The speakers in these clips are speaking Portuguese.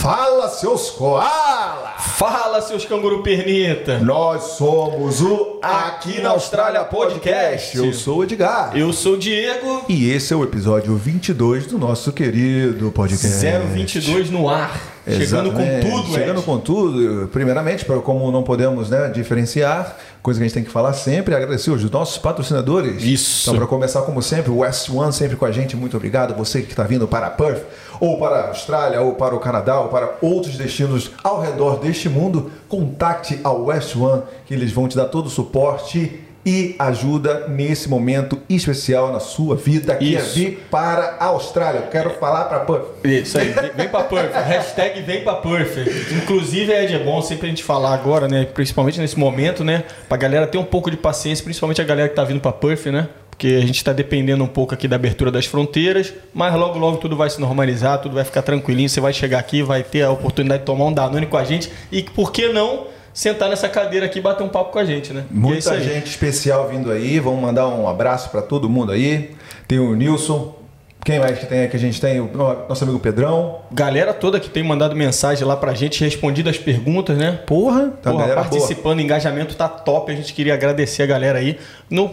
Fala, seus koala! Fala, seus canguru pernita! Nós somos o Aqui na Austrália Podcast. Eu sou o Edgar. Eu sou o Diego. E esse é o episódio 22 do nosso querido podcast. 022 no ar. Chegando com tudo, Chegando Ed. com tudo. Primeiramente, como não podemos né, diferenciar, coisa que a gente tem que falar sempre, agradecer os nossos patrocinadores. Isso. Então, para começar, como sempre, o West One sempre com a gente. Muito obrigado. Você que está vindo para Perth, ou para a Austrália, ou para o Canadá, ou para outros destinos ao redor deste mundo, contacte a West One, que eles vão te dar todo o suporte e ajuda nesse momento especial na sua vida, que é Isso. vir para a Austrália. Eu quero falar para Perth. Isso aí, vem, vem pra Perth. Hashtag vem pra Perth. Inclusive, Ed, é bom sempre a gente falar agora, né? Principalmente nesse momento, né? Pra galera ter um pouco de paciência, principalmente a galera que tá vindo pra Perth, né? Porque a gente tá dependendo um pouco aqui da abertura das fronteiras, mas logo, logo tudo vai se normalizar, tudo vai ficar tranquilinho. Você vai chegar aqui, vai ter a oportunidade de tomar um Danone com a gente e, por que não, sentar nessa cadeira aqui e bater um papo com a gente, né? É Muita aí. gente especial vindo aí. Vamos mandar um abraço para todo mundo aí. Tem o Nilson. Quem mais que tem aqui? A gente tem o nosso amigo Pedrão. Galera toda que tem mandado mensagem lá pra gente, respondido as perguntas, né? Porra, tá Porra, boa. participando, o engajamento tá top. A gente queria agradecer a galera aí. No,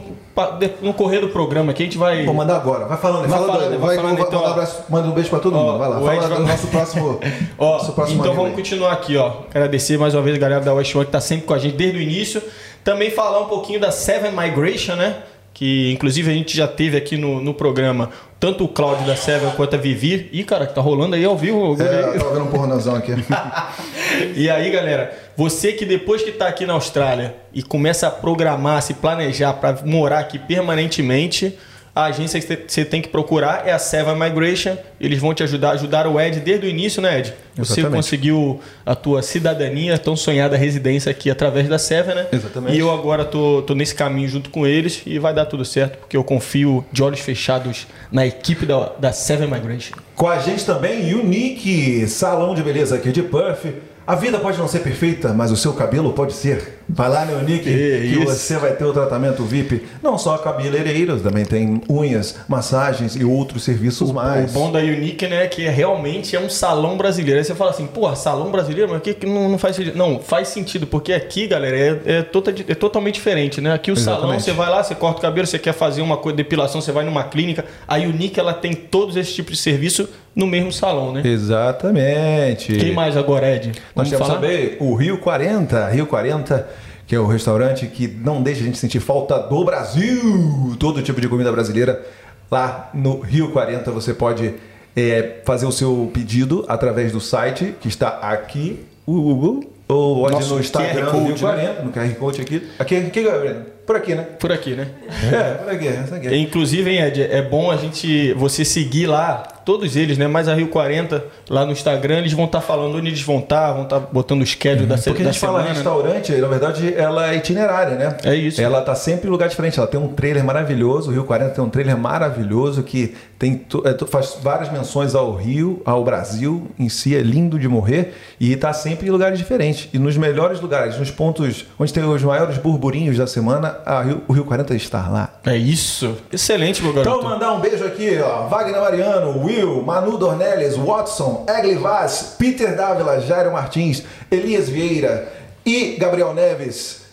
no correr do programa aqui, a gente vai. Vou mandar agora. Vai falando, Vai fala falando, do- vai vai, falando, vai, então, manda um ó. abraço, manda um beijo pra todo Ó, mundo. Vai lá, fala Ed do vai- nosso próximo. Ó, nosso próximo então vamos aí. continuar aqui, ó. Agradecer mais uma vez a galera da West One que tá sempre com a gente desde o início. Também falar um pouquinho da Seven Migration, né? Que inclusive a gente já teve aqui no, no programa tanto o Cláudio da Seven quanto a Vivi. Ih, cara, que tá rolando aí ao vivo. É, eu tava vendo um pornozão aqui. E aí, galera, você que depois que está aqui na Austrália e começa a programar, se planejar para morar aqui permanentemente, a agência que você tem que procurar é a Seven Migration. Eles vão te ajudar, ajudar o Ed desde o início, né, Ed? Você Exatamente. conseguiu a tua cidadania, tão sonhada residência aqui através da Seven, né? Exatamente. E eu agora tô, tô nesse caminho junto com eles e vai dar tudo certo, porque eu confio de olhos fechados na equipe da, da Seven Migration. Com a gente também, Unique, salão de beleza aqui de Puff. A vida pode não ser perfeita, mas o seu cabelo pode ser. Vai lá no Unique Que que, você vai ter o tratamento VIP. Não só cabeleireiros, também tem unhas, massagens e outros serviços mais. O bom da Unique, né, que é realmente é um salão brasileiro. Aí você fala assim, porra, salão brasileiro, mas o que, que não, não faz sentido? Não, faz sentido, porque aqui, galera, é, é, tota- é totalmente diferente, né? Aqui o salão, Exatamente. você vai lá, você corta o cabelo, você quer fazer uma coisa, depilação, você vai numa clínica. A Unique, ela tem todos esses tipos de serviço no mesmo salão, né? Exatamente. Quem mais agora, Ed? Nós Vamos temos falar? também o Rio 40. Rio 40, que é o restaurante que não deixa a gente sentir falta do Brasil. Todo tipo de comida brasileira. Lá no Rio 40 você pode é, fazer o seu pedido através do site que está aqui, o Google, ou pode Nosso no Instagram QR do Rio Code, né? 40, no QR Code aqui. Aqui, aqui Gabriel? por aqui, né? Por aqui, né? É, por aqui, essa aqui. Inclusive, hein, Ed, é bom a gente você seguir lá, todos eles, né? Mas a Rio 40, lá no Instagram, eles vão estar falando onde eles vão estar, vão estar botando o schedule da, se- Porque a gente fala semana. né? restaurante, na verdade, ela é itinerária, né? É isso. Ela tá sempre em lugar diferente. Ela tem um trailer maravilhoso. O Rio 40 tem um trailer maravilhoso que tem é, faz várias menções ao Rio, ao Brasil em si. É lindo de morrer. E tá sempre em lugares diferentes. E nos melhores lugares, nos pontos onde tem os maiores burburinhos da semana, Rio- o Rio 40 está lá. É isso. Excelente, meu garoto. Então, mandar um beijo aqui, ó. Wagner Mariano, Will, Manu Dornelles, Watson, Egli Vaz, Peter Dávila, Jairo Martins, Elias Vieira e Gabriel Neves.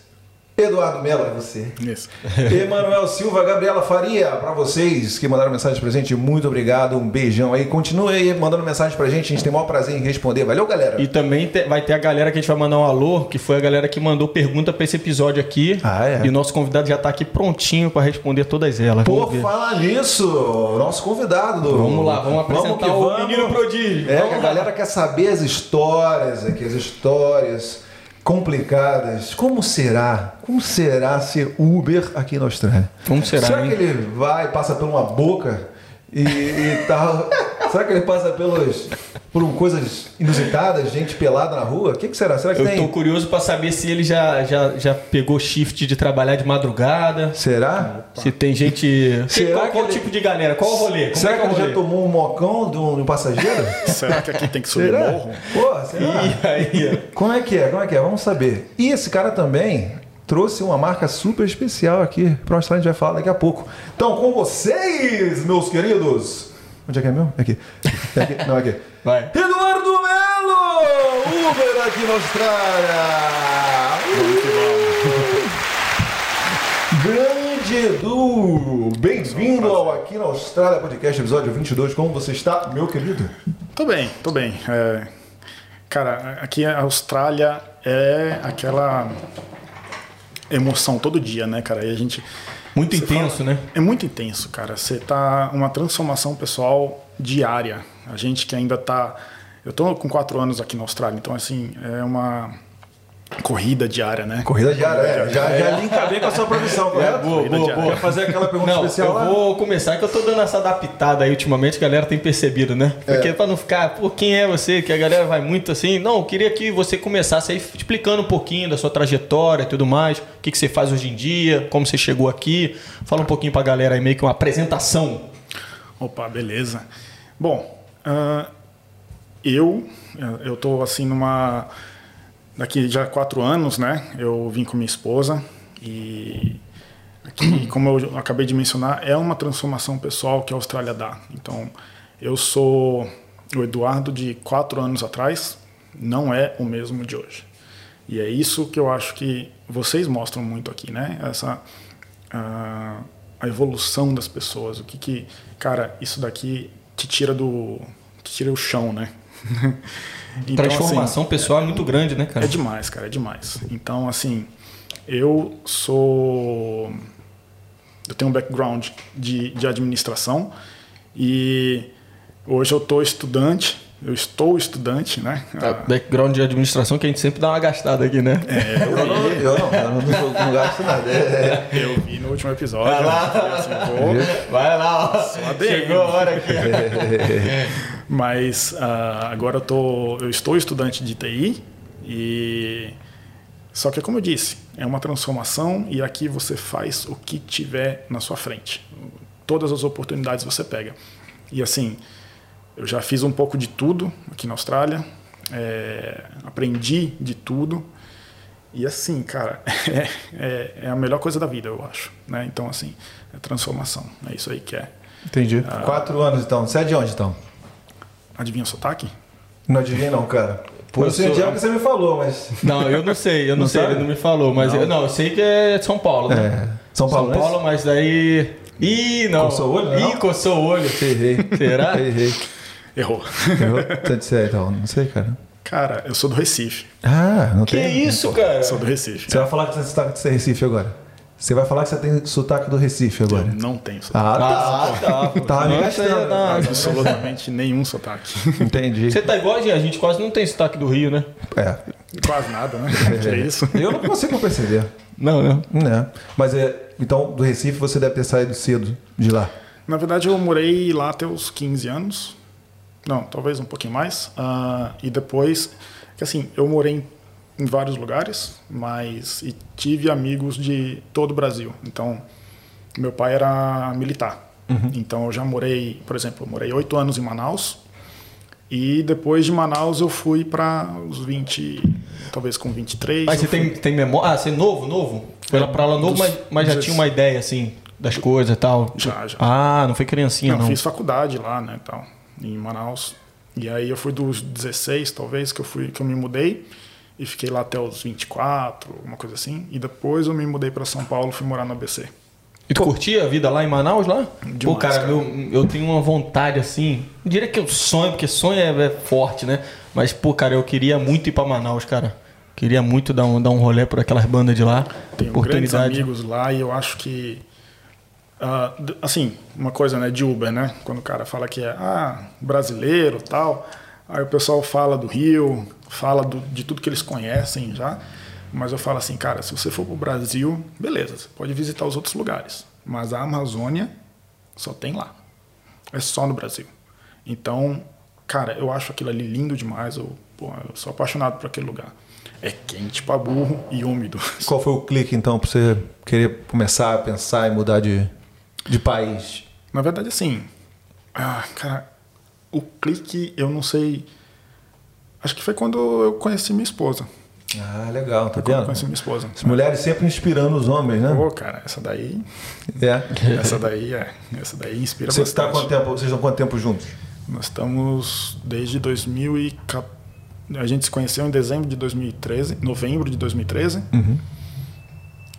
Eduardo Mello, é você. Isso. Emanuel Silva, Gabriela Faria, pra vocês que mandaram mensagem pra gente, muito obrigado, um beijão aí. Continue aí mandando mensagem pra gente, a gente tem o maior prazer em responder. Valeu, galera. E também te- vai ter a galera que a gente vai mandar um alô, que foi a galera que mandou pergunta pra esse episódio aqui. Ah, é? E o nosso convidado já tá aqui prontinho pra responder todas elas. Por Vamos falar nisso, nosso convidado. do- Vamos lá, vamos apresentar que o vamos. menino prodígio. É, Vamos que a lá. galera quer saber as histórias aqui, as histórias complicadas. Como será? Como será ser Uber aqui na Austrália? Como será, Será hein? que ele vai, passa por uma boca e, e tal? será que ele passa pelos, por coisas inusitadas, gente pelada na rua? O que, que será? Será que Eu tem? tô curioso pra saber se ele já, já, já pegou shift de trabalhar de madrugada. Será? Se tem gente. Será qual que qual ele- tipo de galera? Qual o rolê? Como será é que é ele já tomou um mocão de um, de um passageiro? Será que aqui tem que subir será? morro? Pô, será? E aí? Como é que é? Como é que é? Vamos saber. E esse cara também trouxe uma marca super especial aqui para a Austrália, a gente vai falar daqui a pouco. Então, com vocês, meus queridos. Onde é que é meu? É Aqui. Aqui, não, aqui. Vai. Eduardo Melo! Uber aqui na Austrália! Grande Edu! Bem-vindo ao Aqui na Austrália Podcast, episódio 22. Como você está, meu querido? Tô bem, tô bem. É, cara, aqui a Austrália é aquela emoção todo dia, né, cara? E a gente. Muito intenso, fala- né? É muito intenso, cara. Você tá uma transformação pessoal diária. A gente que ainda tá. Eu tô com quatro anos aqui na Austrália, então assim, é uma corrida diária, né? Corrida diária, é. Já, já linka bem com a sua profissão, correto? boa, Corrida boa, diária. boa. Quer fazer aquela pergunta Não, especial eu lá? vou começar que eu tô dando essa adaptada aí ultimamente, que a galera tem percebido, né? Porque pra não ficar, pô, quem é você? Que a galera vai muito assim. Não, eu queria que você começasse aí explicando um pouquinho da sua trajetória e tudo mais, o que, que você faz hoje em dia, como você chegou aqui. Fala um pouquinho pra galera aí, meio que uma apresentação. Opa, beleza. Bom, ah, eu eu tô assim numa daqui já quatro anos, né? Eu vim com minha esposa e aqui, como eu acabei de mencionar, é uma transformação pessoal que a Austrália dá. Então, eu sou o Eduardo de quatro anos atrás, não é o mesmo de hoje. E é isso que eu acho que vocês mostram muito aqui, né? Essa a, a evolução das pessoas, o que que, cara, isso daqui te tira do, te tira o chão, né? Então, Transformação pessoal é muito grande, né, cara? é demais, cara, é demais. Então, assim, eu sou. Eu tenho um background de, de administração e hoje eu estou estudante, eu estou estudante, né? Background de administração que a gente sempre dá uma gastada aqui, né? Eu não, eu não, eu não, não gasto nada. É, é. Eu vi no último episódio. Vai lá. eu assim, vou- Vai lá. Chegou a hora aqui. Mas ah, agora eu, tô, eu estou estudante de TI e só que como eu disse, é uma transformação e aqui você faz o que tiver na sua frente. Todas as oportunidades você pega. E assim, eu já fiz um pouco de tudo aqui na Austrália, é, aprendi de tudo. E assim, cara, é, é, é a melhor coisa da vida, eu acho. Né? Então, assim, é transformação. É isso aí que é. Entendi. Quatro anos então. Você é de onde então? Adivinha o sotaque? Não adivinhei não, cara. Pô, eu sei sou- onde você me falou, mas. Não, eu não sei, eu não, Não sei, sabe? ele não me falou, mas eu, não, eu sei que é São Paulo, né? É. São Paulo, São Paulo, mas daí. Ih, não. Coçou o olho, não? Ih, coçou o olho. Errei. Será? Errei. Errou. Errou? Você disse aí, então. Não sei, cara. Cara, eu sou do Recife. Ah, não Que tem. isso, cara? Sou do Recife. Você vai falar que você tem sotaque de Recife agora. Você vai falar que você tem sotaque do Recife Eu agora. não tenho sotaque. Ah, tá. Ah, tá. pô. Tá gastando. não. Absolutamente nenhum sotaque. Entendi. Você tá igual a gente, a gente quase não tem sotaque do Rio, né? É. Quase nada, né? Que é isso? Eu não consigo perceber. Não, não. Né? Mas é. Então, do Recife você deve ter saído cedo de lá. Na verdade, eu morei lá até os 15 anos. Não, talvez um pouquinho mais. Ah, e depois, que assim, eu morei em, em vários lugares, mas e tive amigos de todo o Brasil. Então, meu pai era militar. Então, eu já morei, por exemplo, eu morei oito anos em Manaus. E depois de Manaus, eu fui para os 20, talvez com 23. Mas você fui- tem, tem memória. Ah, você é novo, novo? Foi lá pra lá novo, Dos- mas, mas já dos- tinha uma ideia, assim, das coisas e tal. Já, já. Ah, não foi criancinha, Não, não. fiz faculdade lá, né, tal, em Manaus. E aí eu fui dos 16, talvez, que eu fui que eu me mudei e fiquei lá até os 24, alguma coisa assim. E depois eu me mudei para São Paulo, fui morar no ABC. E tu curtia a vida lá em Manaus, lá? Pô, Demais, cara, cara. Eu, eu tenho uma vontade assim. Não diria que eu sonho, porque sonho é, é forte, né? Mas, pô, cara, eu queria muito ir pra Manaus, cara. Queria muito dar um, dar um rolê por aquelas bandas de lá. Tenho grandes Oportunidade. amigos lá e eu acho que d- assim, uma coisa, né, de Uber, né? Quando o cara fala que é ah, brasileiro, tal, aí o pessoal fala do Rio, fala do- de tudo que eles conhecem já. Mas eu falo assim, cara, se você for pro Brasil, beleza, você pode visitar os outros lugares, mas a Amazônia só tem lá. É só no Brasil. Então, cara, eu acho aquilo ali lindo demais. Eu, pô, eu sou apaixonado por aquele lugar. É quente pra burro e úmido. Qual foi o clique, então, pra você querer começar a pensar e mudar de, de país? Na verdade, assim, ah, cara, o clique, eu não sei. Acho que foi quando eu conheci minha esposa. Ah, legal, tá vendo? conheci minha esposa. As mulheres sempre inspirando os homens, né? Pô, cara, essa daí. É. Essa daí é. Essa daí inspira Você tá bastante. quanto tempo, vocês estão quanto tempo juntos? Nós estamos desde 2014. A gente se conheceu em dezembro de 2013, novembro de 2013. Uhum.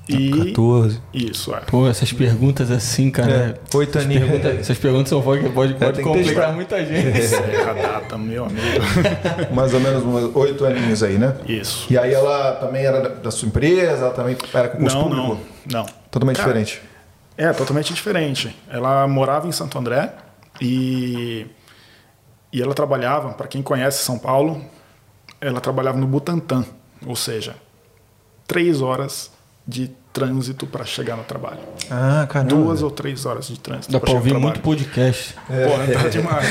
E 14. isso, é. Pô, essas perguntas assim, cara. É, oito essas, aninhos. perguntas, essas perguntas são pode, pode, pode tem que complicar muita gente. É a data, meu amigo. Mais ou menos uns oito aninhos aí, né? Isso. E aí ela também era da- da sua empresa, ela também era concurso Não, público? não, não. Totalmente Cara, diferente. É, totalmente diferente. Ela morava em Santo André e, e ela trabalhava, para quem conhece São Paulo, ela trabalhava no Butantã, ou seja, três horas de trânsito para chegar no trabalho. Ah, caramba. Duas ou três horas de trânsito Dá chegar ouvir no muito podcast. Porra, tá demais.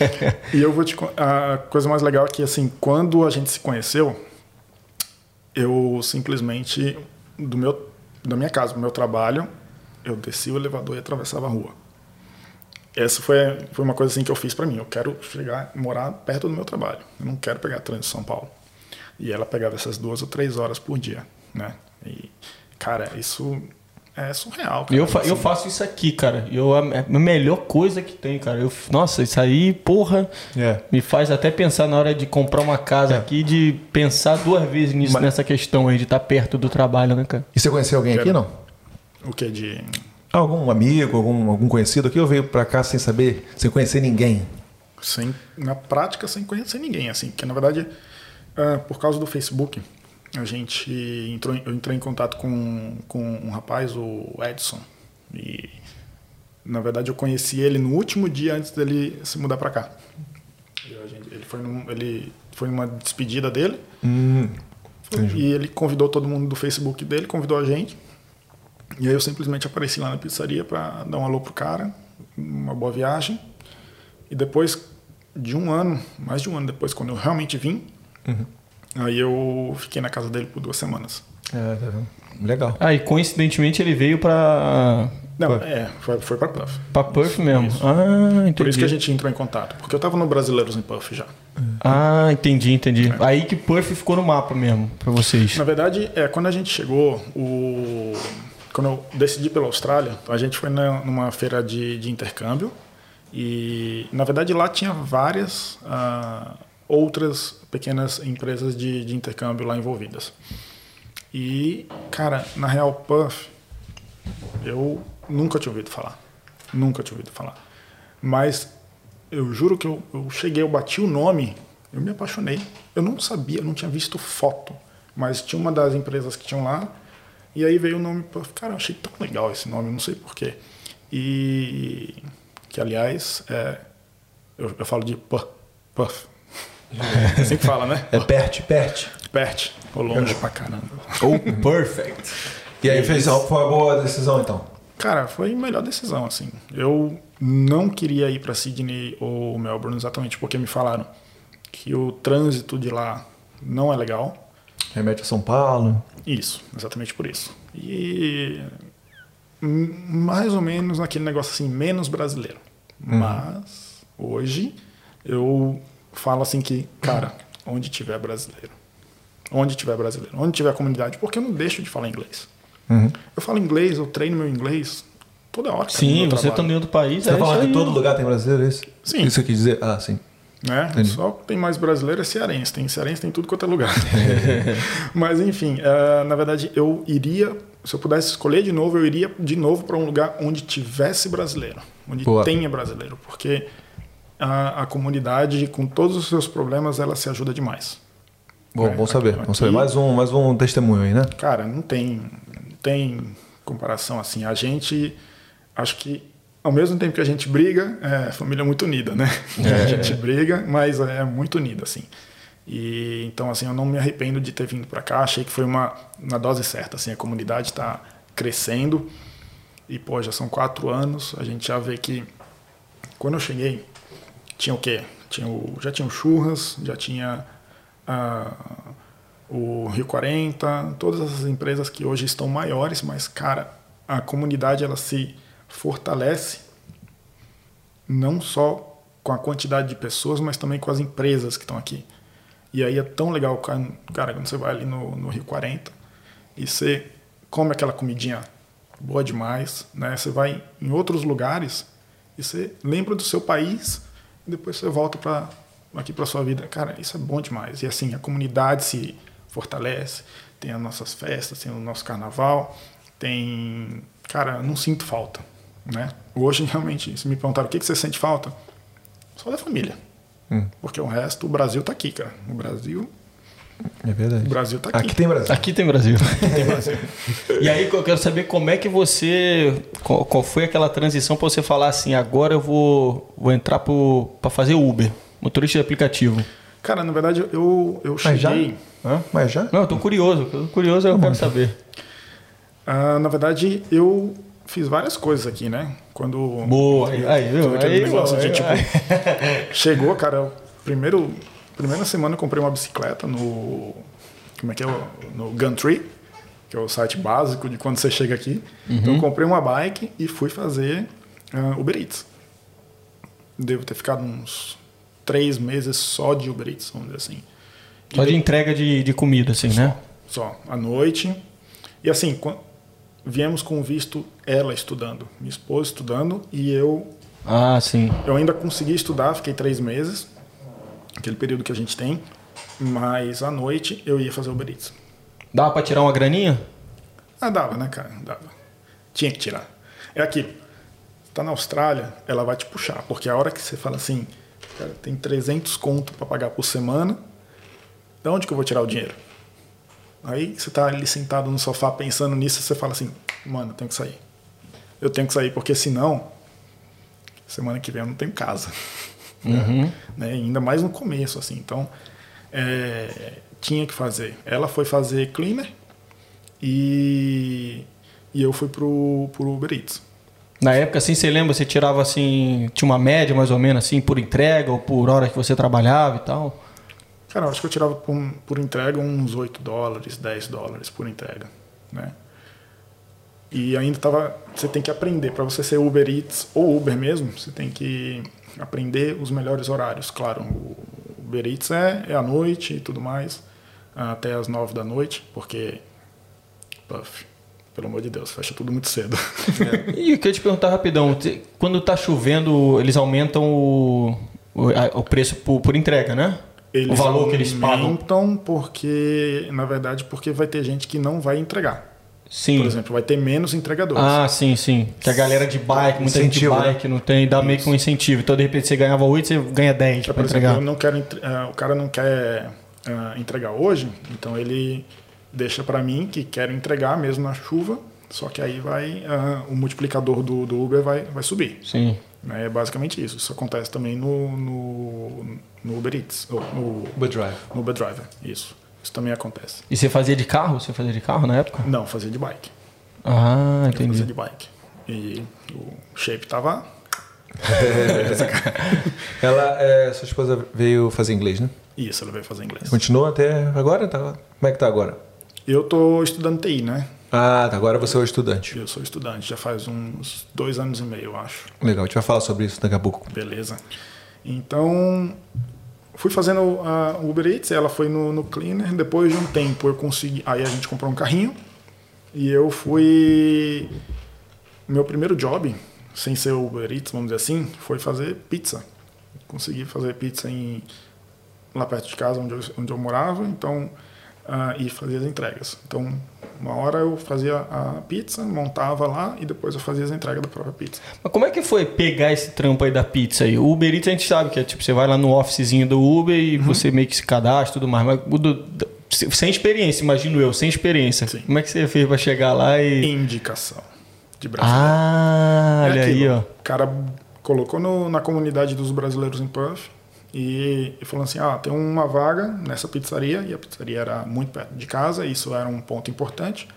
e eu vou te a coisa mais legal é que assim, quando a gente se conheceu, eu simplesmente do meu da minha casa, do meu trabalho, eu desci o elevador e atravessava a rua. Essa foi, foi uma coisa assim que eu fiz pra mim. Eu quero chegar, morar perto do meu trabalho. Eu não quero pegar trânsito em São Paulo. E ela pegava essas duas ou três horas por dia, né? E, cara, isso é surreal. Cara. Eu, fa- eu Assim, faço isso aqui, cara. Eu, a, a melhor coisa que tem, cara. Eu, nossa, isso aí, porra, É. me faz até pensar na hora de comprar uma casa aqui, de pensar duas vezes nisso, Mas- nessa questão aí de estar perto do trabalho, né, cara? E você conheceu alguém aqui, não? O que de Algum amigo, algum, algum conhecido aqui ou veio pra cá sem saber, sem conhecer ninguém? sem, na prática sem conhecer ninguém, assim, porque na verdade, ah, por causa do Facebook, a gente entrou, em- eu entrei em contato com, com um rapaz, o Edson, e na verdade eu conheci ele no último dia antes dele se mudar para cá. Gente- ele foi num, ele foi numa despedida dele Hum, e ele convidou todo mundo do Facebook dele, convidou a gente. E aí eu simplesmente apareci lá na pizzaria para dar um alô pro cara, uma boa viagem. E depois de um ano, mais de um ano depois, quando eu realmente vim, aí eu fiquei na casa dele por duas semanas. é, tá vendo? Legal. Ah, e coincidentemente ele veio pra, Não, Pô. é, foi, foi para Puff. pra Perth mesmo. Isso. Ah, entendi. Por isso que a gente entrou em contato, porque eu tava no Brasileiros em Puff já. Ah, entendi, entendi. É. Aí que Perth ficou no mapa mesmo, pra vocês. Na verdade, é, quando a gente chegou, o... quando eu decidi pela Austrália, a gente foi na- numa feira de, de intercâmbio e, na verdade, lá tinha várias ah, outras pequenas empresas de, de intercâmbio lá envolvidas. E, cara, na real, Puff, eu nunca tinha ouvido falar. Nunca tinha ouvido falar. Mas eu juro que eu, eu cheguei, eu bati o nome, eu me apaixonei. Eu não sabia, eu não tinha visto foto, mas tinha uma das empresas que tinham lá, e aí veio o nome Puff. Cara, eu achei tão legal esse nome, não sei porquê. E que, aliás, é, eu, eu falo de Puff. Puff. É assim que fala, né? É Pert, Pert. Pert. Ô, longe pra caramba. Ou Perfect. E aí fez, foi uma boa decisão então. Cara, foi a melhor decisão, assim. Eu não queria ir para Sydney ou Melbourne exatamente porque me falaram que o trânsito de lá não é legal. Remete a São Paulo. Isso, exatamente por isso. E hum, mais ou menos naquele negócio assim, menos brasileiro. Mas hoje eu falo assim que, cara, onde tiver brasileiro, onde tiver brasileiro, onde tiver comunidade, porque eu não deixo de falar inglês. Uhum. Eu falo inglês, eu treino meu inglês toda hora. Sim, você tá trabalho. em outro país. Você tá é isso que todo lugar tem brasileiro, é isso? Sim. Isso quis dizer? Ah, sim. né? Entendi. Só que tem mais brasileiro é cearense, tem cearense tem tudo quanto é lugar. Mas enfim, eh, na verdade eu iria, se eu pudesse escolher de novo, eu iria de novo para um lugar onde tivesse brasileiro, onde Boa. tenha brasileiro, porque a, a comunidade com todos os seus problemas ela se ajuda demais. Bom, É, bom saber. aqui- Bom saber. Mais um, mais um testemunho aí, né? Cara, não tem, não tem comparação assim. A gente, acho que ao mesmo tempo que a gente briga, é família muito unida, né? A gente briga, mas é muito unida, assim. E então, assim, eu não me arrependo de ter vindo para cá. Achei que foi uma, uma dose certa, assim. A comunidade está crescendo e, pô, já são quatro anos. A gente já vê que quando eu cheguei, tinha o quê? Tinha o, já tinha o Churras, já tinha ah, o Rio 40, todas essas empresas que hoje estão maiores, mas, cara, a comunidade ela se fortalece não só com a quantidade de pessoas, mas também com as empresas que estão aqui. E aí é tão legal, cara, quando você vai ali no, no Rio 40 e você come aquela comidinha boa demais, né? Você vai em outros lugares e você lembra do seu país depois você volta para aqui para sua vida. Cara, isso é bom demais. E assim, a comunidade se fortalece, tem as nossas festas, tem o nosso carnaval, tem, cara, não sinto falta, né? Hoje realmente, se me perguntaram o que que você sente falta, só da família. Hum. Porque o resto, o Brasil tá aqui, cara. O Brasil, É verdade. o Brasil tá aqui. Aqui tem Brasil. Aqui tem Brasil. e aí eu quero saber como é que você. Qual, foi aquela transição para você falar assim, agora eu vou, vou entrar para fazer Uber, motorista de aplicativo. Cara, na verdade, eu, eu Mas já? cheguei... Hã? Mas já? Não, eu tô curioso. Eu tô curioso, eu quero saber. Ah, na verdade, eu fiz várias coisas aqui, né? Quando Boa, aí, aquele Aí, negócio de, aí, tipo, aí. chegou, cara, eu- primeiro, primeira semana eu comprei uma bicicleta no, como é que é, no Gumtree, que é o site básico de quando você chega aqui. Então Uhum. eu comprei uma bike e fui fazer ah, Uber Eats. Devo ter ficado uns três meses só de Uber Eats, vamos dizer assim. Só de entrega de, de comida, assim, né? Só, à noite. E assim, viemos com visto ela estudando, minha esposa estudando e eu Ah, sim. Eu ainda consegui estudar, fiquei três meses, aquele período que a gente tem, mas à noite eu ia fazer Uber Eats. Dá pra tirar uma graninha? Ah, dava, né, cara? Dava. Tinha que tirar. É aquilo. Tá na Austrália, ela vai te puxar, porque a hora que você fala assim, cara, tem 300 conto para pagar por semana, de onde que eu vou tirar o dinheiro? Aí você tá ali sentado no sofá pensando nisso, você fala assim, mano, eu tenho que sair. Eu tenho que sair, porque senão, semana que vem eu não tenho casa. Uhum. né? Ainda mais no começo, assim. Então, é, tinha que fazer. Ela foi fazer cleaner e, e eu fui pro, pro Uber Eats. Na época, assim, você lembra, você tirava assim, tinha uma média mais ou menos assim, por entrega ou por hora que você trabalhava e tal? Cara, eu acho que eu tirava por, por entrega uns 8 dólares, 10 dólares por entrega, né? E ainda tava, você tem que aprender para você ser Uber Eats ou Uber mesmo, você tem que aprender os melhores horários. Claro, o Uber Eats é, é à noite e tudo mais, até as 9 da noite, porque puff, pelo amor de Deus, fecha tudo muito cedo. E eu queria te perguntar rapidão, quando tá chovendo, eles aumentam o, o, o preço por, por entrega, né? o valor que eles pagam. aumentam porque, na verdade, porque vai ter gente que não vai entregar. Sim. Por exemplo, vai ter menos entregadores. Ah, sim, sim. Que a galera de bike, muita gente de Incentivo, né? bike não tem, dá meio que um incentivo. Então, de repente, você ganhava 8, você ganha 10 É, pra por exemplo, entregar. eu não quero, entre- ah, o cara não quer ah, entregar hoje, então ele deixa para mim que quero entregar mesmo na chuva, só que aí vai ah, o multiplicador do, do Uber vai, vai subir. Sim. né? É basicamente isso. Isso acontece também no, no, no Uber Eats, ou no, Uber Drive. no Uber Driver. Isso. Isso também acontece. E você fazia de carro? Você fazia de carro na época? Não, fazia de bike. Ah, Eu fazia entendi. de bike. E o shape tava. Ela, é, sua esposa veio fazer inglês, né? Isso, ela veio fazer inglês. Continua até agora? Tá? Como é que tá agora? Eu tô estudando TI, né? Ah, tá, agora você é o estudante. Eu sou estudante, já faz uns dois anos e meio, eu acho. Legal, a gente vai falar sobre isso daqui a pouco. Beleza. Então, fui fazendo a Uber Eats, ela foi no, no Cleaner. Depois de um tempo, eu consegui. Aí a gente comprou um carrinho e eu fui. Meu primeiro job, sem ser Uber Eats, vamos dizer assim, foi fazer pizza. Consegui fazer pizza em, lá perto de casa, onde eu, onde eu morava, então, ah, e fazia as entregas. Então, uma hora eu fazia a pizza, montava lá e depois eu fazia as entregas da própria pizza. Mas como é que foi pegar esse trampo aí da pizza aí? O Uber Eats a gente sabe que é tipo, você vai lá no officezinho do Uber e você meio que se cadastra e tudo mais. Mas o do- sem experiência, imagino eu, sem experiência. Sim. Como é que você fez pra chegar lá e. Indicação de brasileiro. Ah, É olha aí, aquilo. ó. O cara colocou no- na comunidade dos brasileiros em Perth e, e falou assim: ah, tem uma vaga nessa pizzaria, e a pizzaria era muito perto de casa, isso era um ponto importante.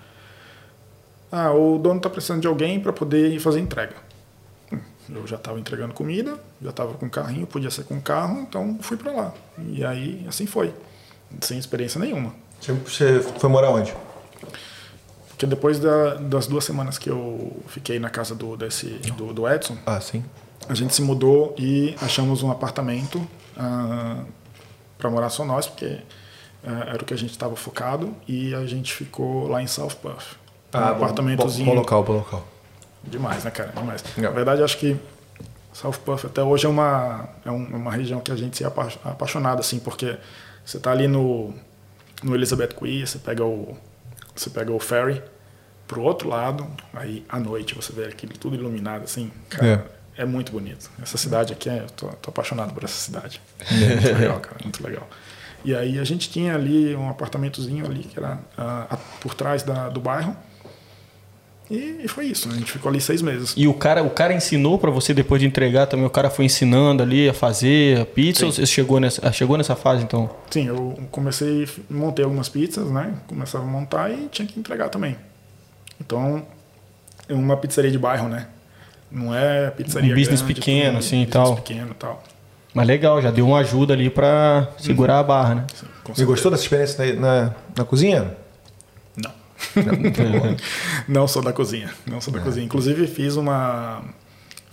Ah, o dono está precisando de alguém para poder fazer entrega. Hum, Eu já estava entregando comida, já estava com carrinho, podia ser com carro, então fui para lá. E aí, assim foi, sem experiência nenhuma. Você foi morar onde? Porque depois da- das duas semanas que eu fiquei na casa do, desse, do, do Edson, Ah, sim. a gente se mudou e achamos um apartamento para morar só nós, porque ah, era o que a gente estava focado, e a gente ficou lá em South Perth. um apartamentozinho. Bom, bom local, bom local. Demais, né, cara? Demais. Legal. Na verdade, acho que South Puff até hoje é uma, é um- uma região que a gente se apa- apaixonado, assim, porque você tá ali no, no Elizabeth Quay, você pega o, você pega o ferry pro outro lado, aí à noite você vê aquilo tudo iluminado, assim, cara, é, muito bonito. Essa cidade aqui, é, eu tô, tô apaixonado por essa cidade. muito legal, cara, muito legal. E aí a gente tinha ali um apartamentozinho ali que era a- por trás da, do bairro. E, e foi isso, né? a gente ficou ali seis meses. E o cara, o cara ensinou pra você depois de entregar também, o cara foi ensinando ali a fazer a pizza, Sim. ou você chegou nessa, ah, chegou nessa fase então? Sim, eu comecei, montei algumas pizzas, né? Começava a montar e tinha que entregar também. Então, é uma pizzaria de bairro, né? Não é pizzaria Um business grande, pequeno, tudo, assim, e business tal. pequeno e tal. Mas legal, já deu uma ajuda ali pra segurar a barra, né? Sim, E gostou dessa experiência na, na, na cozinha? Não. não sou da cozinha. Não sou da cozinha. Inclusive fiz uma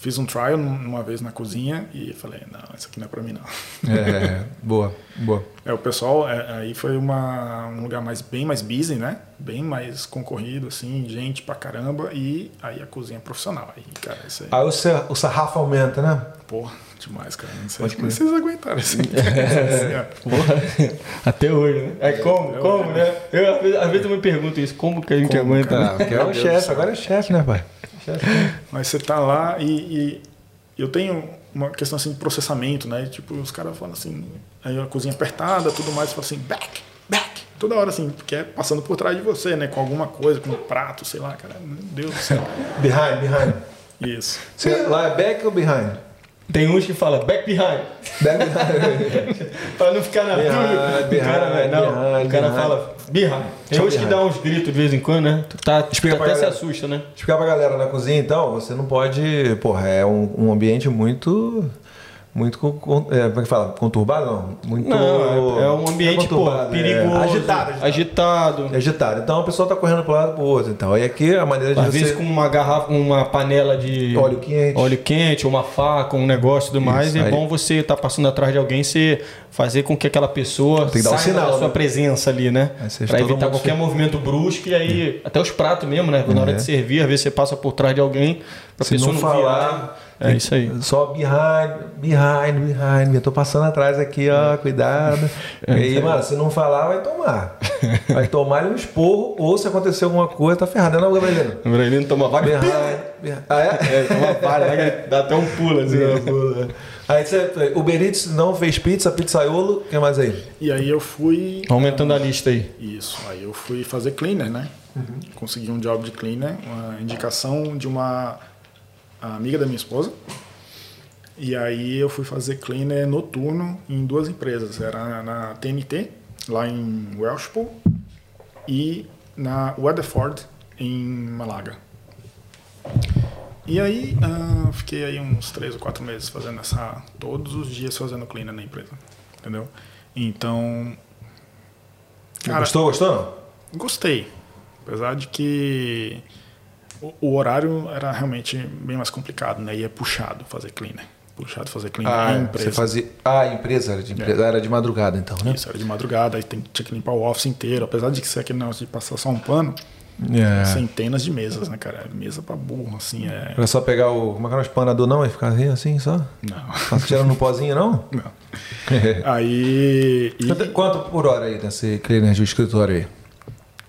fiz um trial uma vez na cozinha e falei, não, isso aqui não é pra mim não. É, boa, boa. É, o pessoal, é, aí foi uma, um lugar mais, bem mais busy, né? Bem mais concorrido, assim, gente pra caramba. E aí a cozinha é profissional. Aí, cara, isso aí, Aí o, sa- o sarrafo aumenta, né? porra, demais, cara. Não sei Pode como vocês aguentaram isso. aí. Porra, até hoje, né? É como, como, né? Eu, às, vezes, às vezes eu me pergunto isso, como que a gente Como, aguenta? cara? né? Ah, porque é o chefe, agora é chefe, né, pai? Mas você tá lá e, e eu tenho uma questão assim de processamento, né? Tipo, os caras falam assim, aí a cozinha apertada, tudo mais, fala assim, back, back. Toda hora assim, porque é passando por trás de você, né? Com alguma coisa, com um prato, sei lá, cara. Meu Deus do céu. Behind, behind. Isso. Você, lá é back ou behind? Tem uns que falam back behind. Back behind. pra não ficar na Behind, behind, o cara, vai- não, behind, o cara behind. fala behind. Tem uns que behind. dá uns gritos de vez em quando, né? Tu tá, tu até se galera. assusta, né? Explicar pra galera na cozinha, então, você não pode. Porra, é um, um ambiente muito. Muito. é, como é que fala? Conturbado? Não. Muito. Não, é, é um ambiente, pô, é perigoso. agitado, agitado. agitado. É agitado. Então a pessoa tá correndo pro lado pro outro. Então, aí aqui a maneira de Às você. vezes com uma garrafa, uma panela de Óleo quente. óleo quente, uma faca, um negócio e tudo mais. Isso, é aí. bom você estar passando atrás de alguém, você fazer com que aquela pessoa Tem que dar um sinal, da sua né? presença ali, né? Todo evitar qualquer se- movimento brusco e aí até os pratos mesmo, né? Na hora É. de servir, às vezes você passa por trás de alguém pra Se pessoa não não falar- virar. É isso aí. Só behind, behind, behind. Eu tô passando atrás aqui, ó, cuidado. É, e aí, mano, se não falar, vai tomar. Vai tomar um esporro, ou se acontecer alguma coisa, tá ferrado, não, Gabrielino? O Brasil toma vários. Behind, behind. Ah, é? É, toma vários, né? dá até um pulo assim. Aí você, Uber Eats não fez pizza, pizzaiolo, o que mais aí? E aí eu fui. Aumentando a lista aí. Isso. Aí eu fui fazer cleaner, né? Consegui um job de cleaner, uma indicação de uma amiga da minha esposa. E aí eu fui fazer cleaner noturno em duas empresas. Era na TNT, lá em Welshpool, e na Weatherford, em Malaga. E aí ah, fiquei aí uns três ou quatro meses fazendo essa. Todos os dias fazendo cleaner na empresa. Entendeu? Então. Cara, gostou, gostou? Gostei. Apesar de que o, o horário era realmente bem mais complicado, né? E é puxado fazer cleaner. Puxado fazer cleaner Ah, em empresa. você fazia. Ah, a empresa era de, empresa, era de madrugada, então, né? Isso, era de madrugada, aí tem, tinha que limpar o office inteiro. Apesar de que ser aquele negócio de passar só um pano, É. centenas de mesas, né, cara? Mesa pra burro, assim, é. Era só pegar o. Como é que era o espanador, não? E ficar assim, assim só? Não. Tirando no pozinho, não? Não. Aí. e- Quanto, quanto por hora aí nesse cleaner de escritório aí?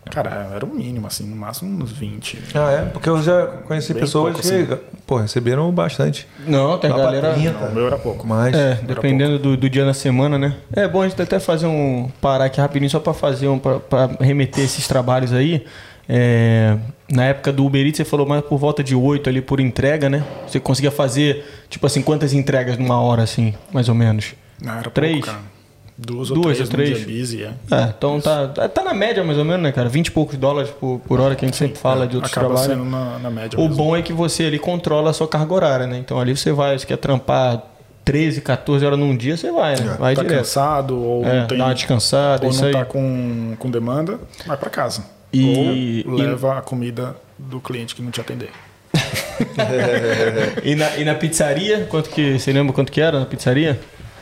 Cara, era o mínimo, assim, no máximo uns 20. Ah, é? Porque eu já conheci Bem pessoas pouco, que, pô, receberam bastante. Não, tem Lá galera. 30, Não, o meu era pouco. mais. É, dependendo do, do dia na semana, né? É bom a gente até fazer um. parar aqui rapidinho só pra fazer um. pra, pra remeter esses trabalhos aí. É, na época do Uber Eats, você falou mais por volta de 8 ali por entrega, né? Você conseguia fazer, tipo assim, quantas entregas numa hora, assim, mais ou menos? Não, era Três? pouco, cara. Duas ou Duas três, ou três? busy, é. É, então tá, tá na média mais ou menos, né, cara? 20 e poucos dólares por, por hora que a gente sempre fala de outros Acaba trabalhos. sendo na, na média O mesmo. bom é que você ali controla a sua carga horária, né? Então ali você vai, você quer trampar 13, 14 horas num dia, você vai, né? Vai tá direto. cansado ou É, não tem dá uma descansada, ou isso não tá com, com demanda, vai para casa. E- ou leva a comida do cliente que não te atender. E na, e na pizzaria, quanto que. Você lembra quanto que era na pizzaria?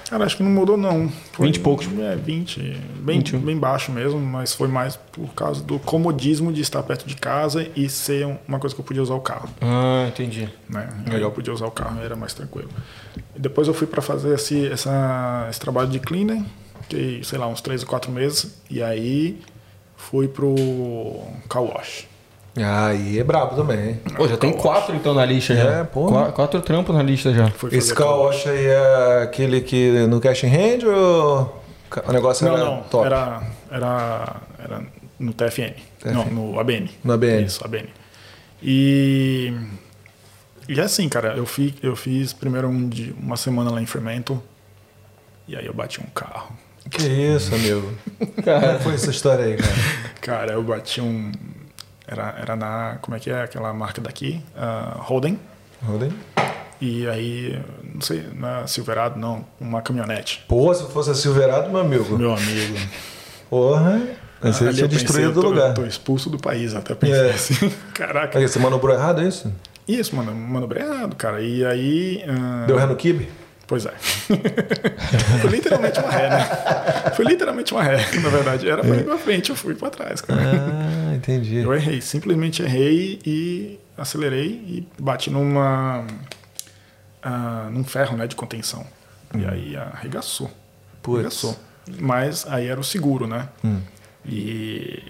Cara, acho que não mudou não. Foi, 20 e poucos. É, 20. Bem, 21. bem baixo mesmo, mas foi mais por causa do comodismo de estar perto de casa e ser um- uma coisa que eu podia usar o carro. Ah, entendi. Né? Aí eu podia usar o carro, era mais tranquilo. E depois eu fui para fazer esse, essa, esse trabalho de cleaner, que sei lá, uns 3 ou 4 meses, e aí fui pro car wash. Aí é brabo também? Pô, já tem quatro então na lista já. É, pô. Qua- Quatro trampos na lista já. Esse fazer car wash aí é aquele que no cash in hand ou o negócio Não, era não, top? era, era, era no TFN. Não, no ABN. No ABN. Isso, ABN. E, e é assim, cara, eu fiz, eu fiz primeiro um de, uma semana lá em Fremantle, e aí eu bati um carro. Que isso, amigo? Como foi essa história aí, cara? Cara, eu bati um. Era, era na. Como é que é aquela marca daqui? Ah, Holden. Rolei. E aí, não sei, na Silverado, não, uma caminhonete. Pô, se fosse a Silverado, meu amigo. Meu amigo. Porra. Você Ali tinha destruído eu o tô- lugar. Tô expulso do país, até pensei É. assim. Caraca. Aí, você manobrou errado, é isso? Isso, mano, manobrado, cara. E aí. ah, Deu ré no kibe? Pois é. Foi literalmente uma ré, né? Foi literalmente uma ré, na verdade. Era pra ir pra frente, eu fui pra trás, cara. Ah, entendi. Eu errei, simplesmente errei e acelerei e bati numa. ah, num ferro, né, de contenção. E aí arregaçou. Putz. Arregaçou. Mas aí era o seguro, né? E.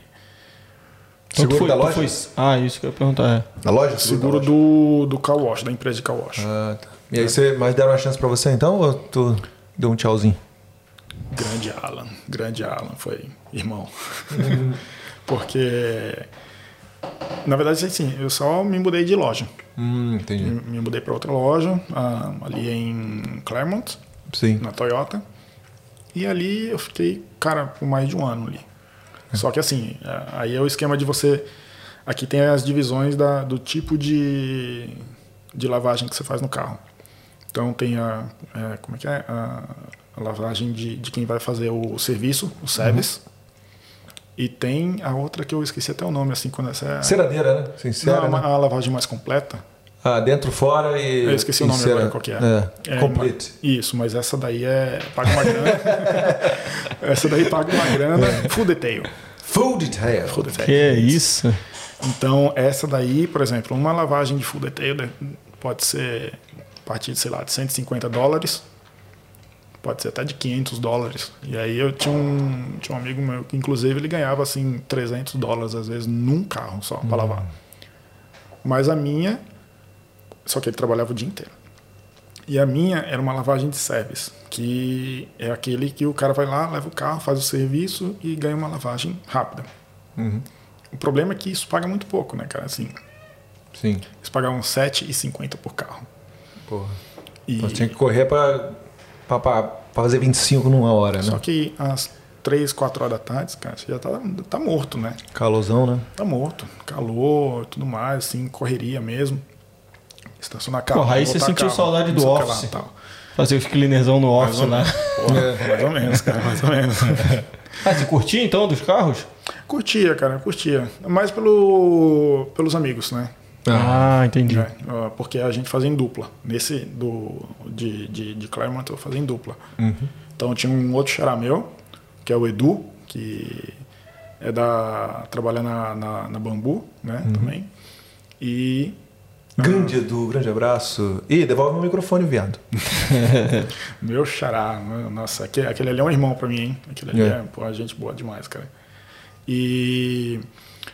Então, Seguro foi- da loja? foi- Ah, isso que eu ia perguntar. É. Na loja? Seguro da loja. do, do car wash, da empresa de car wash. Ah, tá. E aí, você, mas deram uma chance pra você então ou tu deu um tchauzinho? Grande Alan, grande Alan, foi irmão. Porque, na verdade, assim, eu só me mudei de loja. Hum, entendi. Me, me mudei para outra loja, ah, ali em Claremont, Sim. na Toyota. E ali eu fiquei, cara, por mais de um ano ali. Só que assim, ah, aí é o esquema de você. Aqui tem as divisões da, do tipo de, de lavagem que você faz no carro. Então tem a. é, como é que é? A, a lavagem de, de quem vai fazer o serviço, o service. E tem a outra que eu esqueci até o nome, assim, quando essa é. Ceradeira, né? Não, Sincera, a, né? a lavagem mais completa. Ah, dentro, fora e. Eu esqueci o nome agora qual que é. É, complete. ma- Isso, mas essa daí é. Paga uma grana. essa daí paga uma grana. Full detail. Full detail. Full detail. Que é isso? Então, essa daí, por exemplo, uma lavagem de full detail né, pode ser a partir de, sei lá, de 150 dólares. Pode ser até de 500 dólares. E aí eu tinha um, tinha um amigo meu que, inclusive, ele ganhava, assim, 300 dólares, às vezes, num carro só, para lavar. Mas a minha... Só que ele trabalhava o dia inteiro. E a minha era uma lavagem de service, que é aquele que o cara vai lá, leva o carro, faz o serviço e ganha uma lavagem rápida. O problema é que isso paga muito pouco, né, cara? Assim, Sim. eles pagavam R$ 7,50 por carro. Porra. E, Então, tinha que correr pra fazer 25 numa hora, né? Só que às 3, 4 horas da tarde, cara, você já tá, tá morto, né? Calosão, né? Tá morto. Calor, tudo mais, assim, correria mesmo. Estacionar carro. Porra, aí você sentiu carro, saudade do lá, office. tal. Fazer os cleanerzão no office lá. menos. Porra, mais ou menos, cara, mais ou menos. Ah, você curtia então dos carros? curtia, cara, curtia. Mais pelo, pelos amigos, né? Ah, entendi. É, ah, porque a gente fazia em dupla. Nesse do, de, de, de Claremont eu fazia em dupla. Então tinha um outro xará meu, que é o Edu, que é da. trabalha na, na, na Bambu, né? Também. E Grande Edu, grande abraço. Ih, devolve meu microfone, viado. meu xará, nossa, aquele, aquele ali é um irmão pra mim, hein? Aquele ali É. é, pô, gente boa demais, cara. E,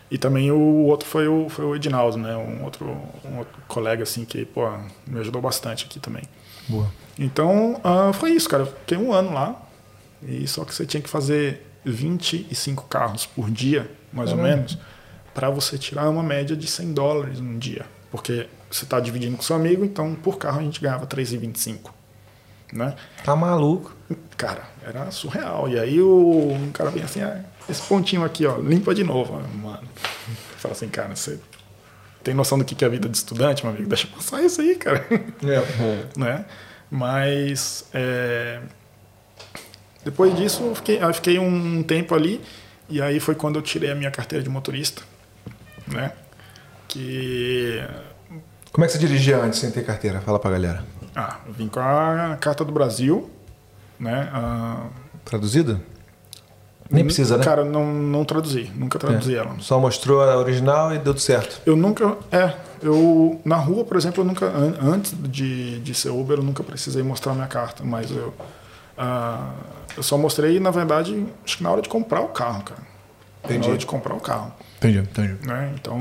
e também o outro foi o, foi o Edinaldo, né? Um outro, um outro colega, assim, que, pô, me ajudou bastante aqui também. Boa. Então, ah, foi isso, cara. Eu fiquei um ano lá. E só que você tinha que fazer 25 carros por dia, mais ou menos, para você tirar uma média de 100 dólares num dia. Porque você está dividindo com seu amigo, então por carro a gente ganhava 3,25. Né? Tá maluco. Cara, era surreal. E aí o um cara bem assim, ah, esse pontinho aqui, ó, limpa de novo. Mano, fala assim, cara, você tem noção do que é a vida de estudante, meu amigo? Deixa passar isso aí, cara. né? Mas é, depois disso eu fiquei, eu fiquei um tempo ali e aí foi quando eu tirei a minha carteira de motorista, né? Que Como é que você dirigia antes sem ter carteira? Fala pra galera. ah, eu vim com a carta do Brasil, né? Ah, Traduzida? Nem precisa, né? Cara, não, não traduzi, nunca traduzi É. ela. Só mostrou a original e deu tudo certo. Eu nunca. É, eu. Na rua, por exemplo, eu nunca. an- Antes de, de ser Uber, eu nunca precisei mostrar minha carta, mas eu. ah, eu só mostrei, na verdade, acho que na hora de comprar o carro, cara. Entendi. Na hora de comprar o carro. Entendi, entendi. Né? Então.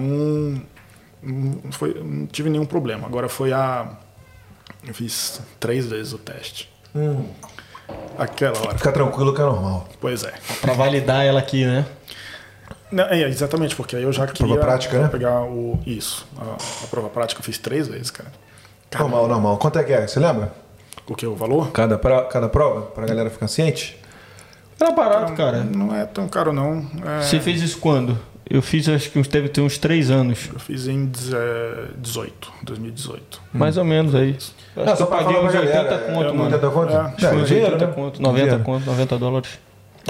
Não, foi, não tive nenhum problema. Agora foi a. Eu fiz três vezes o teste. Aquela hora. Fica tranquilo que é normal. Pois é. Pra validar ela aqui, né? Não, é, exatamente, porque aí eu já queria Prova prática, né? pegar o. Isso. A, a prova prática eu fiz três vezes, cara. Normal, normal. Quanto é que é? Você lembra? O que? O valor? Cada, pra, cada prova? Pra galera ficar ciente? Era barato, cara. Não é tão caro, não. É, Você fez isso quando? Eu fiz, acho que uns, deve ter uns três anos. Eu fiz em deze- 18, 2018. Mais ou menos aí. Acho Não, que só eu paguei uns pra 80 galera, conto, é, mano. 80 conto? É, É, dinheiro, 80 né? conto, 90 Dinheiro. conto, 90 dólares.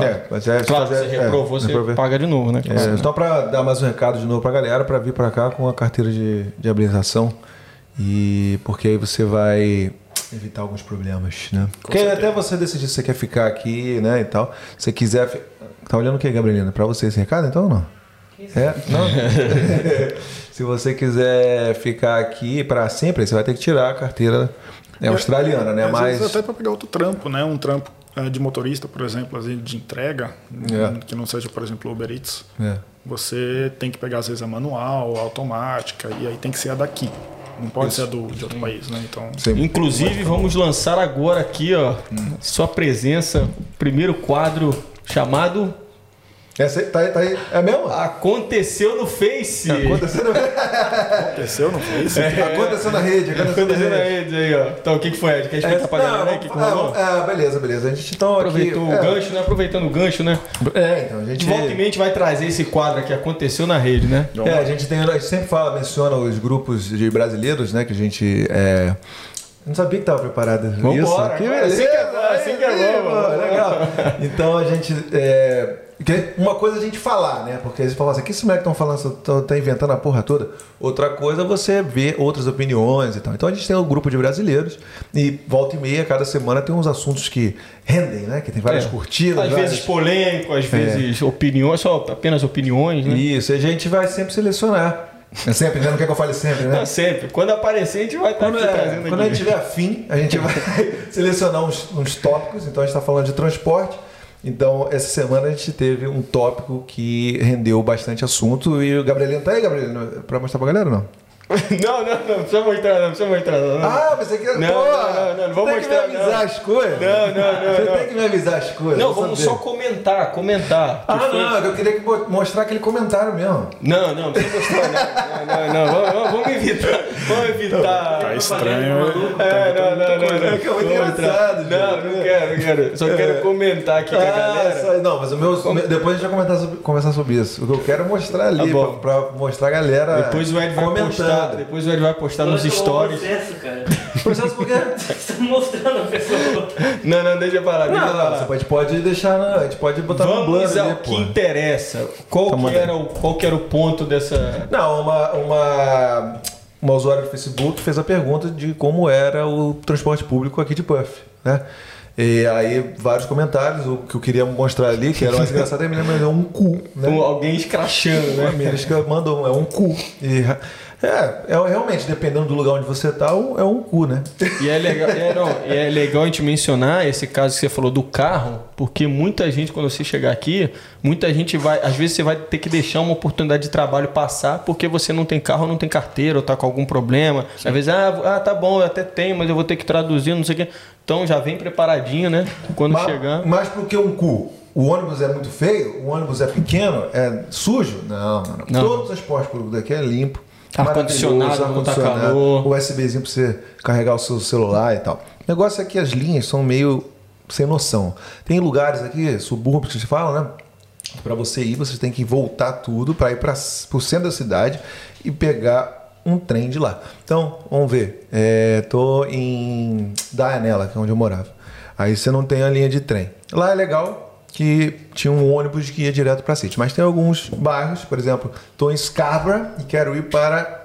É, mas é, Claro, fazer- você é, reprovou, você reprovei. paga de novo, né? É, então, para dar mais um recado de novo para a galera, para vir para cá com a carteira de, de habilitação. E porque aí você vai evitar alguns problemas, né? Porque certeza. até você decidir se você quer ficar aqui, né, e tal. Se você quiser... Tá olhando o que, Gabrielina? Para você esse recado, então, ou não? É? Não? se você quiser ficar aqui para sempre, você vai ter que tirar a carteira é, australiana, né? Às Mas... vezes até para pegar outro trampo, né? Um trampo eh, de motorista, por exemplo, vezes de entrega, É. que não seja, por exemplo, Uber Eats. É. Você tem que pegar, às vezes, a manual, a automática, e aí tem que ser a daqui. Não pode Isso. ser a do, de outro país, né? Então, Sim. Inclusive, vamos lançar agora aqui, ó, sua presença, primeiro quadro chamado Essa aí, tá, aí- tá aí. É mesmo? Aconteceu no Face. Aconteceu na, aconteceu, não foi isso? aconteceu na rede. Aconteceu, Aconteceu na na rede. rede aí, ó. Então, o que, que foi, Ed? Quer explicar pra galera aí o que, que rolou? ah, beleza, beleza. A gente então Aproveitou aqui, o é, gancho, né? Aproveitando o gancho, né? É, então a De gente. volta e meia a gente vai trazer esse quadro aqui, Aconteceu na Rede, né? É, a gente tem, a gente sempre fala, menciona os grupos de brasileiros, né? Que a gente. É... Não sabia que estava preparado isso. Vambora, Que agora, assim que é bom, assim que é Aí, bom, mano. Legal. Então a gente. É... que Uma coisa é a gente falar, né? Porque eles falam assim, que esse moleque estão falando, tão- tá inventando a porra toda. Outra coisa é você ver outras opiniões e tal. Então a gente tem um grupo de brasileiros e volta e meia, cada semana tem uns assuntos que rendem, né? Que tem várias É. curtidas. Às várias- vezes polêmico, às vezes opiniões, só apenas opiniões, né? Isso, e a gente vai sempre selecionar. É sempre, né? Não quer que eu fale sempre, né? Não, sempre. Quando aparecer, a gente vai estar Quando, aqui é, quando a gente tiver afim, a gente vai selecionar uns, uns tópicos. Então a gente está falando de transporte. Então, essa semana a gente teve um tópico que rendeu bastante assunto. E o Gabrielino tá aí, Gabrielino, para mostrar pra galera ou não? Não, não, não, precisa mostrar, não, precisa mostrar. Não, Ah, você quer. Não, Pô, não, não, não, não vou você tem mostrar, que me avisar não. as coisas. Não, não, não, Você não. tem que me avisar as coisas. não vamos saber. só comentar, comentar. Ah, foi- não, eu queria que mo- mostrar aquele comentário mesmo. Não, não, não precisa mostrar, não. Não, não, não, vamos, vamos- vamos evitar. Vamos evitar. Tá estranho. É, não, não, não, não. É que é muito engraçado, Não, gente. não quero, não quero. Só quero comentar aqui com a Ah, galera. só- não, mas o meu. Depois a gente vai comentar sobre, conversar sobre isso. O que eu quero é mostrar ali, Tá pra, pra mostrar a galera. Depois o Ed vai comentando. Postar. Depois o Ed vai postar nos Agora um stories. processo, cara. Processo por quê? Você tá mostrando a pessoa. Não, não, deixa pra lá, deixa pra Não, lá. você pode, pode deixar. na- A gente pode botar no Vamos blur ao ali, que pô. interessa. Qual, Então que era o, qual que era o ponto dessa. Não, uma, uma, uma usuária do Facebook fez a pergunta de como era o transporte público aqui de Puff, né? E aí, vários comentários, o que eu queria mostrar ali, que era mais engraçado, é me lembra, é um cu, né? alguém escrachando, A né? minha que mandou, é um cu. E, é, é, realmente, dependendo do lugar onde você tá, é um cu, né? E é, legal, é, não, e é legal a gente mencionar esse caso que você falou do carro, porque muita gente, quando você chegar aqui, muita gente vai. Às vezes você vai ter que deixar uma oportunidade de trabalho passar porque você não tem carro, não tem carteira, ou tá com algum problema. Às vezes, ah, ah, tá bom, eu até tenho, mas eu vou ter que traduzir, não sei o quê. Então já vem preparadinho, né? Quando Mas, chegar. mas porque um cu? O ônibus é muito feio? O ônibus é pequeno? É sujo? Não, não, não. Não. Todo o transporte público daqui é limpo. Ar-condicionado, não tá calor. USBzinho pra você carregar o seu celular e tal. O negócio é que as linhas são meio sem noção. Tem lugares aqui, subúrbios que se fala, né? Para você ir, você tem que voltar tudo para ir para o centro da cidade e pegar um trem de lá. Então, vamos ver. É, tô em Dianella, que é onde eu morava. Aí você não tem a linha de trem. Lá é legal que tinha um ônibus que ia direto para City, mas tem alguns bairros, por exemplo, estou em Scarborough e quero ir para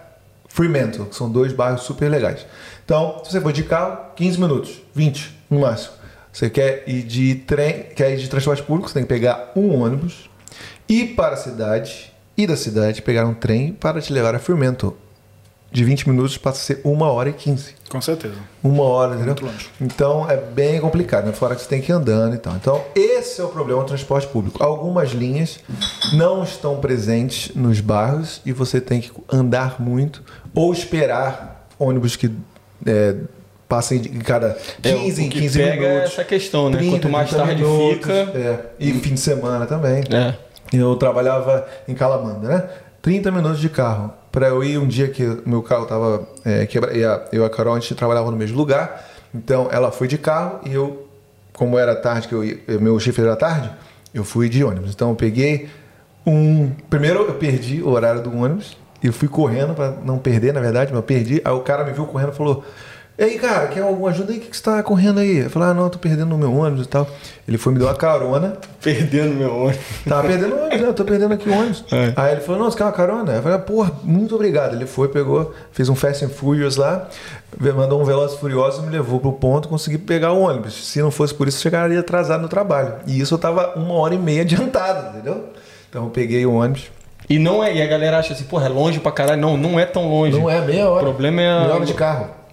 Fremantle, que são dois bairros super legais. Então, se você for de carro, 15 minutos, 20 no máximo. Você quer ir de trem, quer ir de transporte público, você tem que pegar um ônibus, ir para a cidade, e da cidade pegar um trem para te levar a Fremantle. De 20 minutos passa a ser uma hora e 15. Com certeza. Uma hora, entendeu? Muito longe. Então é bem complicado, né? Fora que você tem que ir andando e tal. Então, esse é o problema do transporte público. Algumas linhas não estão presentes nos bairros e você tem que andar muito ou esperar ônibus que é, passem de cada 15 É, em o que 15 pega é minutos. essa questão, né? 30, Quanto mais 30 tarde minutos, fica. é. E fim de semana também. É. Eu trabalhava em Calamanda, né? 30 minutos de carro. Para eu ir um dia que meu carro tava é, quebrado. Eu e a Carol, a gente trabalhava no mesmo lugar. Então ela foi de carro e eu, como era tarde, que eu ia, meu shift era tarde, eu fui de ônibus. Então eu peguei um. Primeiro eu perdi o horário do ônibus. E fui correndo para não perder, na verdade, mas eu perdi. Aí o cara me viu correndo e falou: Ei, cara, quer alguma ajuda aí? O que, que você tá correndo aí? Eu falei: Ah, não, eu tô perdendo o meu ônibus e tal. Ele foi me dar uma carona. Perdendo meu ônibus. Tava perdendo o ônibus, né? Eu tô perdendo aqui o ônibus. É. Aí ele falou, não, você quer uma carona? Eu falei, porra, muito obrigado. Ele foi, pegou, fez um Fast and Furious lá, mandou um Velozes e Furiosos e me levou pro ponto, consegui pegar o ônibus. Se não fosse por isso, eu chegaria atrasado no trabalho. E isso eu tava uma hora e meia adiantado, entendeu? Então eu peguei o ônibus. E não é, e a galera acha assim, porra, é longe pra caralho. Não, não é tão longe. Não é meia hora. O problema é Meia hora de carro.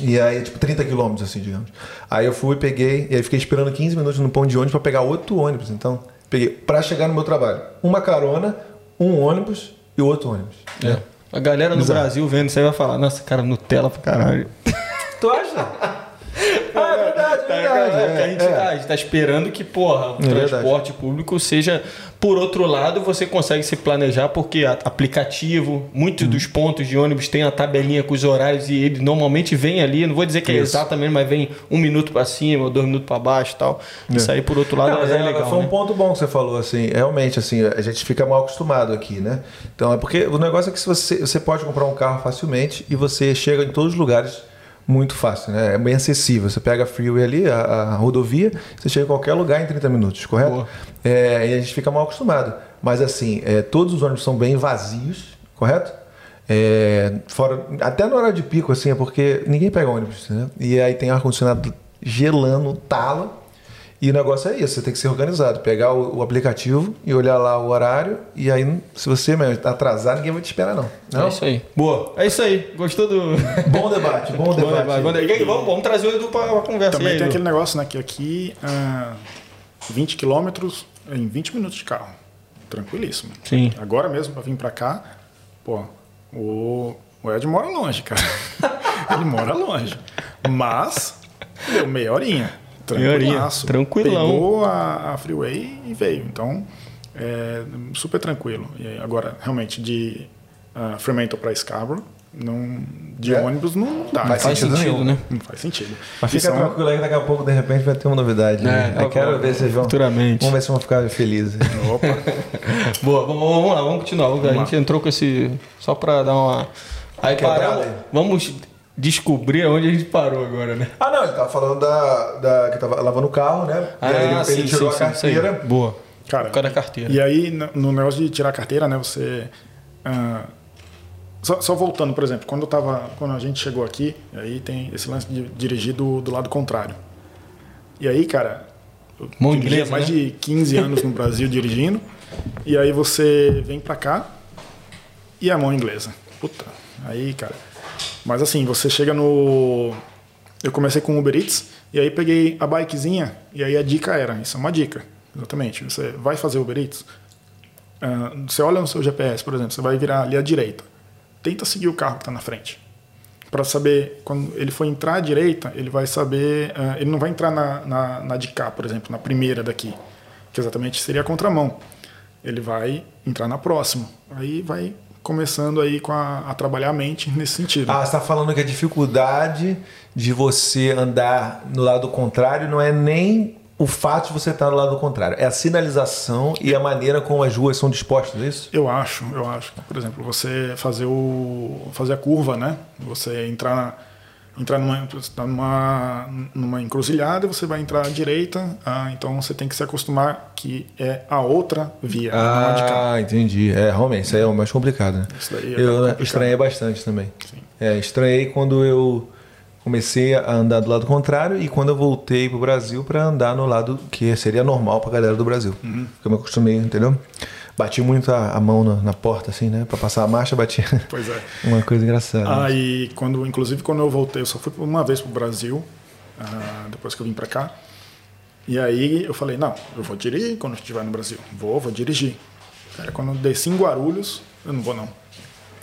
E aí, tipo, 30 quilômetros, assim, digamos. Aí eu fui, peguei, e aí fiquei esperando 15 minutos no ponto de ônibus pra pegar outro ônibus. Então, peguei pra chegar no meu trabalho. Uma carona, um ônibus e outro ônibus. É. A galera no. Brasil vendo isso aí vai falar, nossa, cara, Nutella pra caralho. Tu acha? É verdade, é verdade. é, a, gente, é. tá, a gente tá esperando que, porra, o É verdade. transporte público seja. Por outro lado, você consegue se planejar porque aplicativo, muitos Uhum. dos pontos de ônibus tem a tabelinha com os horários e ele normalmente vem ali. Não vou dizer que é Isso. exatamente, mas vem um minuto pra cima, ou dois minutos pra baixo e tal. Isso aí, por outro lado, Não, mas é, legal. foi um né? ponto bom que você falou, assim, realmente, assim, a gente fica mal acostumado aqui, né? Então é porque o negócio é que se você, você pode comprar um carro facilmente e você chega em todos os lugares muito fácil, né? É bem acessível. Você pega a freeway ali, a, a rodovia, você chega em qualquer lugar em 30 minutos, correto? É, e a gente fica mal acostumado. Mas assim, é, todos os ônibus são bem vazios, correto? É, fora, até na hora de pico, assim, é porque ninguém pega ônibus, né? E aí tem ar-condicionado gelando, tala. E o negócio é isso, você tem que ser organizado, pegar o, o aplicativo e olhar lá o horário, e aí, se você mesmo tá atrasado, ninguém vai te esperar, não. não? É isso aí. Boa. É isso aí. Gostou do. Bom debate, bom Bom debate. debate, bom debate. E aí, Vamos, vamos trazer o Edu pra, pra conversa. Também aí, tem Edu? aquele negócio, né? Que aqui, ah, 20 quilômetros em 20 minutos de carro. Tranquilíssimo. Sim. Agora mesmo, pra vir pra cá, pô, o, o Ed mora longe, cara. Ele mora longe. Mas, deu meia horinha. Tranquilaço. tranquilão. Pegou a, a freeway e veio. Então, é super tranquilo. E agora, realmente, de uh, Fremantle pra Scarborough, não, de É. ônibus não dá. Faz Faz sentido sentido, nenhum. né? Não faz sentido. Mas fica são- tranquilo aí que daqui a pouco, de repente, vai ter uma novidade. né? É, Eu quero ver se vocês vão. futuramente. Vamos ver se vão ficar felizes. Opa, Boa, vamos, vamos lá, vamos continuar. a lá. gente entrou com esse. Só pra dar uma. Aí paramos. Vamos descobrir onde a gente parou agora, né? Ah, não, ele tava falando da, da que tava lavando o carro, né? e aí ele, ele tirou a Ah, isso aí. carteira. Boa. Cara, Por carteira. E aí, no- negócio de tirar a carteira, né, você... ah, só, só voltando, por exemplo, quando, eu tava, quando a gente chegou aqui, aí tem esse lance de dirigir do, do lado contrário. E aí, cara, eu inglesa, há mais né? de 15 anos no Brasil dirigindo, e aí você vem pra cá e a mão inglesa. Puta, aí, cara... Mas assim, você chega no... Eu comecei com Uber Eats, e aí peguei a bikezinha, e aí a dica era, isso é uma dica, exatamente, você vai fazer Uber Eats, ah, você olha no seu GPS, por exemplo, você vai virar ali à direita, tenta seguir o carro que está na frente, para saber, quando ele for entrar à direita, ele vai saber, ah, ele não vai entrar na, na, na de cá, por exemplo, na primeira daqui, que exatamente seria a contramão, ele vai entrar na próxima, aí vai começando aí com a, a trabalhar a mente nesse sentido. Ah, você tá falando que a dificuldade de você andar no lado contrário não é nem o fato de você estar no lado contrário, é a sinalização e a maneira como as ruas são dispostas, é isso? Eu acho, eu acho. Por exemplo, você fazer o fazer a curva, né? Você entrar entrar numa numa numa encruzilhada, você vai entrar à direita, ah, então você tem que se acostumar que é a outra via. Ah, entendi. É, realmente, isso aí é o mais complicado, né? Isso daí é eu complicado. estranhei bastante também. Sim. É, estranhei quando eu comecei a andar do lado contrário e quando eu voltei pro Brasil para andar no lado que seria normal pra galera do Brasil. Uhum. Que eu me acostumei, entendeu? Bati muito a, a mão na, na porta, assim, né? Pra passar a marcha, bati. Pois é. Uma coisa engraçada. Aí, quando, inclusive, quando eu voltei, eu só fui uma vez pro Brasil, ah, depois que eu vim pra cá. E aí eu falei, não, eu vou dirigir quando eu estiver no Brasil. Vou, vou dirigir. Aí quando eu desci em Guarulhos, eu não vou não.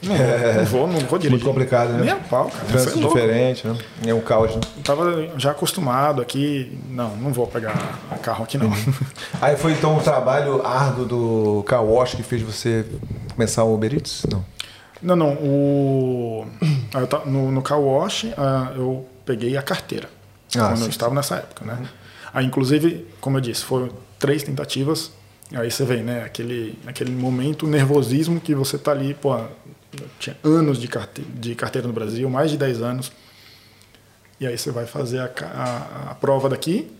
Não, vou, não vou, não vou dirigir. Muito complicado, né? Nem a pau, cara. Trânsito é diferente, né? É um caos, né? Eu tava já acostumado aqui. Não, não vou pegar carro aqui não. Aí foi então o trabalho árduo do car wash que fez você começar o Uber Eats? Não. Não, não. O, ah, no, no car wash, ah, eu peguei a carteira. Ah, quando sim, eu estava nessa época, né? Aí, inclusive, como eu disse, foram três tentativas. Aí você vê, né? Aquele, aquele momento, nervosismo que você tá ali, pô, tinha anos de carteira, de carteira no Brasil, mais de 10 anos. E aí você vai fazer a, a, a prova daqui.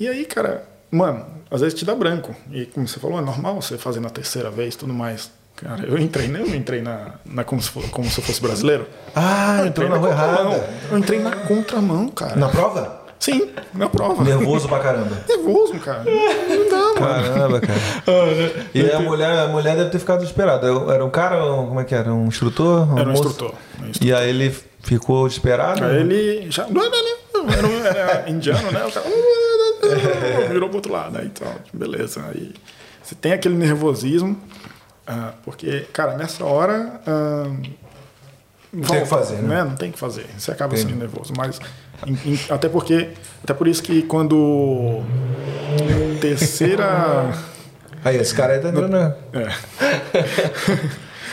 E aí, cara, mano, às vezes te dá branco. E como você falou, é normal você fazer na terceira vez tudo mais. Cara, eu entrei, né? eu entrei na, na como, se, fo- como se eu fosse brasileiro. Ah, Eu entrou entrei na rua errada. Eu entrei na contramão, cara. Na prova? Sim, na prova. Nervoso pra caramba. Nervoso, cara. Não dá, mano. Caramba, cara. E a mulher, a mulher deve ter ficado desesperada. Era um cara, um- como é que era? Um instrutor? Era um moço? instrutor. um instrutor. E aí ele ficou desesperado? Aí ele já. Não, não, não, era, um- era indiano, né? O cara. Virou pro outro lado. Aí, então, beleza. Aí você tem aquele nervosismo. ah, porque, cara, nessa hora. ah, tem o que fazer, né? Não tem o que fazer. Você acaba Entendi. sendo nervoso. Mas. Em- em- até porque. Até por isso que quando. Terceira. Aí, esse cara aí tá entrando. na- É.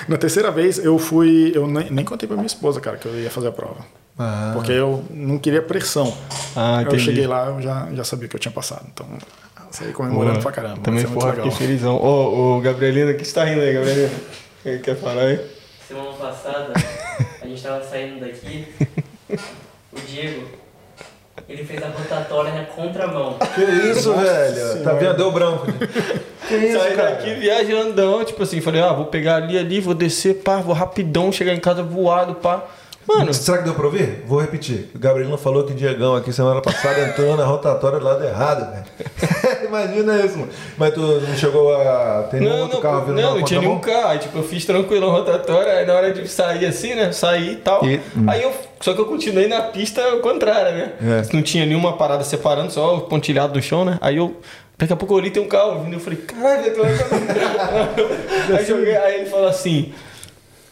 Na terceira vez eu fui. Eu nem, nem contei pra minha esposa, cara, que eu ia fazer a prova. Ah. Porque eu não queria pressão. Ah, eu cheguei lá, eu já, já sabia que eu tinha passado. Então, saí comemorando Boa. pra caramba. Também é foi legal. aqui felizão. Ô, ô, Gabrielina, que está rindo aí, Gabrielina? Quer falar aí? Semana passada, a gente tava saindo daqui, o Diego, ele fez a rotatória na contramão. Que isso, velho? Tá vendo? Deu branco. Que isso, Saí cara? daqui viajandão, tipo assim, falei, ah, vou pegar ali, ali, vou descer, pá, vou rapidão, chegar em casa voado, pá. Mano, Será que deu pra ouvir? Vou repetir. O Gabrielino falou que o Diegão aqui semana passada entrou na rotatória do lado errado, velho. Imagina isso, mano. Mas tu não chegou a. Tem nenhum não, outro não, carro vindo não, não tinha nenhum carro. Aí, tipo, eu fiz tranquilo a rotatória, aí na hora de sair assim, né? Sair e tal. E- hum. Aí eu. Só que eu continuei na pista contrária, né? É. Não tinha nenhuma parada separando, só o pontilhado no chão, né? Aí eu. Daqui a pouco eu olhei tem um carro vindo. Eu falei, caralho, eu tô Aí joguei, aí ele falou assim.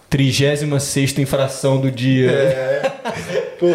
36 infração do dia. É. Pô,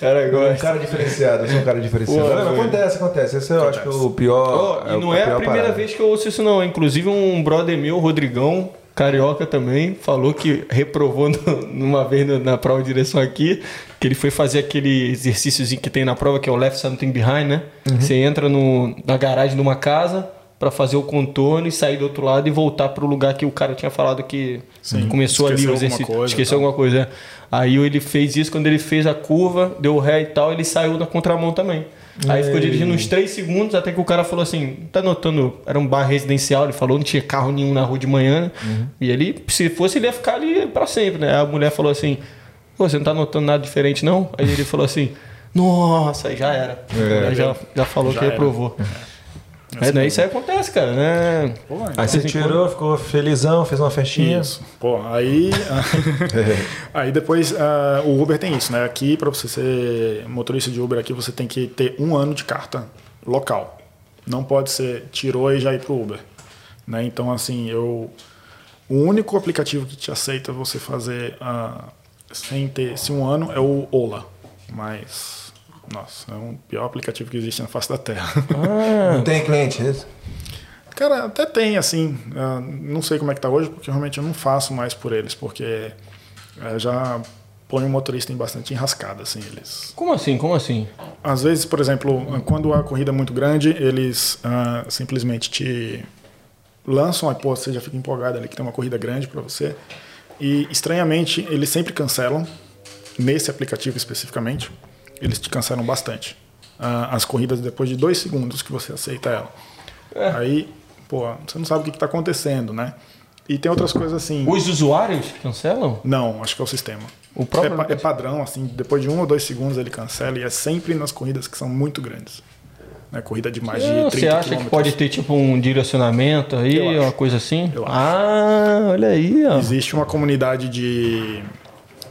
Cara, é um gosta. cara diferenciado, eu sou um cara diferenciado. Pô, Não, acontece, acontece. Esse eu acho que é o pior. Ó, e não é a pior primeira parada. vez que eu ouço isso, não. Inclusive, um brother meu, Rodrigão, carioca também, falou que reprovou no- numa vez na prova de direção aqui, que ele foi fazer aquele exercíciozinho que tem na prova, que é o left something behind, né? Uhum. Você entra no, na garagem de uma casa para fazer o contorno e sair do outro lado e voltar pro lugar que o cara tinha falado que Sim, começou ali esqueceu o alguma exercício. coisa, Esqueceu tá. alguma coisa, é. Aí ele fez isso quando ele fez a curva, deu ré e tal, ele saiu na contramão também. Aí ficou dirigindo uns 3 segundos até que o cara falou assim: tá notando? Era um bar residencial, ele falou, não tinha carro nenhum na rua de manhã. né? E ele, se fosse, ele ia ficar ali pra sempre, né? Aí a mulher falou assim: Pô, você não tá notando nada diferente, não? Aí ele falou assim: Nossa, aí já era. É. Já, já falou Já que era. É, né? Isso aí acontece, cara, né? Pô, Aí você Assim, tirou, ficou felizão, fez uma festinha. Isso. Pô, aí. aí depois ah, o Uber tem isso, né? Aqui, para você ser motorista de Uber aqui, você tem que ter um ano de carta local. Não pode ser tirou e já ir pro Uber. Né? Então, assim, eu. O único aplicativo que te aceita você fazer ah, sem ter esse um ano é o Ola. Mas. Nossa, é o pior aplicativo que existe na face da Terra. Não tem cliente, é isso? Cara, até tem, assim. ah, não sei como é que tá hoje, porque realmente eu não faço mais por eles, porque eh, já põe o motorista em bastante enrascada, assim, eles. Como assim? Como assim? Às vezes, por exemplo, quando a corrida é muito grande, eles ah, simplesmente te lançam, aí, pô, você já fica empolgado ali que tem uma corrida grande para você. E, estranhamente, eles sempre cancelam, nesse aplicativo especificamente, eles te cancelam bastante. Ah, as corridas depois de dois segundos que você aceita ela. Aí, pô, você não sabe o que está acontecendo, né? E tem outras coisas assim. Os usuários cancelam? Não, acho que é o sistema. O próprio é, é padrão, assim, depois de um ou dois segundos ele cancela e é sempre nas corridas que são muito grandes. Né? Corrida de mais de Não, 30 Você acha que pode ter tipo um direcionamento aí, Eu uma acho. coisa assim? Eu acho. Ah, olha aí, ó. Existe uma comunidade de,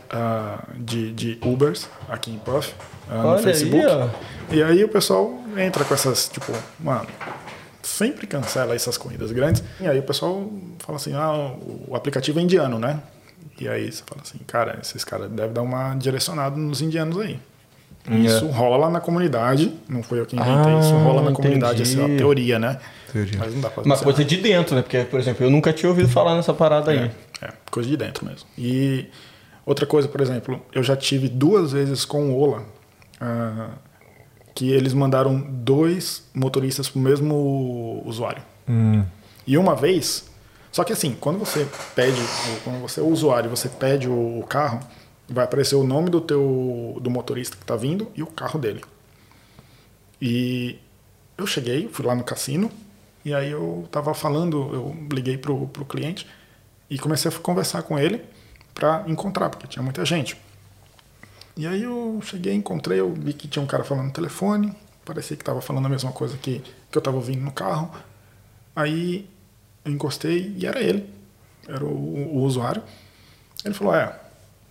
ah, de, de Ubers aqui em Puff, no Olha Facebook. aí. E aí o pessoal entra com essas, tipo, mano, sempre cancela essas corridas grandes. E aí o pessoal fala assim, ah, o aplicativo é indiano, né? E aí você fala assim, cara, esses caras devem dar uma direcionada nos indianos aí. Isso rola na comunidade, não foi eu que inventei, Ah, isso rola na comunidade, essa é a teoria, né? Teoria. Mas não dá pra Uma coisa de dentro, né? Porque, por exemplo, eu nunca tinha ouvido falar nessa parada aí. É, coisa de dentro mesmo. E outra coisa, por exemplo, eu já tive duas vezes com o Ola ah, que eles mandaram dois motoristas pro mesmo usuário. E uma vez, só que assim, quando você pede, quando você é o usuário, você pede o carro, vai aparecer o nome do teu do motorista que tá vindo e o carro dele. E eu cheguei, fui lá no cassino, e aí eu tava falando, eu liguei pro, pro cliente e comecei a conversar com ele para encontrar, porque tinha muita gente. E aí eu cheguei, encontrei, eu vi que tinha um cara falando no telefone, parecia que tava falando a mesma coisa que, que eu tava ouvindo no carro. Aí eu encostei e era ele, era o, o usuário. Ele falou, é,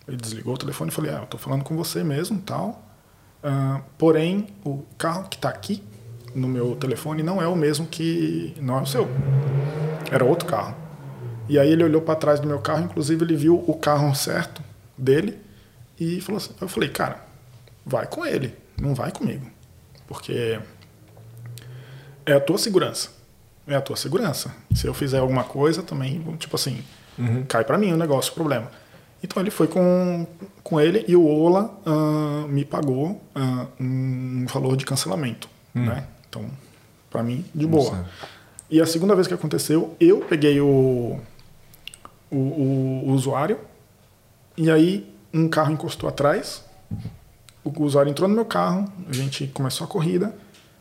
ele desligou o telefone e falei, ah, eu tô falando com você mesmo, tal. Ah, porém, o carro que tá aqui no meu telefone não é o mesmo que não é o seu. Era outro carro. E aí ele olhou para trás do meu carro, inclusive ele viu o carro certo dele e falou assim, eu falei, cara, vai com ele, não vai comigo. Porque é a tua segurança. É a tua segurança. Se eu fizer alguma coisa também, tipo assim, cai para mim o negócio, o problema. Então ele foi com, com ele e o Ola ah, me pagou ah, um valor de cancelamento, né? Então, para mim, de boa. E a segunda vez que aconteceu, eu peguei o, o, o- o usuário e aí um carro encostou atrás, o usuário entrou no meu carro, a gente começou a corrida.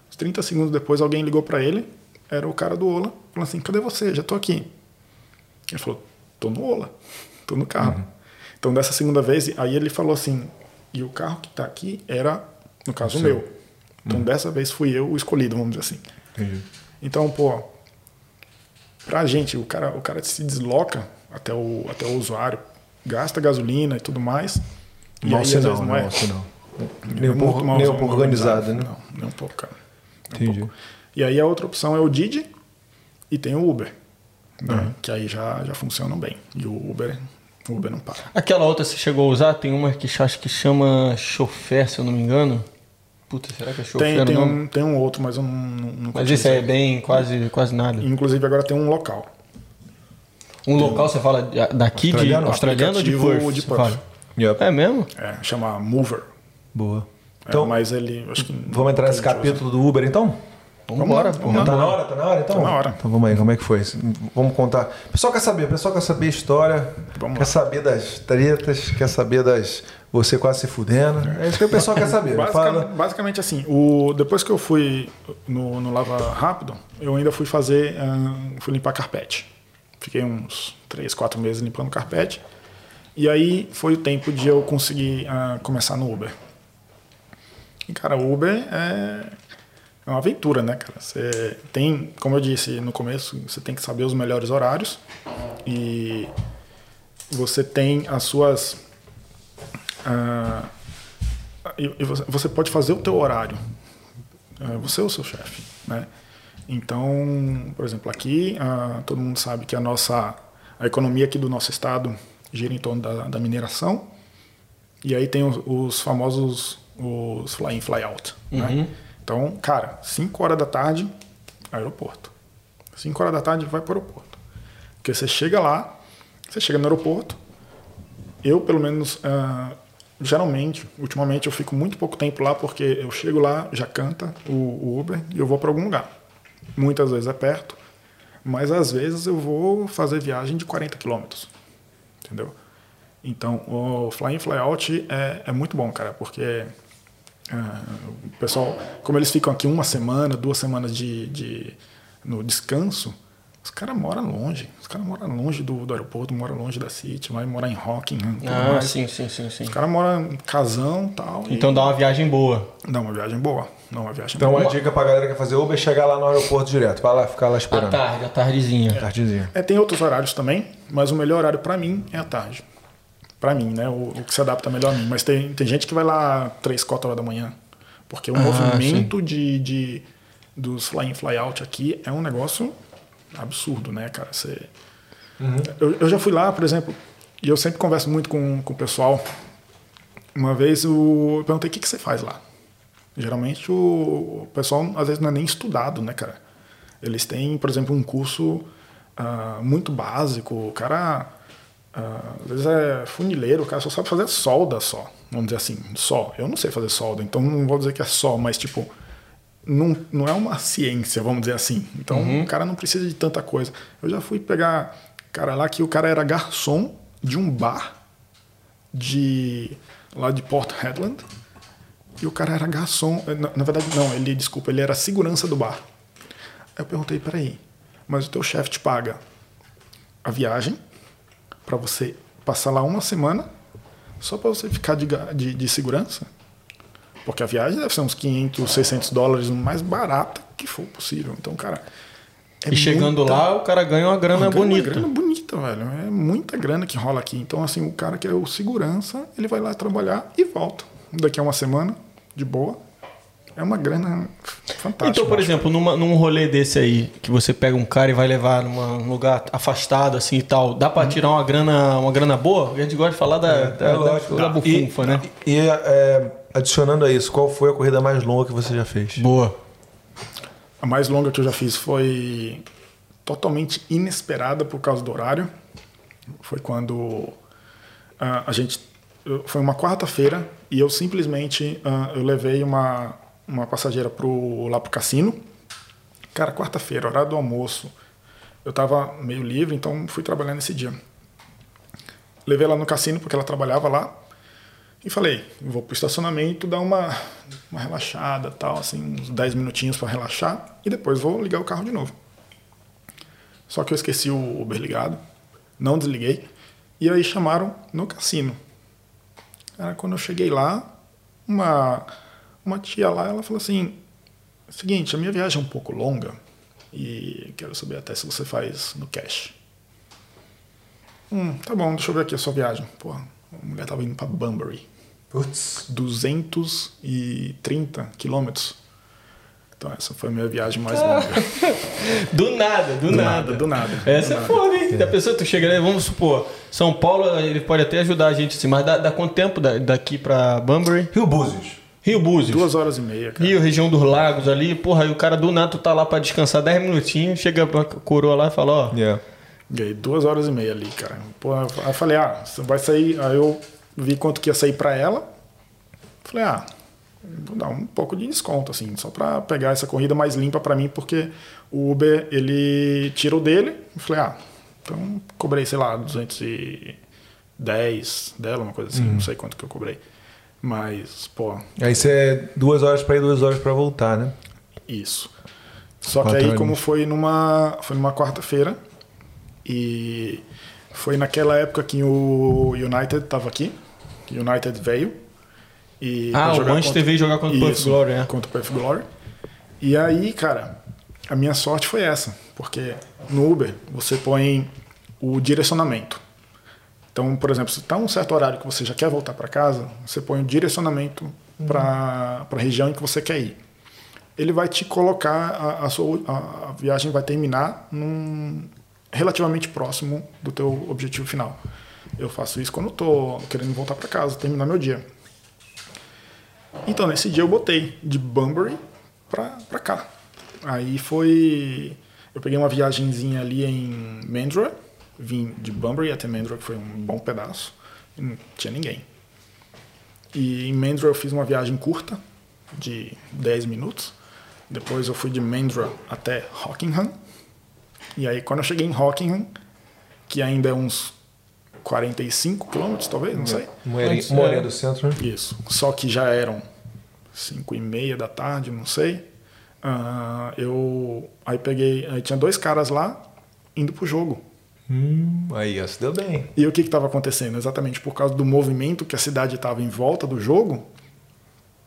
Uns 30 segundos depois, alguém ligou para ele, era o cara do Ola, falou assim: cadê você? Já tô aqui. Ele falou: tô no Ola, tô no carro. Então, dessa segunda vez, aí ele falou assim: e o carro que tá aqui era, no caso, o meu. Então, dessa vez fui eu o escolhido, vamos dizer assim. Entendi. Então, pô, pra gente, o cara, o cara se desloca até o, até o usuário, gasta gasolina e tudo mais. E Mau aí, às sinal, vezes, não é. mau sinal. Nem um pouco, mal nem um pouco organizado, né? Não, nem um pouco, cara. Nem um Entendi. pouco. E aí a outra opção é o Didi e tem o Uber, né? Uhum. que aí já, já funcionam bem. E o Uber, o Uber não para. Aquela outra você chegou a usar? Tem uma que acho que chama chofer, se eu não me engano. Puta, será que é chofer Tem, tem, um, tem um outro, mas eu não, não, não Mas utilizei. é bem quase, quase nada. Inclusive agora tem um local. Um local, você fala daqui Australiano? de australiano ou de Perth? de Perth. Yep. É mesmo? É, chama Mover. Boa. Então, Então, mas ele, acho que vamos entrar nesse capítulo do Uber, então? Vamos embora. Tá na hora? Tá na hora, então? Tá na hora. Então vamos aí, como é que foi? Vamos contar. O pessoal quer saber, o pessoal quer saber a história, Vamos quer lá. saber das tretas, quer saber das... Você quase se fudendo. É isso que o pessoal quer saber. Basicamente, Fala. basicamente assim, o, depois que eu fui no, no Lava Rápido, eu ainda fui fazer, fui limpar carpete. Fiquei uns 3, 4 meses limpando carpete. E aí foi o tempo de eu conseguir ah, começar no Uber. E, cara, o Uber é, é uma aventura, né, cara? Você tem, como eu disse no começo, você tem que saber os melhores horários. E você tem as suas... ah, e, você, você pode fazer o teu horário. É, Você é o seu chefe, né? Então, por exemplo, aqui ah, todo mundo sabe que a nossa a economia aqui do nosso estado gira em torno da, da mineração e aí tem os, os famosos os fly in fly out, né? Então, cara, 5 horas da tarde aeroporto. 5 horas da tarde vai para o aeroporto. Porque você chega lá, você chega no aeroporto, eu, pelo menos, ah, geralmente, ultimamente, eu fico muito pouco tempo lá porque eu chego lá, já canta o, o Uber e eu vou para algum lugar. Muitas vezes é perto, mas às vezes eu vou fazer viagem de 40 quilômetros. Entendeu? Então, o Fly in Fly Out é, é muito bom, cara, porque ah, o pessoal, como eles ficam aqui uma semana, duas semanas de, de- no descanso, os caras moram longe. Os caras moram longe do, do aeroporto, moram longe da City, vai morar em Rockingham. Ah, mais. sim, sim, sim, sim. Os caras moram em casão e tal. e Então dá uma viagem boa. Dá uma viagem boa. Dá uma viagem Então, boa. uma dica pra galera que quer fazer Uber é chegar lá no aeroporto direto. Vai lá, ficar lá À esperando. tarde, à tardezinha. Tardezinha. É, tem outros horários também, mas o melhor horário pra mim é a tarde. Pra mim, né? O, o que se adapta melhor a mim. Mas tem, tem gente que vai lá 3, 4 horas da manhã. Porque o Ah, movimento de, de, dos fly-in, fly-out aqui é um negócio absurdo, né, cara? Você... Eu, eu já fui lá, por exemplo, e eu sempre converso muito com, com o pessoal. Uma vez o- eu perguntei o que, que você faz lá. Geralmente o, pessoal às vezes não é nem estudado, né, cara? Eles têm, por exemplo, um curso ah, muito básico. O cara ah, às vezes é funileiro, o cara só sabe fazer solda só. Vamos dizer assim, só. Eu não sei fazer solda, então não vou dizer que é só, mas tipo, não, não é uma ciência, vamos dizer assim. Então o cara não precisa de tanta coisa. Eu já fui pegar cara lá que o cara era garçom de um bar de lá de Port Hedland. E o cara era garçom. Na, na verdade, não, ele, desculpa, ele era segurança do bar. Aí eu perguntei, peraí, mas o teu chefe te paga a viagem para você passar lá uma semana só para você ficar de, de, de segurança? Porque a viagem deve ser uns 500, 600 dólares, mais barata que for possível. Então, cara. é E chegando muita- lá, o cara ganha uma grana grana- bonita. Uma grana bonita, velho. É muita grana que rola aqui. Então, assim, o cara que é o segurança, ele vai lá trabalhar e volta. Daqui a uma semana, de boa. É uma grana fantástica. Então, por exemplo, numa, num rolê desse aí, que você pega um cara e vai levar numa- num lugar afastado assim e tal, dá pra tirar uma grana, uma grana boa? A gente gosta de falar da, da, da, da bufunfa, e, né? E é, adicionando a isso, qual foi a corrida mais longa que você já fez? Boa. A mais longa que eu já fiz foi totalmente inesperada por causa do horário. Foi quando ah, a gente foi uma quarta-feira e eu simplesmente ah, eu levei uma uma passageira pro lá pro cassino. Cara, quarta-feira, horário do almoço. Eu tava meio livre, então fui trabalhar nesse dia. Levei ela no cassino porque ela trabalhava lá. E falei, vou pro estacionamento dar uma, uma relaxada, tal, assim, uns 10 minutinhos para relaxar e depois vou ligar o carro de novo. Só que eu esqueci o Uber ligado, não desliguei, e aí chamaram no cassino. Cara, quando eu cheguei lá, uma, uma tia lá, ela falou assim, seguinte, a minha viagem é um pouco longa e quero saber até se você faz no cash. Hum, tá bom, deixa eu ver aqui a sua viagem. Porra, a mulher tava indo pra Bunbury. Putz. 230 quilômetros. Então essa foi a minha viagem mais longa. Do nada, do, Do nada. nada, do nada. Essa do é nada. foda, hein? Da pessoa tu chega, né? Vamos supor, São Paulo, ele pode até ajudar a gente assim, mas dá, dá quanto tempo da- daqui pra Bunbury? Rio Búzios. Rio Búzios. Duas horas e meia, cara. Rio, região dos lagos ali, porra, aí o cara do Nato tá lá pra descansar 10 minutinhos, chega pra coroa lá e fala, ó, Yeah. Ganhei duas horas e meia ali, cara. Pô, aí eu falei, ah, você vai sair. Aí eu vi quanto que ia sair pra ela. Falei, ah, vou dar um pouco de desconto, assim, só pra pegar essa corrida mais limpa pra mim, porque o Uber, ele tira o dele. Eu falei, ah, então cobrei, sei lá, 210 dela, uma coisa assim, não sei quanto que eu cobrei. Mas, pô, Aí você é duas horas pra ir, duas horas pra voltar, né? Isso. Só que Quatro aí, anos. como foi numa, foi numa quarta-feira, e foi naquela época que o United estava aqui, que o United veio. E Ah, o Manchester veio jogar contra o Isso, Glory, né? Contra o Puff Glory. E aí, cara, a minha sorte foi essa, porque no Uber você põe o direcionamento. Então, por exemplo, se está um certo horário que você já quer voltar para casa, você põe o direcionamento para a região em que você quer ir. Ele vai te colocar, a, a sua, a, a viagem vai terminar num, relativamente próximo do teu objetivo final. Eu faço isso quando estou querendo voltar para casa, terminar meu dia. Então, nesse dia eu botei de Bunbury pra, pra cá. Aí foi. Eu peguei uma viagenzinha ali em Mandurah, vim de Bunbury até Mandurah, que foi um bom pedaço, e não tinha ninguém. E em Mandurah eu fiz uma viagem curta, de 10 minutos. Depois eu fui de Mandurah até Rockingham. E aí quando eu cheguei em Rockingham, que ainda é uns 45 quilômetros, talvez, não sei. Moerinha é. do centro, né? Isso. Só que já eram 5 e meia da tarde, não sei. Ah, eu aí peguei, aí tinha dois caras lá indo pro jogo. Hum, aí, ó, se deu bem. E o que estava acontecendo? Exatamente por causa do movimento que a cidade estava em volta do jogo,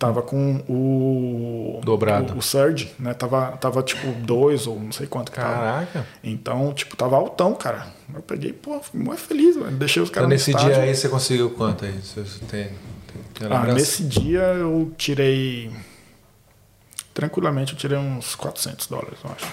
tava com o. Dobrado. O, o surge, né? Tava, tava tipo dois ou não sei quanto que tava. Caraca. Então, tipo, tava altão, cara. Eu peguei, pô, fiquei muito feliz, mano. Deixei os caras Então, nesse dia aí você conseguiu quanto aí? Você tem, tem, tem Ah, nesse dia eu tirei. Tranquilamente eu tirei uns 400 dólares, eu acho.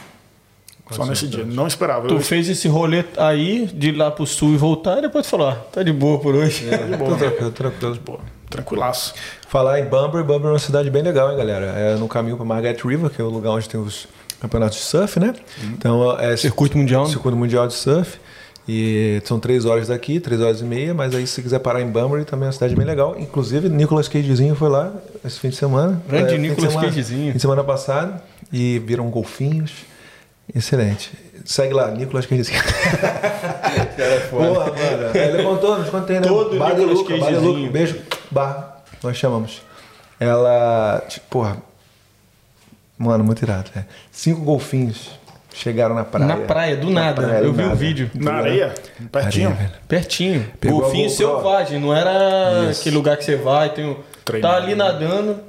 Só 400 nesse dia. Não esperava. Tu Eu, fez esse rolê aí, de ir lá pro sul e voltar, e depois tu falou, ah, tá de boa por hoje. de boa, Tô tranquilo, tranquilo. pô, tranquilaço. Falar em Bumber, Bumber é uma cidade bem legal, hein, galera? É no caminho para Margaret River, que é o lugar onde tem os campeonatos de surf, né? Então é Circuito mundial, né? circuito mundial de surf. E são três horas daqui, três horas e meia, mas aí se você quiser parar em Bunbury também é uma cidade bem legal. Inclusive, Nicolas Cagezinho foi lá esse fim de semana. Grande É, de Nicolas semana- Cagezinho. Fim de semana passada. E viram golfinhos. Excelente. Segue lá, Nicolas Cagezinho. Porra, mano. Ele contou, nos contei, né? Todo Bar de Nicolas Luca, Bar de Cagezinho. Luca. Beijo. Bar, nós chamamos. Ela, tipo, porra. Mano, muito irado, velho. Cinco golfinhos chegaram na praia. Na praia, do Na nada. praia, eu do vi o nada. vídeo. Na areia, pertinho. Areia. Pertinho. Pegou a Golfinho selvagem, não era Isso. aquele lugar que você vai, tem um... Treinado. Tá ali nadando.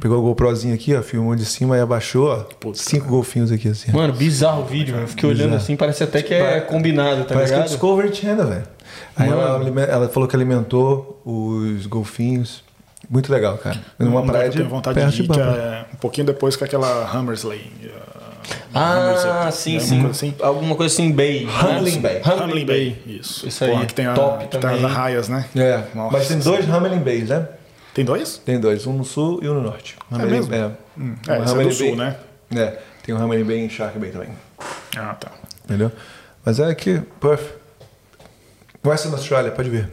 Pegou a GoProzinha aqui, ó, filmou de cima e abaixou, ó. Puta, cinco golfinhos aqui, assim. Mano, bizarro o vídeo. Eu Fiquei olhando Bizarro. assim, parece até que é combinado, tá Parece que é ligado? Discovery Channel, velho. Aí Mano. ela, ela falou que alimentou os golfinhos. Muito legal, cara. Numa Um praia eu de tenho vontade perto de ir, de é um pouquinho depois com aquela Hammersley. uh, Ah, Hammersley, sim, né? sim. Uma coisa assim. Alguma coisa assim, Bay. né? Hamlin Bay. Hamlin Bay. Isso. Isso aí, Porra, que tem a, top que tem também. as arraias, né? É, Nossa. mas tem dois Hamelin Bays, né? Tem dois? Tem dois, um no sul e um no norte. É mesmo? É, Hum, Um é, esse é do sul, Bay- né? É, tem um Hamelin Bay em Shark Bay também. Ah, tá. Entendeu? Mas é aqui, Perth. Western Australia, pode ver.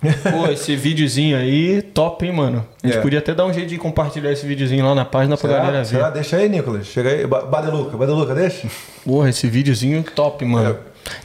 Pô, esse videozinho aí, top, hein, mano? A gente É. podia até dar um jeito de compartilhar esse videozinho lá na página pra galera ver. Será? Deixa aí, Nicolas. Chega aí. Ba- Badeluca, Badeluca, deixa. Porra, esse videozinho top, mano.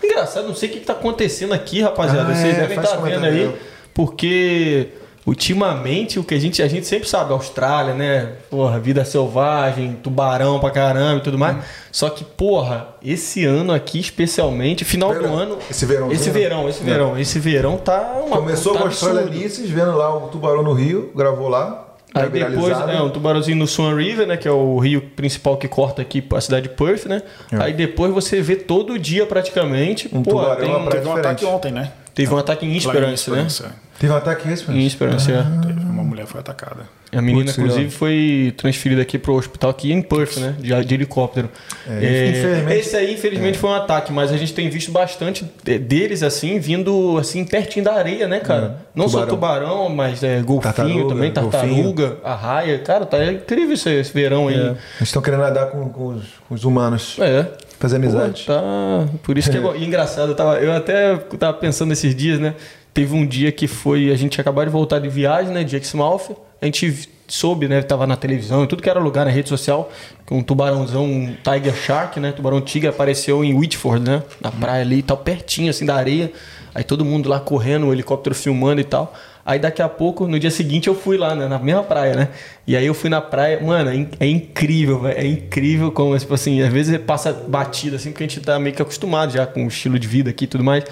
Engraçado, não sei o que, que tá acontecendo aqui, rapaziada. Ah, Vocês é, devem estar vendo comentário. aí, porque ultimamente o que a gente, a gente sempre sabe, Austrália, né? Porra, vida selvagem, tubarão pra caramba e tudo mais. Hum. Só que, porra, esse ano aqui, especialmente, final do Verão. ano. Esse verãozinho, Esse verão, esse verão. Esse verão tá uma. Começou tá com a. Alices, vendo lá o tubarão no Rio, gravou lá. Aí tá depois, é, um tubarãozinho no Swan River, né? Que é o rio principal que corta aqui a cidade de Perth, né? Aí depois você vê todo dia praticamente. Um pô, tubarão tem na um-. Teve um ataque ontem, né? Teve um ataque em Lá em Esperance, né? Esperance, Teve um ataque esse, Em Esperance, é. é. Teve- Uma mulher foi atacada. A menina, Putz, inclusive, legal. foi transferida aqui pro hospital aqui em Perth, né? De, de helicóptero. É, É, infelizmente- Esse aí, infelizmente, foi um ataque, mas a gente tem visto bastante de- deles, assim, vindo, assim, pertinho da areia, né, cara? Não só Hum. Tubarão. tubarão, mas é, golfinho Tartaruga, também, tartaruga, arraia. Cara, tá incrível esse, esse verão aí. É. Eles estão querendo nadar com, com os, com os humanos. É. Fazer amizade. Pô, tá... Por isso que é engraçado, eu, tava, eu até tava pensando esses dias, né? Teve um dia que foi. A gente acabou de voltar de viagem, né? De Exmouth. A gente soube, né? Tava na televisão, em tudo que era lugar na rede social, que um tubarãozão, um Tiger Shark, né? Tubarão tigre apareceu em Whitford, né? Na praia ali e tal, pertinho assim da areia. Aí todo mundo lá correndo, o helicóptero filmando e tal. Aí daqui a pouco, no dia seguinte, eu fui lá, né? Na mesma praia, né? E aí eu fui na praia, mano, é, é incrível, velho. É incrível como, tipo assim, às vezes passa batida, assim, porque a gente tá meio que acostumado já com o estilo de vida aqui e tudo mais.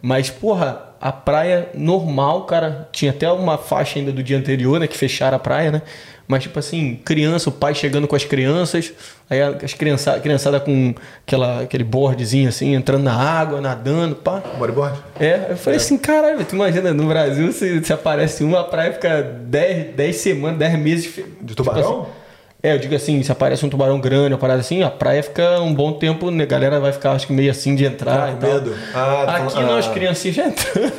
Mas, porra, a praia normal, cara, tinha até uma faixa ainda do dia anterior, né? Que fecharam a praia, né? Mas, tipo assim, criança, o pai chegando com as crianças, aí as criançadas criançada com aquela, aquele boardzinho assim, entrando na água, nadando, pá. Bodyboard? É, eu falei assim, caralho, tu imagina, no Brasil, se, se aparece uma, praia fica 10, 10 semanas, 10 meses. De tubarão? tipo assim, é, eu digo assim, se aparece um tubarão grande, uma parada assim, a praia fica um bom tempo, né? A galera vai ficar, acho que meio assim de entrar Tá e com medo? Ah, tá Aqui falando- não, ah. as criancinhas já entrando.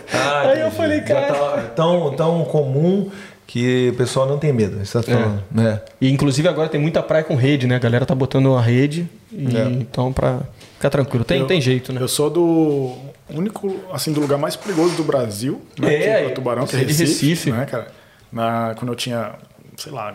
Aí eu falei, Já cara... tá tão, tão comum que o pessoal não tem medo. Você tá falando, né? E inclusive agora tem muita praia com rede, né? A galera tá botando uma rede, e, É. então pra ficar tranquilo. Tem, Eu- tem jeito, né? Eu sou do único, assim, do lugar mais perigoso do Brasil, né? É, que é o Tubarão, que é é Recife, Recife. né, cara? Na, quando eu tinha, sei lá,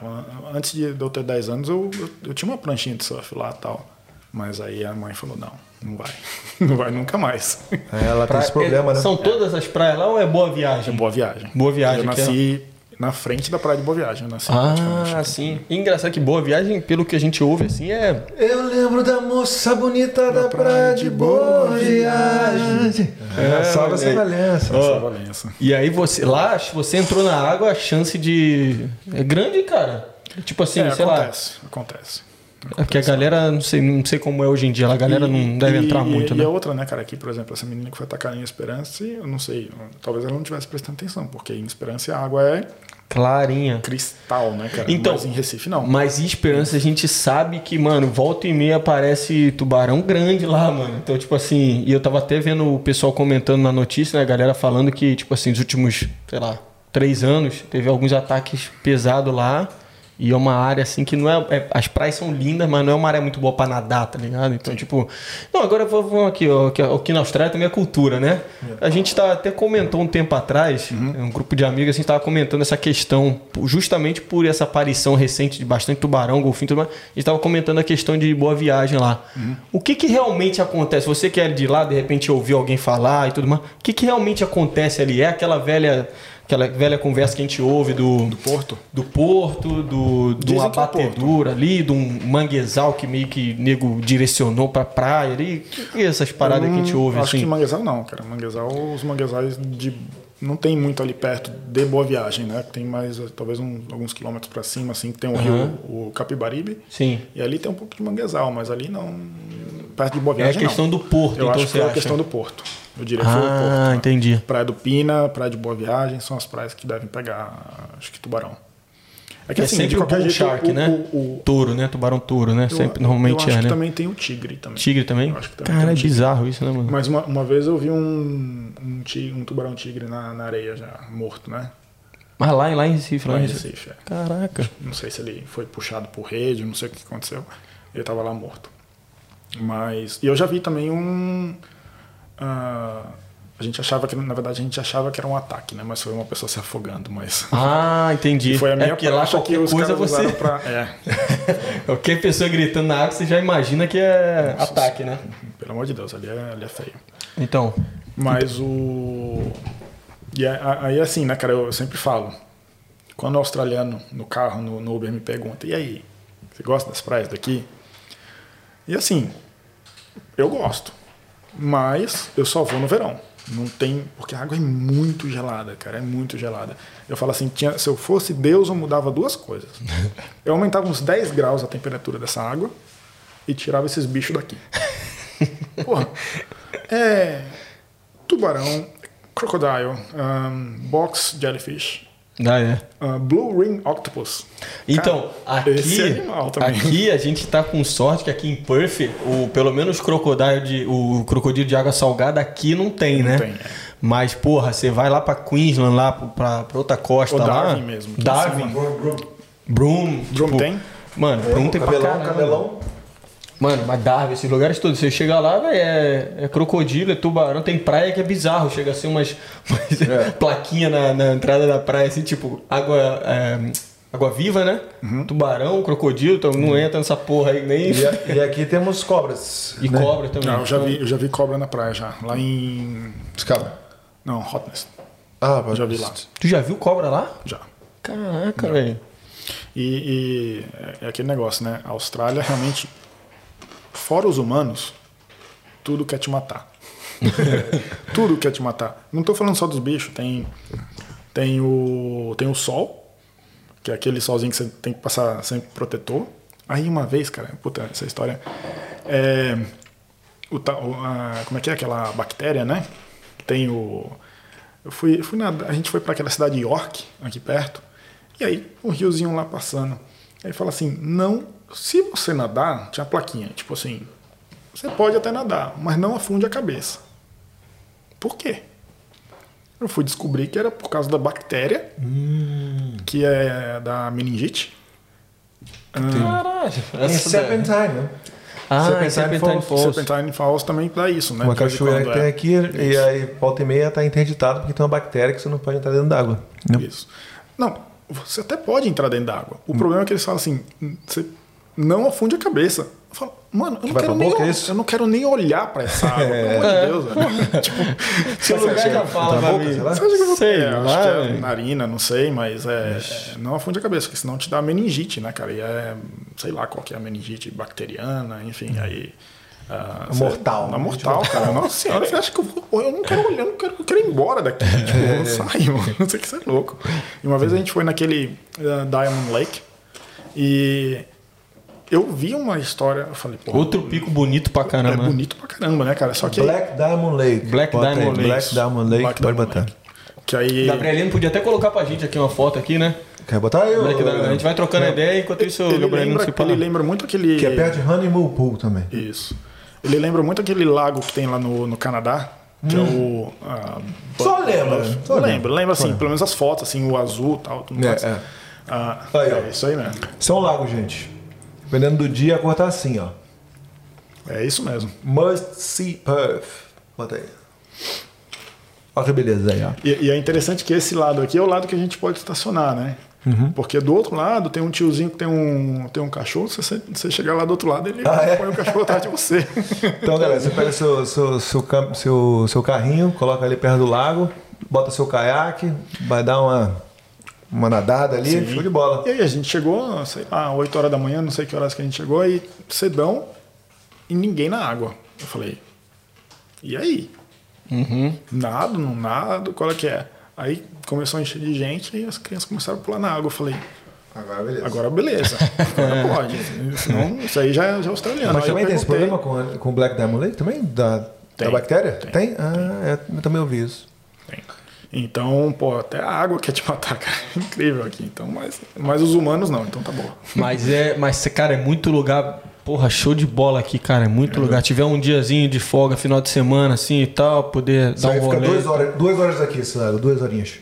antes de eu ter 10 anos, eu, eu, eu tinha uma pranchinha de surf lá e tal. Mas aí a mãe falou, não, não vai. Não vai nunca mais. Ela tem Pra- esse problema, é, né? São todas as praias lá ou é boa viagem? Boa viagem. Boa viagem, Eu é- nasci na frente da praia de Boa Viagem. Nasci praticamente. Ah, sim. E engraçado que Boa Viagem, pelo que a gente ouve, assim, é... Eu lembro da moça bonita da, praia de boa viagem. É, salve essa olha aí. Valença. Essa Valença. E aí você... Lá, você entrou na água, a chance de... É grande, cara. Tipo assim, É, sei acontece, acontece. lá... É porque a galera, não sei, não sei como é hoje em dia, a galera não deve e- entrar muito, e né? a outra, né, cara, aqui, por exemplo, essa menina que foi atacar em Esperança, eu não sei, talvez ela não tivesse prestando atenção, porque em Esperança a água é Clarinha. cristal, né, cara? Então, Mas em Recife não. Mas em Esperança a gente sabe que, mano, volta e meia aparece tubarão grande lá, mano. Então, tipo assim, e eu tava até vendo o pessoal comentando na notícia, né? A galera falando que, tipo assim, nos últimos, sei lá, três anos, teve alguns ataques pesados lá. E é uma área assim que não é, é- As praias são lindas, mas não é uma área muito boa pra nadar, tá ligado? Então, tipo. Não, agora vamos aqui, ó. Aqui, ó, aqui na Austrália também é cultura, né? A gente tá, até comentou um tempo atrás, um grupo de amigos, a gente tava comentando essa questão, justamente por essa aparição recente de bastante tubarão, golfinho e tudo mais. A gente tava comentando a questão de boa viagem lá. O que que realmente acontece? Você que é de lá, de repente ouviu alguém falar e tudo mais. O que que realmente acontece ali? É aquela velha. Aquela velha conversa que a gente ouve do, Do Porto? do porto, do, de uma que é ali, de um manguezal que meio que nego direcionou pra praia ali. Que, que é essas paradas que a gente Hum, ouve Acho assim? que manguezal não, cara. Manguezal, os manguezais de. Não tem muito ali perto de Boa Viagem, né? Tem mais, talvez, um- alguns quilômetros pra cima, assim, que tem o rio, o Capibaribe. Sim. E ali tem um pouco de manguezal, mas ali não. Perto de Boa É a Viagem. questão não. do porto, Eu então acho que é a questão do porto. Eu diria que foi o porto. Ah, né? entendi. Praia do Pina, Praia de Boa Viagem são as praias que devem pegar, acho que tubarão. É sempre o bull shark, o- né? o- o- Touro, né? Tubarão touro, né? eu- Sempre, normalmente eu acho é, que né? também tem o tigre também. Tigre também? Eu acho que também Cara, é bizarro isso, né, mano? Mas uma, uma vez eu vi um, um, tigre, um tubarão tigre na, na areia já, morto, né? Mas lá, lá em Recife, lá Lá em Recife. É. Caraca. Não sei se ele foi puxado por rede, não sei o que aconteceu. Ele tava lá morto. Mas. E eu já vi também um. ah, a gente achava que, na verdade, a gente achava que era um ataque, né? Mas foi uma pessoa se afogando, mas. Ah, entendi. Foi a minha é lá prancha qualquer que os coisa caras você... pra. É, Qualquer pessoa gritando na água, você já imagina que é ataque, né? pelo amor de Deus, ali é, ali é feio. Então, Mas o. E aí, assim, né, cara, eu sempre falo. Quando o australiano no carro, no, no Uber, me pergunta: e aí, você gosta das praias daqui? E assim, eu gosto. Mas eu só vou no verão. Não tem. Porque a água é muito gelada, cara. É muito gelada. Eu falo assim: tinha, se eu fosse Deus, eu mudava duas coisas. Eu aumentava uns 10 graus a temperatura dessa água e tirava esses bichos daqui. Porra. É. Tubarão, crocodile, um, box jellyfish, ah, é. uh, blue ring octopus. Então, Cara, aqui, também. aqui a gente tá com sorte que aqui em Perth, o, pelo menos crocodilo de, o crocodilo de água salgada aqui não tem, né? tem, é. Mas, porra, você vai lá pra Queensland, lá pra, pra outra costa Ou lá. Darwin mesmo, Darwin. Broom. Broom tipo, tem? Mano, Broom tem pra cabelão, caramba. cabelão. Mano, mas Darwin, esses lugares todos. Você chega lá, velho, é, é crocodilo, é tubarão, tem praia que é bizarro. Chega a ser umas, umas É. plaquinha na, na entrada da praia, assim, tipo, água. é, água viva, né? Uhum. Tubarão, crocodilo, então não entra nessa porra aí nem. E, a- e aqui temos cobras. E né? cobra também. Não, eu já, vi, eu já vi cobra na praia já. Lá em. Escala. Não, Hotness. Ah, Eu já vi lá. Tu já viu cobra lá? Já. Caraca, velho. E, e é aquele negócio, né? A Austrália realmente, fora os humanos, tudo quer te matar. tudo quer te matar. Não tô falando só dos bichos, tem, tem, o, tem o sol, que é aquele solzinho que você tem que passar sempre protetor. Aí uma vez, cara, puta, essa história. É, o, a- como é que é aquela bactéria, né? Tem o. Eu fui, fui nadar, a gente foi para aquela cidade de York, aqui perto, e aí um riozinho lá passando. Aí fala assim: não, se você nadar, tinha plaquinha, tipo assim, você pode até nadar, mas não afunde a cabeça. Por quê? Eu fui descobrir que era por causa da bactéria, que é da meningite. Caralho. Em Serpentine, né? Ah, Serpentine Serpentine Falls. Falls. Serpentine Falls também dá isso, né? Uma cachoeira que tem é. aqui e aí volta e meia tá interditado porque tem uma bactéria que você não pode entrar dentro d'água. Isso. Não, você até pode entrar dentro d'água. O problema é que eles falam assim: você não afunde a cabeça. Eu falo, Mano, eu não, quero nem, boca, é isso? eu não quero nem olhar pra essa água, pelo amor de Deus, velho. tipo, Se o lugar já fala na pra mim. Você acha que eu vou Sei é, lá, acho que é narina, não sei, mas é, é, não afunde a cabeça, porque senão te dá meningite, né, cara? E é, sei lá qual que é a meningite bacteriana, enfim, aí. ah, É mortal, É né? mortal, cara. Nossa senhora, você acha que eu vou. Eu não quero olhar, eu não quero, eu quero ir embora daqui. Tipo, eu não saio, mano. Não sei que você é louco. E uma vez a gente foi naquele ah, Diamond Lake e eu vi uma história, eu falei, pô. Outro pico bonito pra é caramba. né? bonito pra caramba, né, cara? Só que. Black Diamond Lake. Black Bota Diamond Lake. Black Diamond Lake, Black pode Diamond botar. Lake. Que aí. Gabrielino podia até colocar pra gente aqui uma foto aqui, né? Quer botar ô- Black Diamond. A gente vai trocando ideia enquanto isso o Ele Gabrielino lembra, se fala. ele lembra muito aquele. Que é perto de Honeymoon Pool também. Isso. Ele lembra muito aquele lago que tem lá no, no Canadá, que é o. ah, Só lembra, só lembra, lembra. assim, pelo menos as fotos, assim, o azul e tal. Tudo É, mais. é. Ah, Aí, ó. é isso aí mesmo. Isso é um lago, gente. Dependendo do dia, a cor tá assim, ó. É isso mesmo. Must see Perth. Bota aí. Olha que beleza aí, ó. E, e é interessante que esse lado aqui é o lado que a gente pode estacionar, né? Uhum. Porque do outro lado tem um tiozinho que tem um, tem um cachorro, se você, você chegar lá do outro lado, ele Ah, é? põe o cachorro atrás de você. Então, galera, você pega seu, seu, seu, seu, seu carrinho, coloca ali perto do lago, bota seu caiaque, vai dar uma, uma nadada ali, Sim. show de bola. E aí a gente chegou, sei lá, 8 horas da manhã, não sei que horas que a gente chegou, aí cedão e ninguém na água. Eu falei, e aí? Uhum. Nado, não nado, qual é que é? Aí começou a encher de gente e as crianças começaram a pular na água. Eu falei, Agora, beleza. agora beleza, agora pode. Senão, isso aí já, já é australiano. Mas Aí também tem esse problema com, com o Black Diamond Lake também? Da, Tem, da bactéria? tem. Ah, é, eu também ouvi isso. Tem. Então, pô, até a água quer te matar, cara. É incrível aqui. Então, mas, mas os humanos não, então tá bom. Mas é, mas cara, é muito lugar, porra, show de bola aqui, cara, é muito lugar. Tiver um diazinho de folga, final de semana assim e tal, poder Isso dar um fica rolê. duas horas, duas horas aqui, esse lago, duas horinhas.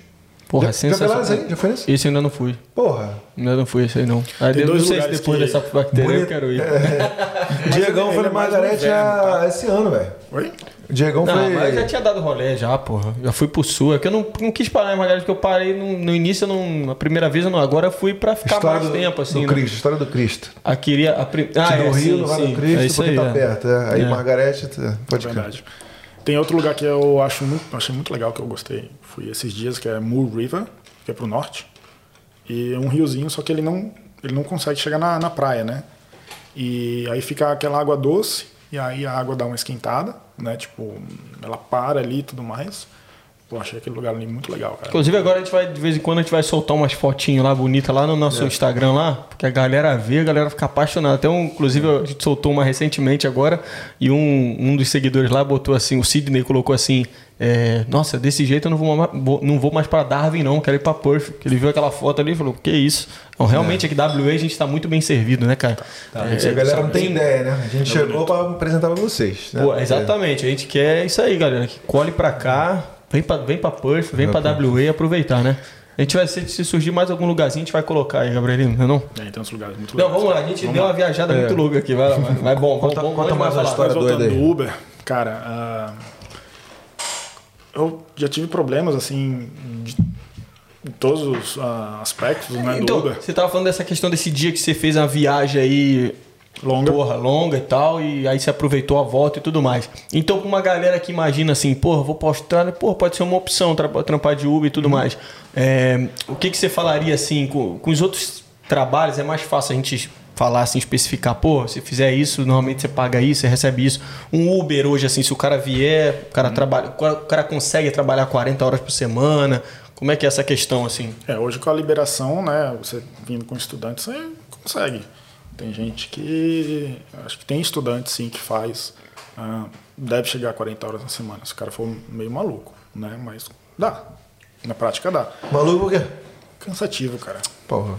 Porra, já, já foi lá sensacional. isso aí? Já foi nesse? Esse eu ainda não fui. Porra. Ainda não fui esse aí não. Aí Tem eu não dois sei se lugares depois que- dessa bactéria eu Bonito. quero ir. Diegão ele foi é no no Margarete a- tá? esse ano, velho. Oi? O Diegão Não, foi. mas eu já tinha dado rolê já, porra. Já fui pro sul. É que eu não, não quis parar em Margarete, porque eu parei no, no início, não, a primeira vez eu não. Agora eu fui pra ficar História mais do, tempo, assim, do né? Cristo, história do Cristo. A queria. A prim... Ah, é, Rio, sim, vai sim. no Cristo, é isso porque aí, tá é. perto. é. Aí É. Margarete, tá- pode É verdade. Tem outro lugar que eu acho muito, achei muito legal, que eu gostei. Fui esses dias, que é Moore River, que é pro norte. E é um riozinho, só que ele não, ele não consegue chegar na, na praia, né? E aí fica aquela água doce, e aí a água dá uma esquentada, né? Tipo, ela para ali e tudo mais. Pô, achei aquele lugar ali muito legal, cara. Inclusive agora a gente vai, de vez em quando, a gente vai soltar umas fotinhas lá bonitas lá no nosso Instagram lá, porque a galera vê, a galera fica apaixonada. Até um, inclusive a gente soltou uma recentemente agora e um, um dos seguidores lá botou assim, o Sidney colocou assim, é, nossa, desse jeito eu não vou, ma- vou- não vou mais pra Darwin não, quero ir pra Perth. Que ele viu aquela foto ali e falou, que isso? Então, realmente aqui WA a gente tá muito bem servido, né, cara? É, Isso a galera não tem sim. ideia, né? A gente chegou pra apresentar pra vocês. Né? Pô, exatamente, a gente quer isso aí, galera. Que colhe pra cá, vem pra, vem pra Perth, vem pra WA e aproveitar, né? A gente vai, se, se surgir mais algum lugarzinho, a gente vai colocar aí, Gabrielino, não é não? É, tem uns lugares muito Não, legais. vamos lá, a gente deu uma viajada muito louca aqui, vai lá, vai, vai bom, Conta- vamos, conta vamos mais a história. Mas voltando doida aí. do Uber, cara, ah, eu já tive problemas assim de, em todos os ah, aspectos né, do Então, Uber. você tava falando dessa questão desse dia que você fez uma viagem aí Longa. porra, longa e tal, e aí você aproveitou a volta e tudo mais. Então, pra uma galera que imagina assim, porra, vou pra Austrália, porra, pode ser uma opção tra- trampar de Uber e tudo mais. É, o que, que você falaria assim, com, com os outros trabalhos, é mais fácil a gente falar assim, especificar, pô, se fizer isso, normalmente você paga isso, você recebe isso. Um Uber hoje, assim, se o cara vier, o cara trabalha, o cara- o cara consegue trabalhar 40 horas por semana. Como é que é essa questão, assim? É, hoje com a liberação, né, você vindo com estudante, você consegue. Tem gente que. Acho que tem estudante sim que faz. ah, deve chegar a 40 horas na semana. Se o cara for meio maluco, né? Mas dá. Na prática dá. Maluco por quê? Cansativo, cara. Porra.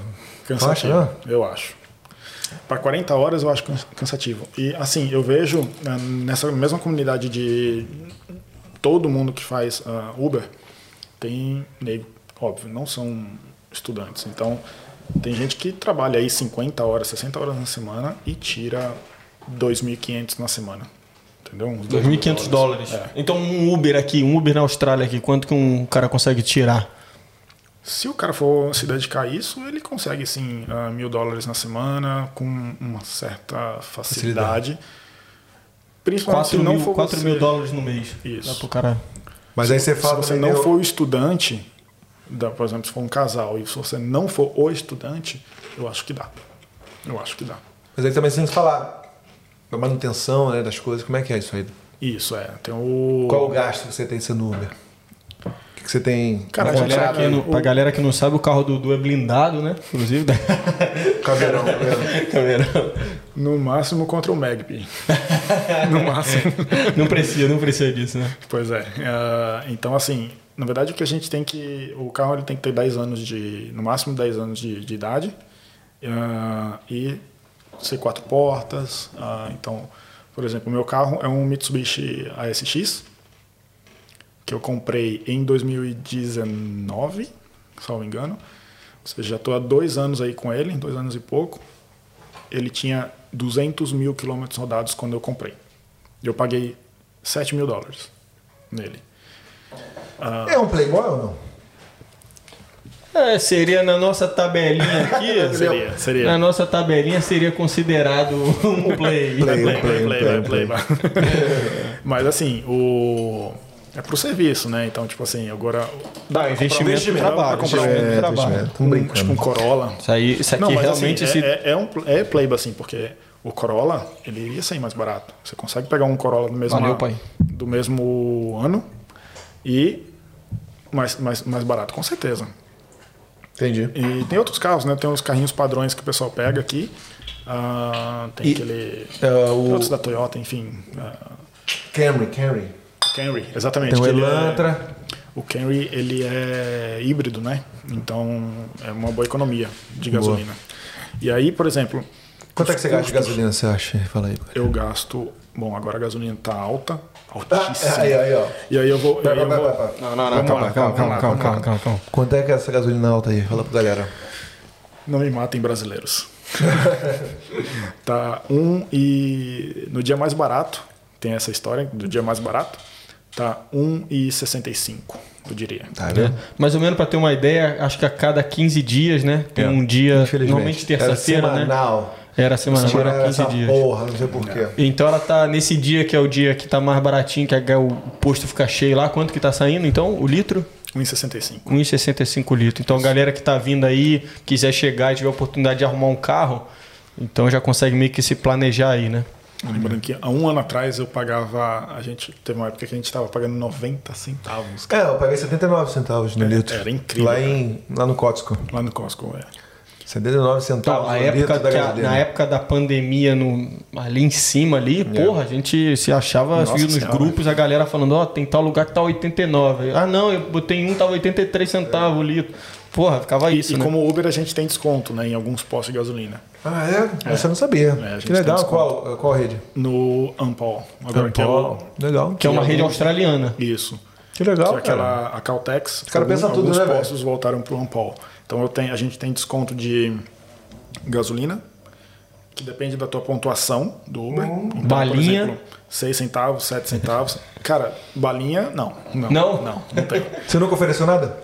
Cansativo, Acha, eu acho. Para 40 horas eu acho cansa- cansativo. E assim, eu vejo né, nessa mesma comunidade de todo mundo que faz ah, Uber, tem nego, óbvio, não são estudantes. Então, tem gente que trabalha aí 50 horas, 60 horas na semana e tira 2.500 na semana. Entendeu? Uns 2.500 dólares. É. Então, um Uber aqui, um Uber na Austrália aqui, quanto que um cara consegue tirar? Se o cara for se dedicar a isso, ele consegue sim ah, mil dólares na semana com uma certa facilidade. Principalmente 4 se não mil, for 4 você, mil dólares no mês. Isso. Dá pro cara. Mas aí você Se fala você também, não for o estudante, da- por exemplo, se for um casal e se você não for o estudante, eu acho que dá. Eu acho que dá. Mas aí também você tem que falar a manutenção né, das coisas, como é que é isso aí? Isso, é. Tem o. Qual o gasto que você tem sendo Uber? Que, que você tem? Cara, Pra galera, sabe, que não, pra galera que não sabe, o carro do Dudu é blindado, né? Inclusive. Caveirão, caveirão. Caveirão. No máximo contra o Magpie. no máximo. Não precisa, não precisa disso, né? Pois é. Ah, então, assim, na verdade, o que a gente tem que. O carro ele tem que ter 10 anos de. No máximo 10 anos de, de idade. ah, e ser quatro portas. ah, então, por exemplo, o meu carro é um Mitsubishi ASX. Que eu comprei em 2019, se não me engano. Ou seja, já estou há dois anos aí com ele, dois anos e pouco. Ele tinha 200 mil quilômetros rodados quando eu comprei. Eu paguei 7 mil dólares nele. É um Playboy ou não? É, seria na nossa tabelinha aqui. Seria, seria. Na nossa tabelinha seria considerado um play. Play. Play, play, play, play, play, play. Mas assim, o. É pro serviço, né? Então, tipo assim, agora. Dá investimento, investimento, trabalho. pra comprar um investimento, investimento, trabalho. Um, tipo um Corolla. Isso aí, isso aqui Não, mas realmente assim, se é, é, é um é playba assim, porque o Corolla, ele iria sair mais barato. Você consegue pegar um Corolla do mesmo, Valeu, pai. do mesmo ano e mais, mais, mais barato, com certeza. Entendi. E tem outros carros, né? Tem os carrinhos padrões que o pessoal pega aqui. Ah, tem E- aquele. É, o Outros da Toyota, enfim. ah, Camry, Camry. Camry, exatamente. Tem o ele é- Elantra. o Camry, ele é híbrido, né? Então, é uma boa economia de Boa. gasolina. E aí, por exemplo... Quanto é que você gasta de gasolina, você acha? Fala aí. Eu gasto... Bom, agora a gasolina tá alta. Ah, Altíssima. aí, aí, ó. E aí eu vou... eu vai, vou- vai. Não, não, não, calma, lá, calma, calma, calma, calma, calma, calma. Quanto é que é essa gasolina alta aí? Fala pra galera. Não me matem brasileiros. tá um e... No dia mais barato, tem essa história do dia mais barato, tá 1,65, eu diria. Tá É. vendo? Mais ou menos para ter uma ideia, acho que a cada 15 dias, né? Tem um dia, normalmente terça-feira, Era né? semanal. Era semana, agora 15 essa dias. porra, não sei porquê. Então ela tá nesse dia que é o dia que tá mais baratinho, que é o posto fica cheio lá. Quanto que tá saindo? Então, o litro? 1,65. 1,65 litro. Então, a galera que tá vindo aí, quiser chegar e tiver a oportunidade de arrumar um carro, então já consegue meio que se planejar aí, né? Lembrando que há um ano atrás eu pagava. A gente teve uma época que a gente estava pagando 90 centavos É, eu paguei 79 centavos no É, litro. era incrível, Lá, cara. em, lá no Costco. lá no Costco. É. 79 Então, centavos a no época litro da a- na época da pandemia, no, ali em cima ali, porra, a gente se achava Nossa assim, nos Senhora. grupos, a galera falando, ó, tem tal lugar que tá 89. Ah, não, eu botei um, tava 83 centavos o litro. Porra, ficava isso, E né? como Uber a gente tem desconto né, em alguns postos de gasolina. Ah, é? Essa eu não sabia. É, que legal. Qual, qual rede? No Ampol. Agora que é o- Ampol. Legal. Que é uma rede australiana. Isso. Que legal, que é aquela a Caltex. cara pensa alguns- tudo, alguns né, velho? postos voltaram para o Ampol. Então eu tenho, a gente tem desconto de gasolina, que depende da tua pontuação do Uber. Hum. Então, Balinha. Por exemplo, 6 centavos, 7 centavos. Cara, balinha, não. Não? Não? Não, não tem. Você nunca ofereceu nada?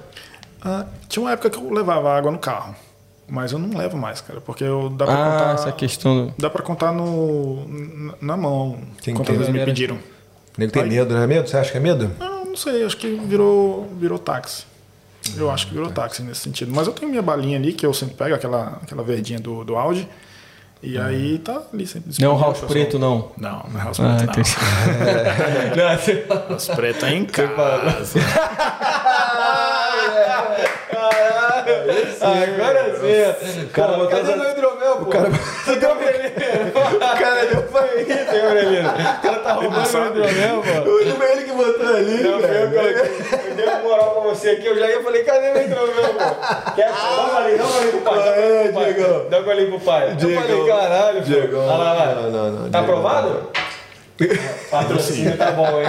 Ah, tinha uma época que eu levava água no carro. Mas eu não levo mais, cara. Porque eu dá pra Ah, contar. essa questão do... Dá pra contar no, na- mão. Tem quantas vezes me pediram. O nego tem medo, não é medo? Você acha que é medo? Ah, não sei, acho que virou, virou táxi. Eu acho que virou táxi nesse sentido. Mas eu tenho minha balinha ali, que eu sempre pego, aquela, aquela verdinha do, do Audi. E aí tá ali sempre Não é o house preto, não. Não, não é house Ah, preto, entendi. não. Não, você- House preto é em casa. Agora sim. O cara botou cadê essa- meu hidromel, pô? O cara... O cara deu isso, hein, Aurelino? O cara tá roubando meu hidromel, pô. Foi ele que botou ali, Não, foi eu coloquei. Eu dei uma moral pra você aqui, eu já ia falei, cadê meu hidromel, pô? Quer? Dá um golinho, dá um golinho pro pai. dá golinho pro pai. Diegão. Dá um golinho pro pai. Eu falei, caralho, pô. Diegão. Olha lá, lá. Não, não, não, Tá aprovado? Patrocínio tá bom, hein?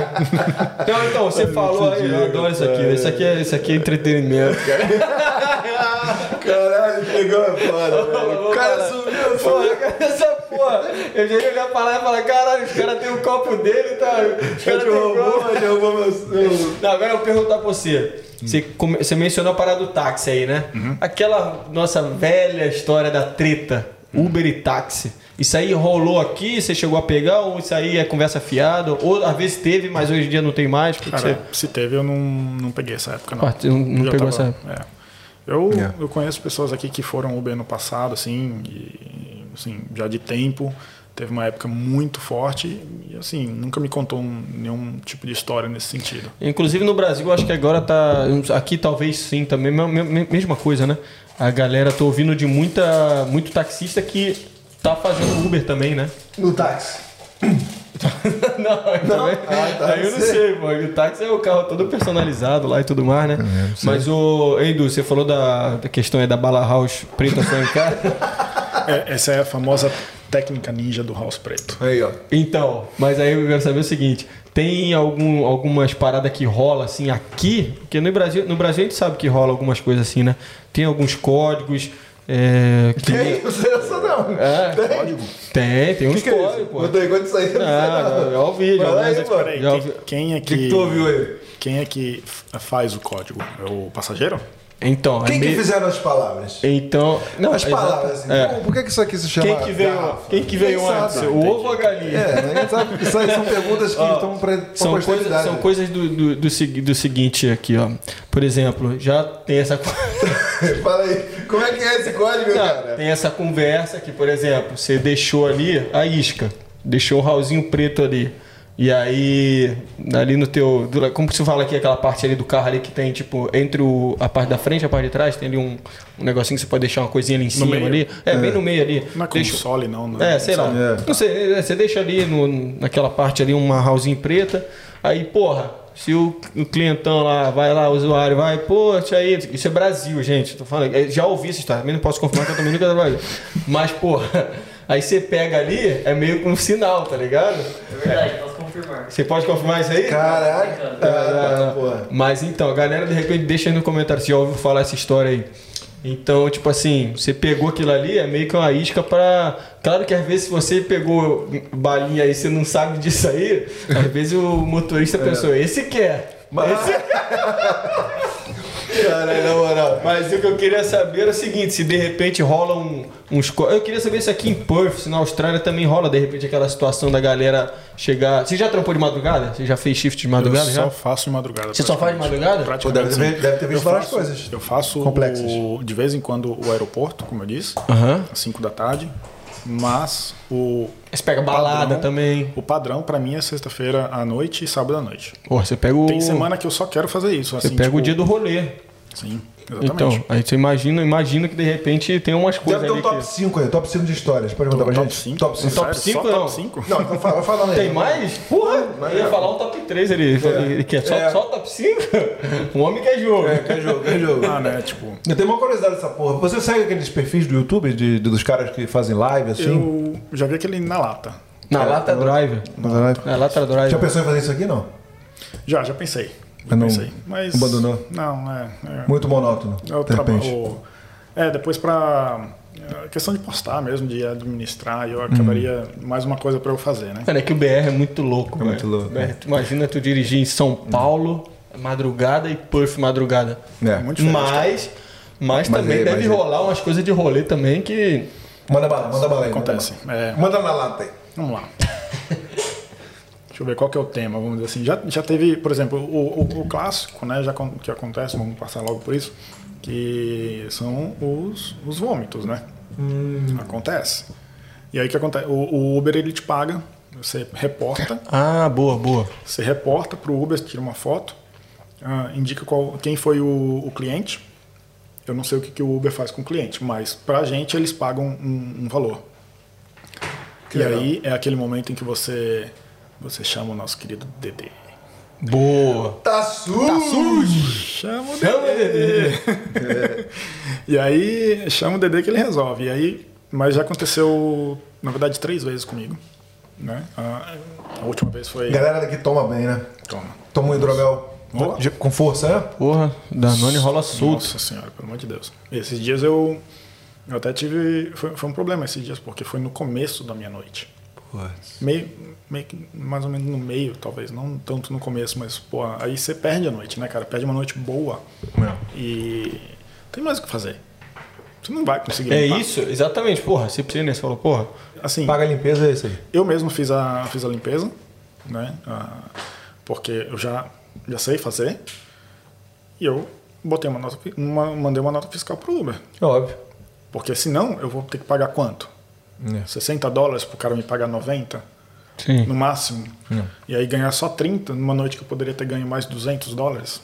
Então, então você falou aí, eu adoro isso aqui. Isso aqui é, isso aqui é entretenimento, cara. Caralho, Negão é foda. O cara sumiu, Porra, essa porra? Eu já ia olhar pra lá e falar, caralho, os caras têm o copo dele, tá? Os Já caras têm copo. já roubou meu... Não, agora eu vou perguntar pra você. Você, come- você mencionou a parada do táxi aí, né? Aquela nossa velha história da treta, Uber e táxi. Isso aí rolou aqui, você chegou a pegar, ou isso aí é conversa fiada? Ou às vezes teve, mas hoje em dia não tem mais? Que que Cara, se teve, eu não, não peguei essa época, não. Ah, você não- não pegou tava- essa é. Eu, É. eu conheço pessoas aqui que foram Uber no passado, assim, e, assim, já de tempo. Teve uma época muito forte e, assim, nunca me contou um- nenhum tipo de história nesse sentido. Inclusive no Brasil, eu acho que agora tá. Aqui talvez sim também, me- me- mesma coisa, né? A galera tô ouvindo de muita, muito taxista que tá fazendo Uber também, né? No táxi. não, aí também. Ah, tá, aí eu não sei. sei, pô. O táxi é o carro todo personalizado lá e tudo mais, né? É, Mas o. Edu, você falou da, da questão aí da bala house preta só em casa. É, essa é a famosa técnica ninja do House Preto. Aí, ó. Então, mas aí eu quero saber o seguinte: tem algum, algumas paradas que rola assim aqui? Porque no Brasil, no Brasil a gente sabe que rola algumas coisas assim, né? Tem alguns códigos. É, que... Tem, não sei essa não. É, Tem. tem, tem uns que, que é isso? quando sair. não sei Ah, não. já ouvi, já ouvi. aí. Peraí, já quem, ouvi. quem é O que, que, que tu ouviu aí? quem é que faz o código? É o passageiro? Então, Quem é que meio- fizeram as palavras? Então, não, As palavras, assim. É. Por, por que, que isso aqui se chama Quem que veio, garrafa? quem que veio Ninguém antes? O ovo ou a galinha? É, ninguém sabe. Isso aí são perguntas que Ó, estão para São coisas, são coisas do, do, do, do seguinte aqui, ó. Por exemplo, já tem essa, Fala aí, como é que é esse código, cara? tem essa conversa que, por exemplo, você deixou ali a isca, deixou o rauzinho preto ali. E aí, ali no teu. Como se fala aqui, aquela parte ali do carro ali que tem, tipo, entre o, a parte da frente e a parte de trás, tem ali um, um negocinho que você pode deixar uma coisinha ali em cima meio? ali. É, bem no meio ali. Não é Deixa- console, não. né? É, sei lá. É. Não sei, é, você deixa ali no- naquela parte ali uma house preta. Aí, porra, se o, o clientão lá, vai lá, o usuário, vai, poxa, aí, isso é Brasil, gente. Tô falando, é, já ouvi essa história, também não posso confirmar que eu também nunca trabalhei. Mas, porra, aí você pega ali, é meio com um sinal, tá ligado? É verdade, posso confirmar. Você pode confirmar isso aí? Caraca. Ah, tá, porra. Mas então, galera, de repente, deixa aí no comentário se já ouviu falar essa história aí. Então, tipo assim, você pegou aquilo ali, é meio que uma isca pra. Claro que às vezes se você pegou balinha aí e você não sabe disso aí, às vezes o motorista pensou, esse quer. Esse... Caralho, na moral. Mas o que eu queria saber era o seguinte, se de repente rola um, uns. Eu queria saber se aqui em Perth, se na Austrália também rola de repente aquela situação da galera chegar. Você já trampou de madrugada? Você já fez shift de Eu madrugada? só já? faço de madrugada. Você só faz de madrugada? Deve, Praticamente. ter, deve ter visto eu várias faço, coisas. Eu faço complexas. o- de vez em quando o aeroporto, como eu disse, Aham. às 5 da tarde. Mas o, Você pega balada Padrão. também. o padrão pra mim é sexta-feira à noite e sábado à noite. Pô, você pega o. Tem semana que eu só quero fazer isso. Você assim, pega tipo, o dia do rolê. Sim, exatamente. Então, aí você imagina, imagina que de repente tem umas coisas Deve ter um ali top que... 5 aí, top 5 de histórias. Pode mandar pra top gente? 5? Top 5. top Sério? cinco, Só não. top 5? Não, então fala, vai falando aí. Tem mais? Porra! Eu ia falar um top 3 ele, ele quer só, É. só top 5? Um homem quer jogo. É, quer jogo, quer jogo. Ah, né? Tipo, Eu tenho uma curiosidade dessa porra. Você segue aqueles perfis do YouTube de, de- dos caras que fazem live assim? eu já vi aquele na lata. Na lata drive. Na lata drive. Já pensou em fazer isso aqui, não? Já, já pensei. Mas não pensei. Mas. abandonou? Não, é. é Muito monótono, É o trabalho. É, depois pra. é, questão de postar mesmo, de administrar, eu acabaria mais uma coisa pra eu fazer, né? Cara, é que o BR é muito louco, É muito louco, BR, tu imagina tu dirigir em São Paulo, madrugada e Perth madrugada. É. Muito diferente. Mas, mas, Mas também é, deve mas é. rolar umas coisas de rolê também que... Manda bala, manda bala aí. manda Acontece. É, bala. Manda na lata aí. vamos lá. Deixa eu ver qual que é o tema, vamos dizer assim. Já, já teve, por exemplo, o, o, o clássico, né? Já que acontece, vamos passar logo por isso, que são os, os vômitos, né? Acontece. E aí o que acontece? O, o Uber ele te paga, você reporta, Ah, boa, boa. Você reporta para o Uber, tira uma foto, ah, indica qual, quem foi o, o cliente. Eu não sei o que, que o Uber faz com o cliente, mas para a gente eles pagam um, um valor. Que e legal. aí é aquele momento em que você, você chama o nosso querido Dedê. Boa. Tá sujo! Chama o Chama o Dedê. e aí chama o Dedê que ele resolve. E aí, mas já aconteceu, na verdade, três vezes comigo. Né? A, a última vez foi. Galera daqui toma bem, né? Toma. Toma um. De- Com força, é? Porra, Danone rola solto. Nossa senhora, pelo amor de Deus. Esses dias eu Eu até tive. Foi, foi um problema esses dias, porque foi no começo da minha noite. Putz. Meio, meio que mais ou menos no meio, talvez, não tanto no começo, mas, pô, aí você perde a noite, né, cara? Perde uma noite boa. É. E tem mais o que fazer. Você não vai conseguir. É limpar. isso, exatamente. Porra, você precisa, né? Você falou, porra. Assim, Paga a limpeza é isso aí. eu mesmo fiz a, fiz a limpeza, né? ah, porque eu já, já sei fazer. E eu botei uma nota, uma, mandei uma nota fiscal pro Uber. Óbvio. Porque senão eu vou ter que pagar quanto? É. 60 dólares pro cara me pagar 90? Sim. no máximo. E aí ganhar só 30 numa noite que eu poderia ter ganho mais 200 dólares.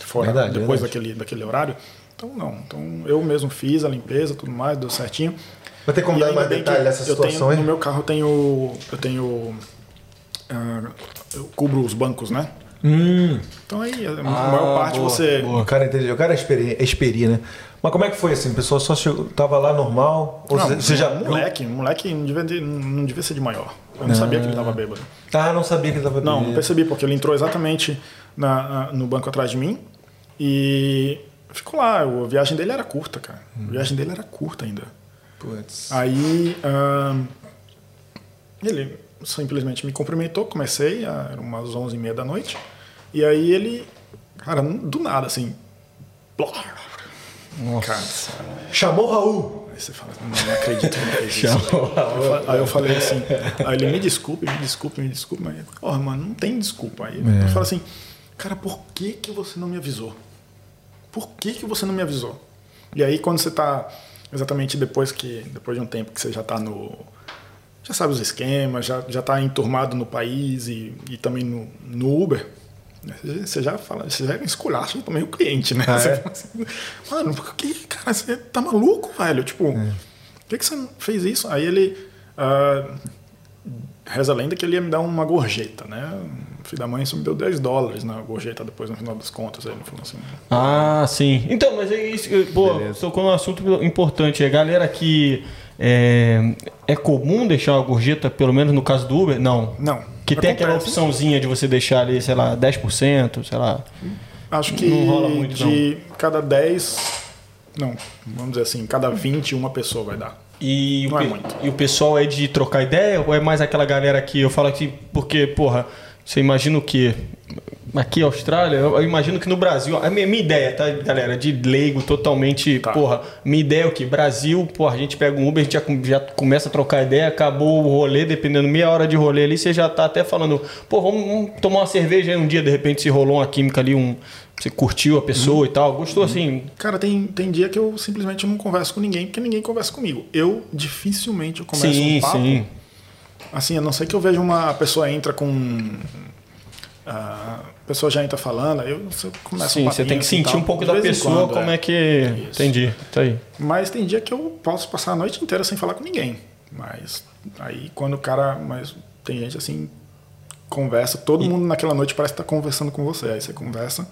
Fora Verdade, depois verdade. Daquele, daquele horário. Então, não. Então, eu mesmo fiz a limpeza, tudo mais, deu certinho. Vai ter como E dar mais bem que detalhe dessa eu situação tenho? No meu carro eu tenho. Eu tenho. ah, eu cubro os bancos, né? Hum. Então aí, a Ah, maior parte boa, você. O cara entendeu. O cara é experi, é experi, né? Mas como é que foi assim? O pessoal só chegou, tava lá normal? Ou Não, você, já. moleque, moleque não devia, de- não devia ser de maior. Eu não sabia que ele estava bêbado. Ah, não sabia que ele tava Não, não bebendo. percebi, porque ele entrou exatamente na- no banco atrás de mim e ficou lá. A viagem dele era curta, cara. A viagem dele era curta ainda. Putz. Aí ahn, ele simplesmente me cumprimentou, comecei, ah, eram umas 11 e meia da noite. E aí ele, cara, do nada, assim. blá, Cara, Chamou Raul. Aí você fala, não acredito que fez isso. Aí eu fa- Aí eu falei assim, aí ele me desculpe, me desculpe, me desculpe, mas, porra, mano, não tem desculpa. Aí É. eu falo assim, cara, por que que você não me avisou? Por que que você não me avisou? E aí quando você tá, exatamente depois que, depois de um tempo que você já tá no, já sabe os esquemas, já, já tá enturmado no país e, e também no, no Uber, você- já fala, você já esculacha também o cliente, né? Ah, Você é? fala assim, Mano, por que, cara, você tá maluco, velho? Tipo, É. por que, que você fez isso? Aí ele ah, reza a lenda que ele ia me dar uma gorjeta, né? O filho da mãe só me deu 10 dólares na gorjeta depois, no final das contas. Aí ele falou assim, Ah, sim. Então, mas é isso. eu- Pô, tocou num assunto importante. A galera que. É, é comum deixar uma gorjeta, pelo menos no caso do Uber? Não. não. Que tem aquela acontece. opçãozinha de você deixar ali, sei lá, 10%, sei lá. Acho que Não rola muito, de cada 10, não, vamos dizer assim, cada 20, uma pessoa vai dar. E o, Não é pe- muito. e o pessoal é de trocar ideia ou é mais aquela galera que eu falo aqui, porque, porra, você imagina o quê? Aqui, Austrália, eu imagino que no Brasil, a minha, minha ideia, tá, galera, de leigo totalmente, Tá. porra, minha ideia é o quê? Brasil, porra, a gente pega um Uber, a gente já, já começa a trocar ideia, acabou o rolê, dependendo meia hora de rolê ali, você já tá até falando, pô, vamos, vamos tomar uma cerveja aí um dia, de repente se rolou uma química ali, um, você curtiu a pessoa e tal, gostou assim, Cara, tem, tem dia que eu simplesmente não converso com ninguém, porque ninguém conversa comigo. Eu dificilmente eu começo sim, um papo. sim. Assim, a não ser que eu veja uma pessoa entra com. A pessoa já entra falando, aí eu você começa Sim, um você tem que assim e sentir tal. um pouco De da pessoa, quando, como é, que. Isso. Entendi, tá aí. Mas tem dia que eu posso passar a noite inteira sem falar com ninguém. Mas aí quando o cara. Mas tem gente assim, conversa, todo mundo naquela noite parece estar conversando com você. Aí você conversa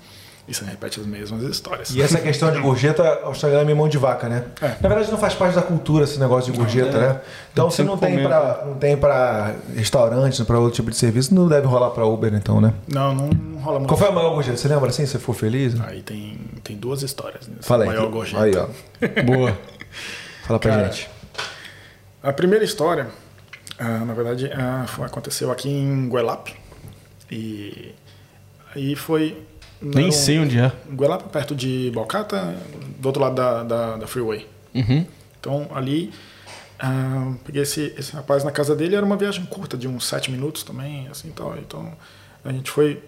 e você repete as mesmas histórias. E essa questão de gorjeta, australiano é meio mão de vaca, né? É. Na verdade, não faz parte da cultura esse negócio de gorjeta, né? Então, se Sempre não tem, pra, não tem pra restaurantes, pra outro tipo de serviço, não deve rolar pra Uber, então, né? Não, não, não rola muito. Qual foi a maior gorjeta? Você lembra assim, você for feliz? Aí tem, tem duas histórias. Nessa Fala aí. maior gorjeta. Aí, ó. Boa. Fala pra Cara, gente. A primeira história, ah, na verdade, ah, foi- aconteceu aqui em Guelap. E aí foi. Nem um- sei onde é. Guelap, perto de Balcata, do outro lado da, da, da freeway. Uhum. Então ali, ah, peguei esse, esse rapaz na casa dele, era uma viagem curta, de uns sete minutos também, assim tal. Então a gente foi.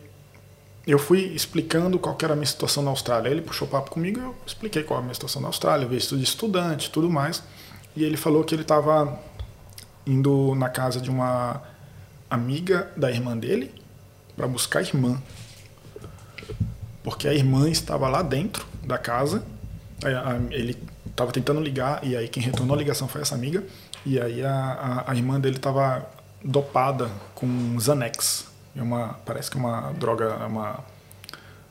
Eu fui explicando qual que era a minha situação na Austrália. Ele puxou papo comigo, eu expliquei qual era a minha situação na Austrália, visto de estudante, tudo mais. E ele falou que ele estava indo na casa de uma amiga da irmã dele para buscar a irmã. Porque a irmã estava lá dentro da casa. Ele estava tentando ligar e aí quem retornou a ligação foi essa amiga. E aí a, a, a irmã dele estava dopada com Xanax. É uma, parece que é uma droga, é uma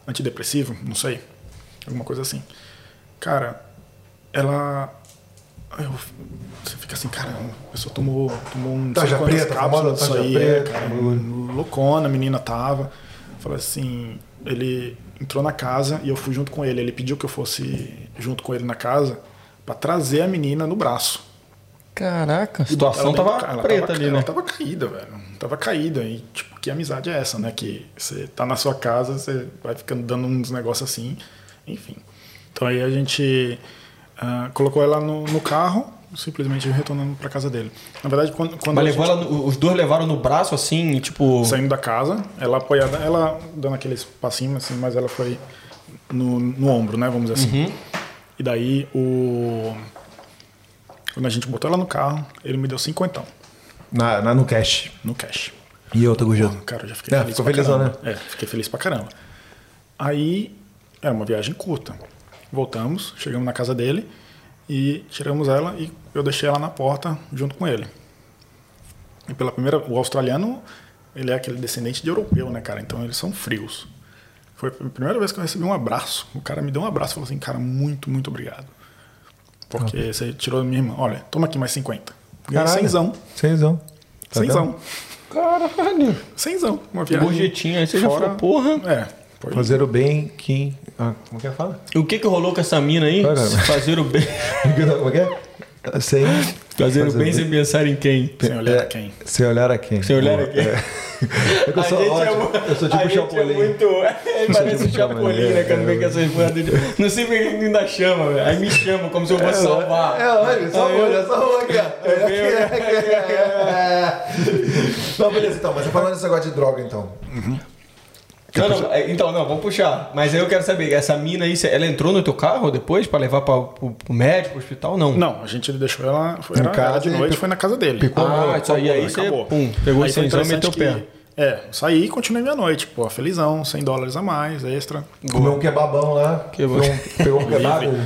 antidepressivo, não sei. Alguma coisa assim. Cara, ela. eu- você fica assim, cara, a pessoa tomou, tomou um. quantas preta, cápsulas disso tarja aí, preta, cara, loucona, a menina tava. Falei assim, ele entrou na casa e eu fui junto com ele. Ele pediu que eu fosse junto com ele na casa pra trazer a menina no braço. Caraca, a situação ela tava. Ela preta tava- ali, né? Ela tava caída, velho. Tava caída. E, tipo, que amizade é essa, né? Que você tá na sua casa, você vai ficando dando uns negócios assim. Enfim. Então aí a gente ah, colocou ela no, no carro, simplesmente retornando pra casa dele. Na verdade, quando, quando Mas gente- ela, os dois levaram no braço assim, tipo. saindo da casa, ela apoiada, ela dando aqueles passinhos assim, mas ela foi no, no ombro, né? Vamos dizer assim. E daí o. Quando a gente botou ela no carro, ele me deu cinquentão Na, na, no cash. no cash. E eu, tô Gugel? Cara, eu já fiquei É, feliz ficou pra felizão, caramba. É, fiquei feliz pra caramba. Aí, era uma viagem curta. Voltamos, chegamos na casa dele e tiramos ela e eu deixei ela na porta junto com ele. E pela primeira, o australiano, ele é aquele descendente de europeu, né, cara? Então eles são frios. Foi a primeira vez que eu recebi um abraço. O cara me deu um abraço e falou assim, cara, muito, muito obrigado. Porque você tirou da minha irmã. Olha, toma aqui mais 50. Ganhei Caralho. cenzão. Cenzão. Tá Cenzão. Caralho. Cenzão. Uma viagem. Gorjetinha, aí você já fora- falou, porra. É. Fazer o bem que... Ah, como que é que fala? E o que que rolou com essa mina aí? Caramba. Fazer o bem. Como que é? Sem... Fazer o Fazer bem o sem pensar em quem? Sem olhar É, a quem. Sem olhar a quem. Sem olhar a quem. é. É que eu sou ótimo. eu sou tipo o Chapolin. É muito... Parece o tipo Chapolin, né? Quando é. vem com essas de- Não sei porque ele ainda chama, velho. Aí me chama como se eu fosse salvar. É, olha, só olha, só olha. Não, beleza, então, mas você falando desse negócio de droga, então. Não, não, é, então, não, vamos puxar. Mas aí eu quero saber, essa mina aí, ela entrou no teu carro depois pra levar pra, pro, pro médico, pro hospital? Não. Não, a gente deixou ela. Foi era, casa de noite, foi na casa dele. picou Ah, isso aí, aí você, Acabou. pum, pegou Aí o cenzão e meteu o pé. É, saí e continuei minha noite. Pô, felizão, 100 dólares a mais, extra. Comeu um kebabão lá. Que bom. pegou um- Pegou um kebab.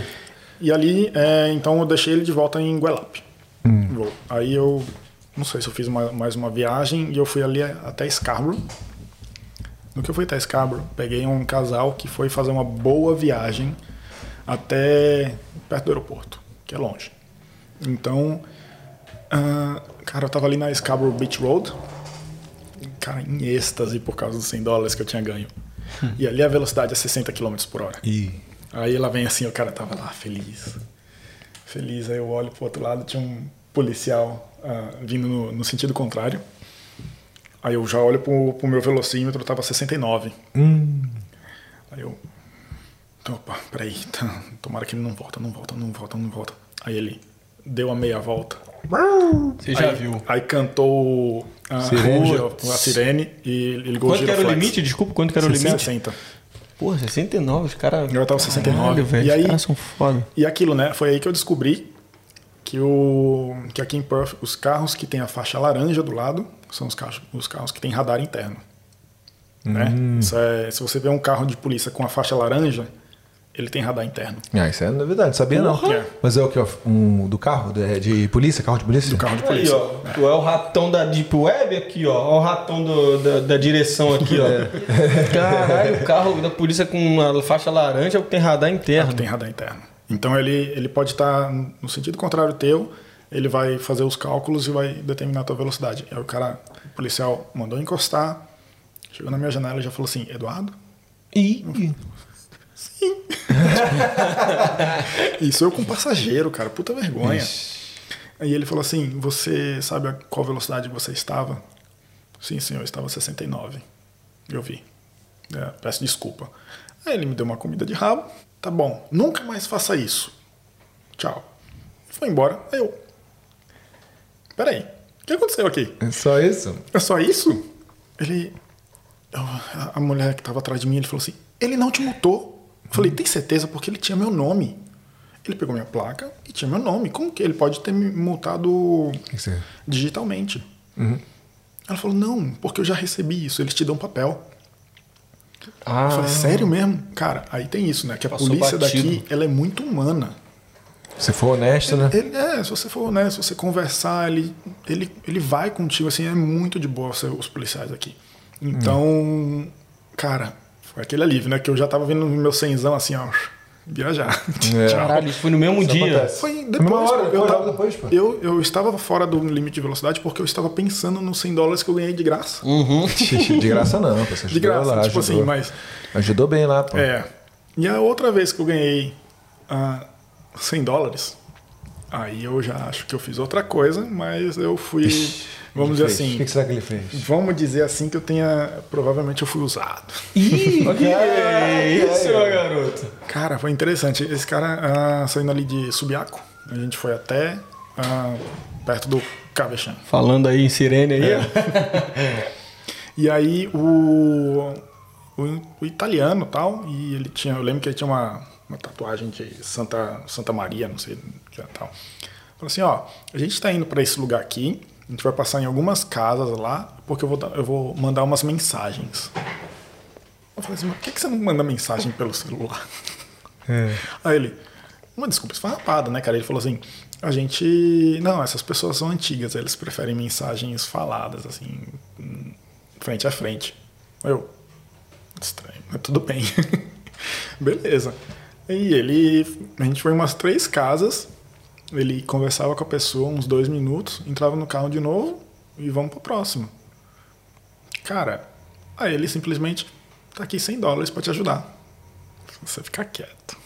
E ali, é, então eu deixei ele de volta em Guelap. Vou. Aí eu, não sei se eu fiz uma- mais uma viagem e eu fui ali até Scarborough. No que eu fui até Scarborough, peguei um casal que foi fazer uma boa viagem até perto do aeroporto, que é longe. Então, ah, cara, eu tava ali na Scarborough Beach Road, cara, em êxtase por causa dos 100 dólares que eu tinha ganho. E ali a velocidade é 60 km por hora. Ih. Aí ela vem assim, o cara tava lá feliz. Feliz, aí eu olho pro outro lado, tinha um policial ah, vindo no, no sentido contrário. Aí eu já olho pro, pro meu velocímetro, tava 69. Hum. Aí eu. Opa, peraí, tá, tomara que ele não volta, não volta, não volta, não volta. Aí ele deu a meia volta. Você já aí, viu. Aí cantou a Sirene. a sirene e ele ligou Quanto o que era o limite? Desculpa, quanto que era o limite? 60. Pô, 69, os caras... Eu tava 69. Caralho, velho, E os aí- caras são foda. E aquilo, né? Foi aí que eu descobri que, o, que aqui em Perth, os carros que tem a faixa laranja do lado são os carros, os carros que tem radar interno. Né? Isso é, se você vê um carro de polícia com a faixa laranja, ele tem radar interno. Ah, isso é novidade, sabia não. Porra. Mas é o que? Um, do carro? De, de polícia? Carro de polícia? Do carro de Aí, polícia. ó, tu é o ratão da Deep Web aqui, ó. Ó o ratão do- da, da direção aqui, ó. Caralho, o carro da polícia com uma faixa laranja é o que tem radar interno. que tem radar interno. Então ele, ele pode estar no sentido contrário teu, ele vai fazer os cálculos e vai determinar a tua velocidade. Aí o cara, o policial, mandou encostar, chegou na minha janela e já falou assim: Eduardo? Ih, Isso eu com passageiro, cara, puta vergonha. Aí ele falou assim: Você sabe a qual velocidade você estava? Sim, senhor, eu estava a 69. Eu vi. É, peço desculpa. Aí ele me deu uma comida de rabo. Tá bom, nunca mais faça isso. Tchau. Foi embora. Eu. Peraí, o que aconteceu aqui? É só isso? É só isso? Ele. a- mulher que estava atrás de mim, ele falou assim: Ele não te multou. Eu falei: Tem certeza? Porque ele tinha meu nome. Ele pegou minha placa e tinha meu nome. Como que ele pode ter me multado digitalmente? Ela falou: Não, porque eu já recebi isso. Eles te dão papel. Ah, Eu falei: Sério mesmo? Cara, aí tem isso, né? Que a Passou polícia batido. daqui ela é muito humana. Se for honesto, né? Ele, é, se você for honesto, se você conversar, ele, ele, ele vai contigo, assim, é muito de boa ser os policiais aqui. Então, cara, foi aquele alívio, né? Que eu já tava vendo meu cenzão assim, ó, viajar. É. Caralho, isso foi no mesmo Isso dia. acontece. Foi depois, uma hora, eu, depois, tava, depois, pô. eu, eu estava fora do limite de velocidade porque eu estava pensando nos 100 dólares que eu ganhei de graça. Uhum. De graça não, pô, você De graça, lá, tipo ajudou. assim, mas... Ajudou bem lá, pô. É. E a outra vez que eu ganhei ah, 100 dólares, Aí eu já acho que eu fiz outra coisa, mas eu fui, vamos dizer Fez. assim, O que será que ele fez? vamos dizer assim que eu tenha, provavelmente eu fui usado. Ih, que isso, meu garoto. Cara, foi interessante. Esse cara ah, saindo ali de Subiaco, a gente foi até ah, perto do Cavechan. Falando aí em sirene aí, ó. E aí o, o, o italiano tal, e ele tinha, eu lembro que ele tinha uma, uma tatuagem de Santa, Santa Maria, não sei é tal. Falou assim, ó, a gente está indo para esse lugar aqui, a gente vai passar em algumas casas lá, porque eu vou, eu vou mandar umas mensagens. Eu falei assim, mas por que, que você não manda mensagem pelo celular? Aí ele, uma desculpa esfarrapada, né, cara? Ele falou assim: a gente. Não, essas pessoas são antigas, eles preferem mensagens faladas, assim, frente a frente. Eu, estranho, mas tudo bem. Beleza. E ele. A gente foi em umas três casas, ele conversava com a pessoa uns dois minutos, entrava no carro de novo e vamos pro próximo. Cara, aí ele simplesmente tá aqui 100 dólares pra te ajudar. Você ficar quieto.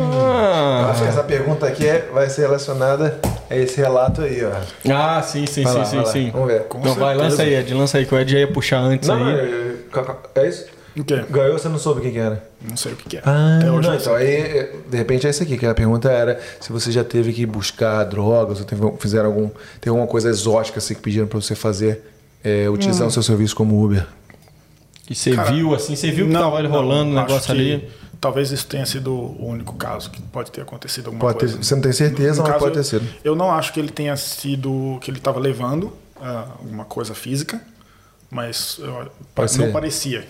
Ah, Acho que essa pergunta aqui é- vai ser relacionada a esse relato aí, ó. ah sim, sim, Vai sim, lá, sim, vai sim. Vamos ver. Com Não, vai, certeza. lança aí, Ed, lança aí, que o Ed ia puxar antes Não, aí. é, é isso? O quê? Ganhou, você não soube o que que era. Não sei o que, que é. Ah, não, eu então aí, de repente é isso aqui, que a pergunta era se você já teve que buscar drogas, ou teve, fizeram algum, tem alguma coisa exótica assim, que pediram pra você fazer, é, utilizando o seu serviço como Uber. Que você Cara, viu, assim, você viu que tava ali rolando o negócio ali. Talvez isso tenha sido o único caso que pode ter acontecido alguma Pode ter, coisa. você não tem certeza, No mas caso, pode ter sido. Eu não acho que ele tenha sido. que ele estava levando ah, alguma coisa física, mas eu- Pode não ser. parecia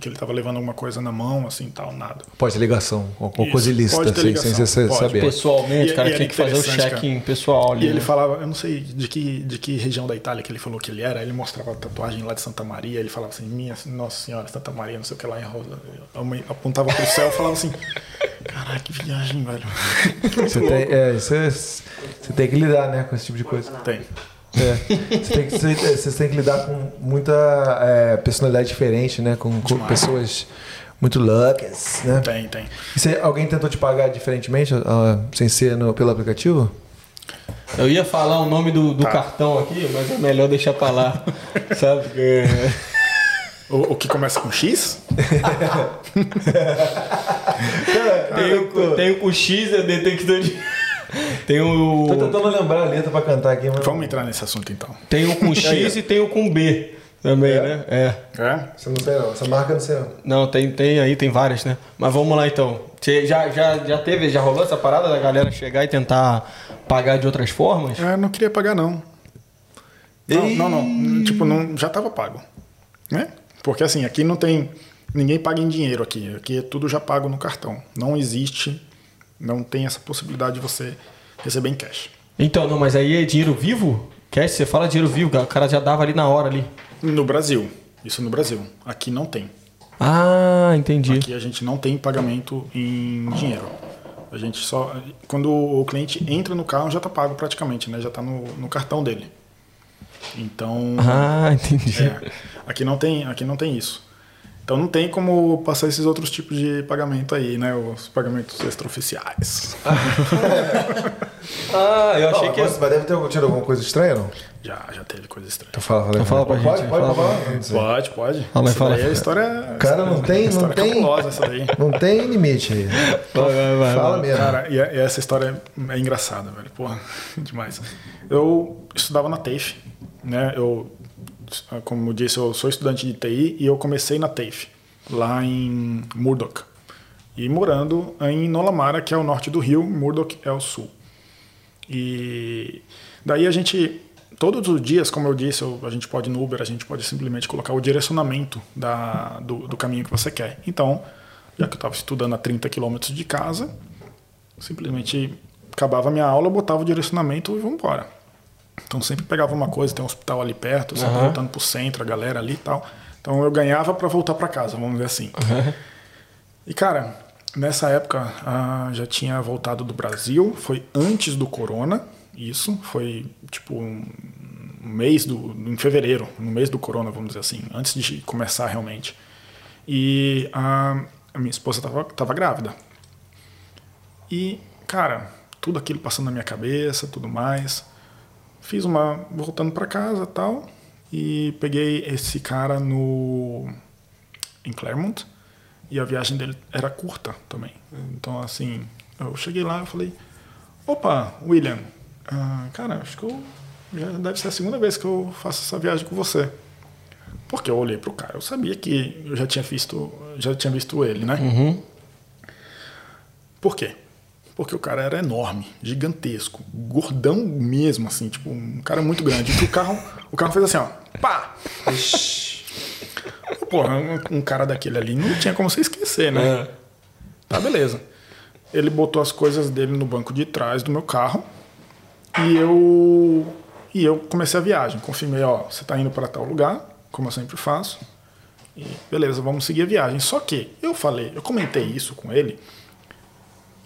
que ele estava levando alguma coisa na mão, assim tal, nada. Pode ter ligação, alguma Isso, coisa ilícita, ter sem, ligação, sem você pode. saber. Pessoalmente, E- o cara e tinha que fazer o check-in pessoal ali. E ele né? falava, eu não sei de que, de que região da Itália que ele falou que ele era, ele mostrava a tatuagem lá de Santa Maria, ele falava assim, minha Nossa Senhora, Santa Maria, não sei o que lá em Rosa. Apontava pro céu e falava assim, caraca, que viagem, velho. Você tem, é, é- você tem que lidar né, com esse tipo de coisa. Tem. É. Você, tem que, você tem que lidar com muita é, personalidade diferente, né? Com, com pessoas muito loucas, né? Tem, tem. E você- alguém tentou te pagar diferentemente, ah, sem ser no- pelo aplicativo? Eu ia falar o nome do, do Tá. cartão aqui, mas é melhor deixar pra lá. Sabe? Porque- O, o que começa com X? Tem, o, tem o com X, é detector de. Tem o. Tô tentando lembrar a letra pra cantar aqui, mas. Vamos entrar nesse assunto então. Tem o com X e tem o com B também, É? né? É. É? Você não sei não, essa marca não sei não. Não, tem, tem aí, tem várias, né? Mas vamos lá então. Você já, já, já teve, já rolou essa parada da galera chegar e tentar pagar de outras formas? É, não queria pagar, não. Não, não, não. Tipo, não, já tava pago. Né? Porque assim, aqui não tem. Ninguém paga em dinheiro aqui. Aqui é tudo já pago no cartão. Não existe. Não tem essa possibilidade de você receber em cash. Então, não, mas aí é dinheiro vivo? Cash, você fala dinheiro vivo, o cara já dava ali na hora ali. No Brasil. Isso no Brasil. Aqui não tem. Ah, entendi. Aqui a gente não tem pagamento em dinheiro. A gente só. Quando o cliente entra no carro, já está pago praticamente, né? Já está no, no cartão dele. Então. Ah, entendi. é, aqui, não tem, aqui não tem isso. Então não tem como passar esses outros tipos de pagamento aí, né? Os pagamentos extraoficiais. Ah, eu achei Não, que. mas, mas deve ter tido alguma coisa estranha, não? Já, já teve coisa estranha. Então fala, fala, Então fala pra pode, gente, Pode, fala pode, pra pode. Pode. Fala Essa fala. daí é a história. Cara, não tem, não tem. cabulosa essa daí. Não tem limite aí. Vai, vai, vai, Fala vai. mesmo. Cara, e, e essa história é engraçada, velho. Porra, demais. Eu estudava na TAFE, né? Eu, como eu disse, eu sou estudante de TI e eu comecei na TAFE, lá em Murdoch. E morando em Nolamara, que é o norte do Rio, Murdoch é o sul. E daí a gente, todos os dias, como eu disse, a gente pode no Uber, a gente pode simplesmente colocar o direcionamento da, do, do caminho que você quer. Então, já que eu estava estudando a 30 quilômetros de casa, simplesmente acabava a minha aula, botava o direcionamento e vamos embora. Então sempre pegava uma coisa, tem um hospital ali perto, sempre Aham. voltando pro centro, a galera ali e tal. Então eu ganhava para voltar para casa, vamos dizer assim. E cara, nessa época ah, já tinha voltado do Brasil, foi antes do corona, isso, foi tipo um mês do, em fevereiro, no mês do corona, vamos dizer assim, antes de começar realmente. E a, a minha esposa estava tava grávida. E, cara, tudo aquilo passando na minha cabeça, tudo mais. Fiz uma voltando para casa, tal, e peguei esse cara no em Claremont e a viagem dele era curta também. Então assim, eu cheguei lá e falei: "Opa, William, ah, cara, acho que eu já deve ser a segunda vez que eu faço essa viagem com você." Porque eu olhei pro cara, eu sabia que eu já tinha visto, já tinha visto ele, né? Por quê? Porque o cara era enorme, gigantesco, gordão mesmo, assim, tipo, um cara muito grande. E o carro, o carro fez assim, ó, pá! Porra, um, um cara daquele ali não tinha como você esquecer, né? Tá, beleza. Ele botou as coisas dele no banco de trás do meu carro e eu e eu comecei a viagem. Confirmei, ó, você tá indo para tal lugar, como eu sempre faço. E beleza, vamos seguir a viagem. Só que eu falei, eu comentei isso com ele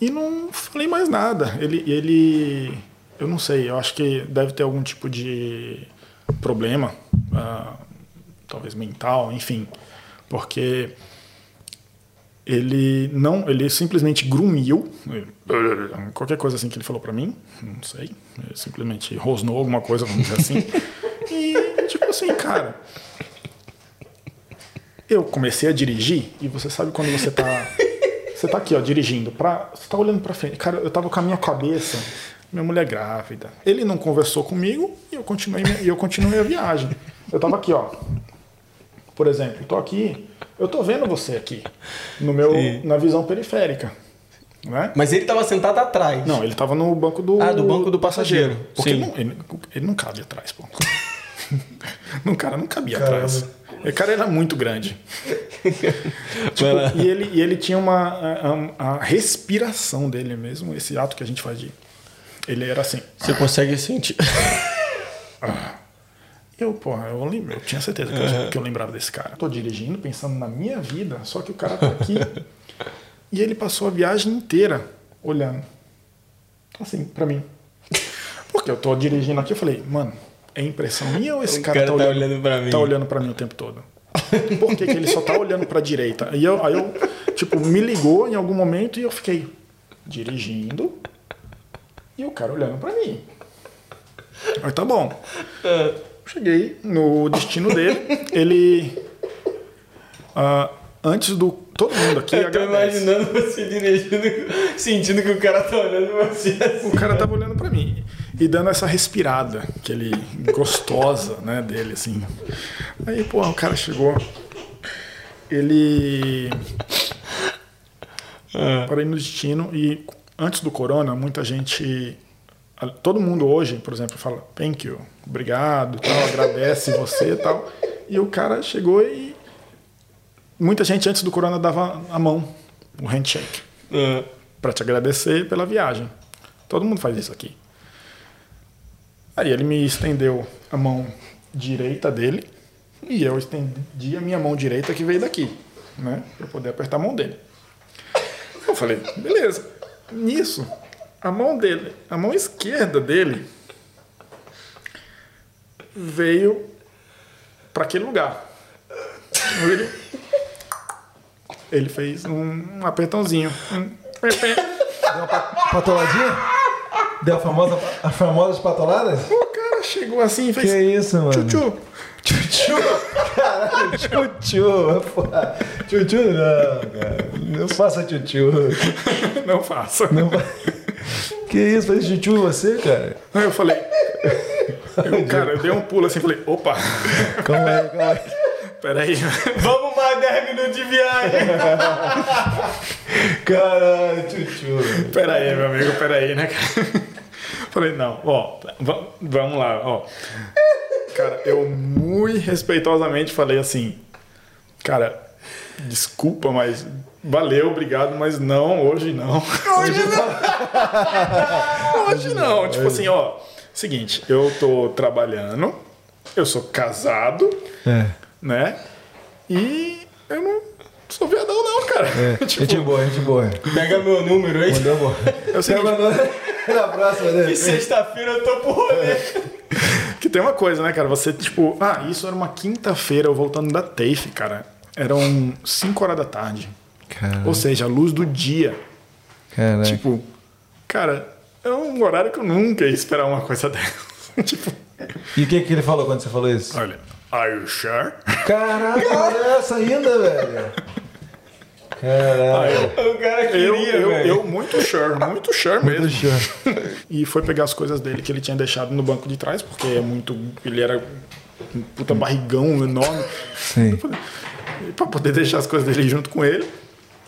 e não falei mais nada. Ele, ele, eu não sei, eu acho que deve ter algum tipo de problema, ah, talvez mental, enfim, porque ele não, ele simplesmente grunhiu, qualquer coisa assim que ele falou pra mim, não sei, simplesmente rosnou alguma coisa, vamos dizer assim. e tipo assim, cara, eu comecei a dirigir e você sabe quando você tá você tá aqui, ó, dirigindo, pra, você tá olhando pra frente. Cara, eu tava com a minha cabeça, minha mulher grávida. Ele não conversou comigo e eu continuei, minha- e eu continuei a viagem. Eu tava aqui, ó. Por exemplo, eu tô aqui, eu tô vendo você aqui, no meu, na visão periférica. Né? Mas ele tava sentado atrás. Não, ele tava no banco do, Ah, do banco do passageiro. Porque Sim. ele não, ele, ele não cabe atrás, pô. o cara não cabia atrás. O cara era muito grande. Tipo, e, ele, e ele tinha uma. A, a respiração dele mesmo, esse ato que a gente faz de. Ele era assim. Você consegue sentir. Eu, porra, eu, lembro, eu tinha certeza que, eu, que eu lembrava desse cara. Tô dirigindo, pensando na minha vida, só que o cara tá aqui. e ele passou a viagem inteira olhando. Assim, pra mim. Porque eu tô dirigindo aqui, eu falei, mano, é impressão minha ou esse O cara, cara tá, tá olhando, olhando pra mim? Tá olhando pra mim o tempo todo. Por que, que ele só tá olhando pra direita? Aí eu, aí eu, tipo, me ligou em algum momento e eu fiquei dirigindo e o cara olhando pra mim. Aí tá bom. Cheguei no destino dele, ele. ah, antes do. Todo mundo aqui Eu tô agradece. imaginando você dirigindo, sentindo que o cara tá olhando você assim. O cara tava olhando pra mim e dando essa respirada, aquele gostosa, né, dele assim. Aí, pô, o cara chegou. Ele parei no destino e antes do corona, muita gente todo mundo hoje, por exemplo, fala thank you, obrigado, tal, agradece você, e tal. E o cara chegou e muita gente antes do corona dava a mão, o handshake Ah, para te agradecer pela viagem. Todo mundo faz isso aqui. Aí ele me estendeu a mão direita dele e eu estendi a minha mão direita que veio daqui, né, para poder apertar a mão dele. Eu falei, beleza. Nisso, a mão dele, a mão esquerda dele veio para aquele lugar. Ele, ele fez um apertãozinho. Deu uma pa- patoladinha? Deu a famosa, as famosas patoladas? O cara chegou assim e fez. Que isso, mano? Tchutchu. Tchutchu! Caralho, tchutchu! Tchutchu não, cara. Não faça tchutchu. Não faça. Não fa- Que isso, faz tchutchu em você, cara? Aí eu falei. Eu, cara, eu dei um pulo assim e falei: opa, Calma aí, calma aí. Peraí. Vamos mais 10 minutos de viagem. Caralho, tchutchu. Peraí, meu amigo, peraí, né, cara? Falei: não, ó, va- vamos lá, ó. Cara, eu muito respeitosamente falei assim: cara, desculpa, mas valeu, obrigado, mas não, hoje não. Hoje não. hoje não. Tipo assim, ó, seguinte, eu tô trabalhando, eu sou casado, É, né? E eu não sou viadão, não, cara. é. Tipo, Gente boa, gente boa. Pega meu número aí. Mandou bom. é o seguinte, Na próxima, né? E sexta-feira eu tô pro rolê. que tem uma coisa, né, cara? Você, tipo, ah, isso era uma quinta-feira, eu voltando da TAFE, cara. Eram 5 horas da tarde. Cara, Ou seja, a luz do dia. cara. Tipo, cara, É um horário que eu nunca ia esperar uma coisa dessa. tipo, E o que, que ele falou quando você falou isso? olha, are you sure? Caraca, olha essa ainda, velho. Caraca. O cara Eu, queria, eu, velho. eu muito sure, muito sure mesmo. Eu- E foi pegar as coisas dele que ele tinha deixado no banco de trás, porque é muito. Ele era um puta barrigão enorme. Sim. Pra poder deixar as coisas dele junto com ele.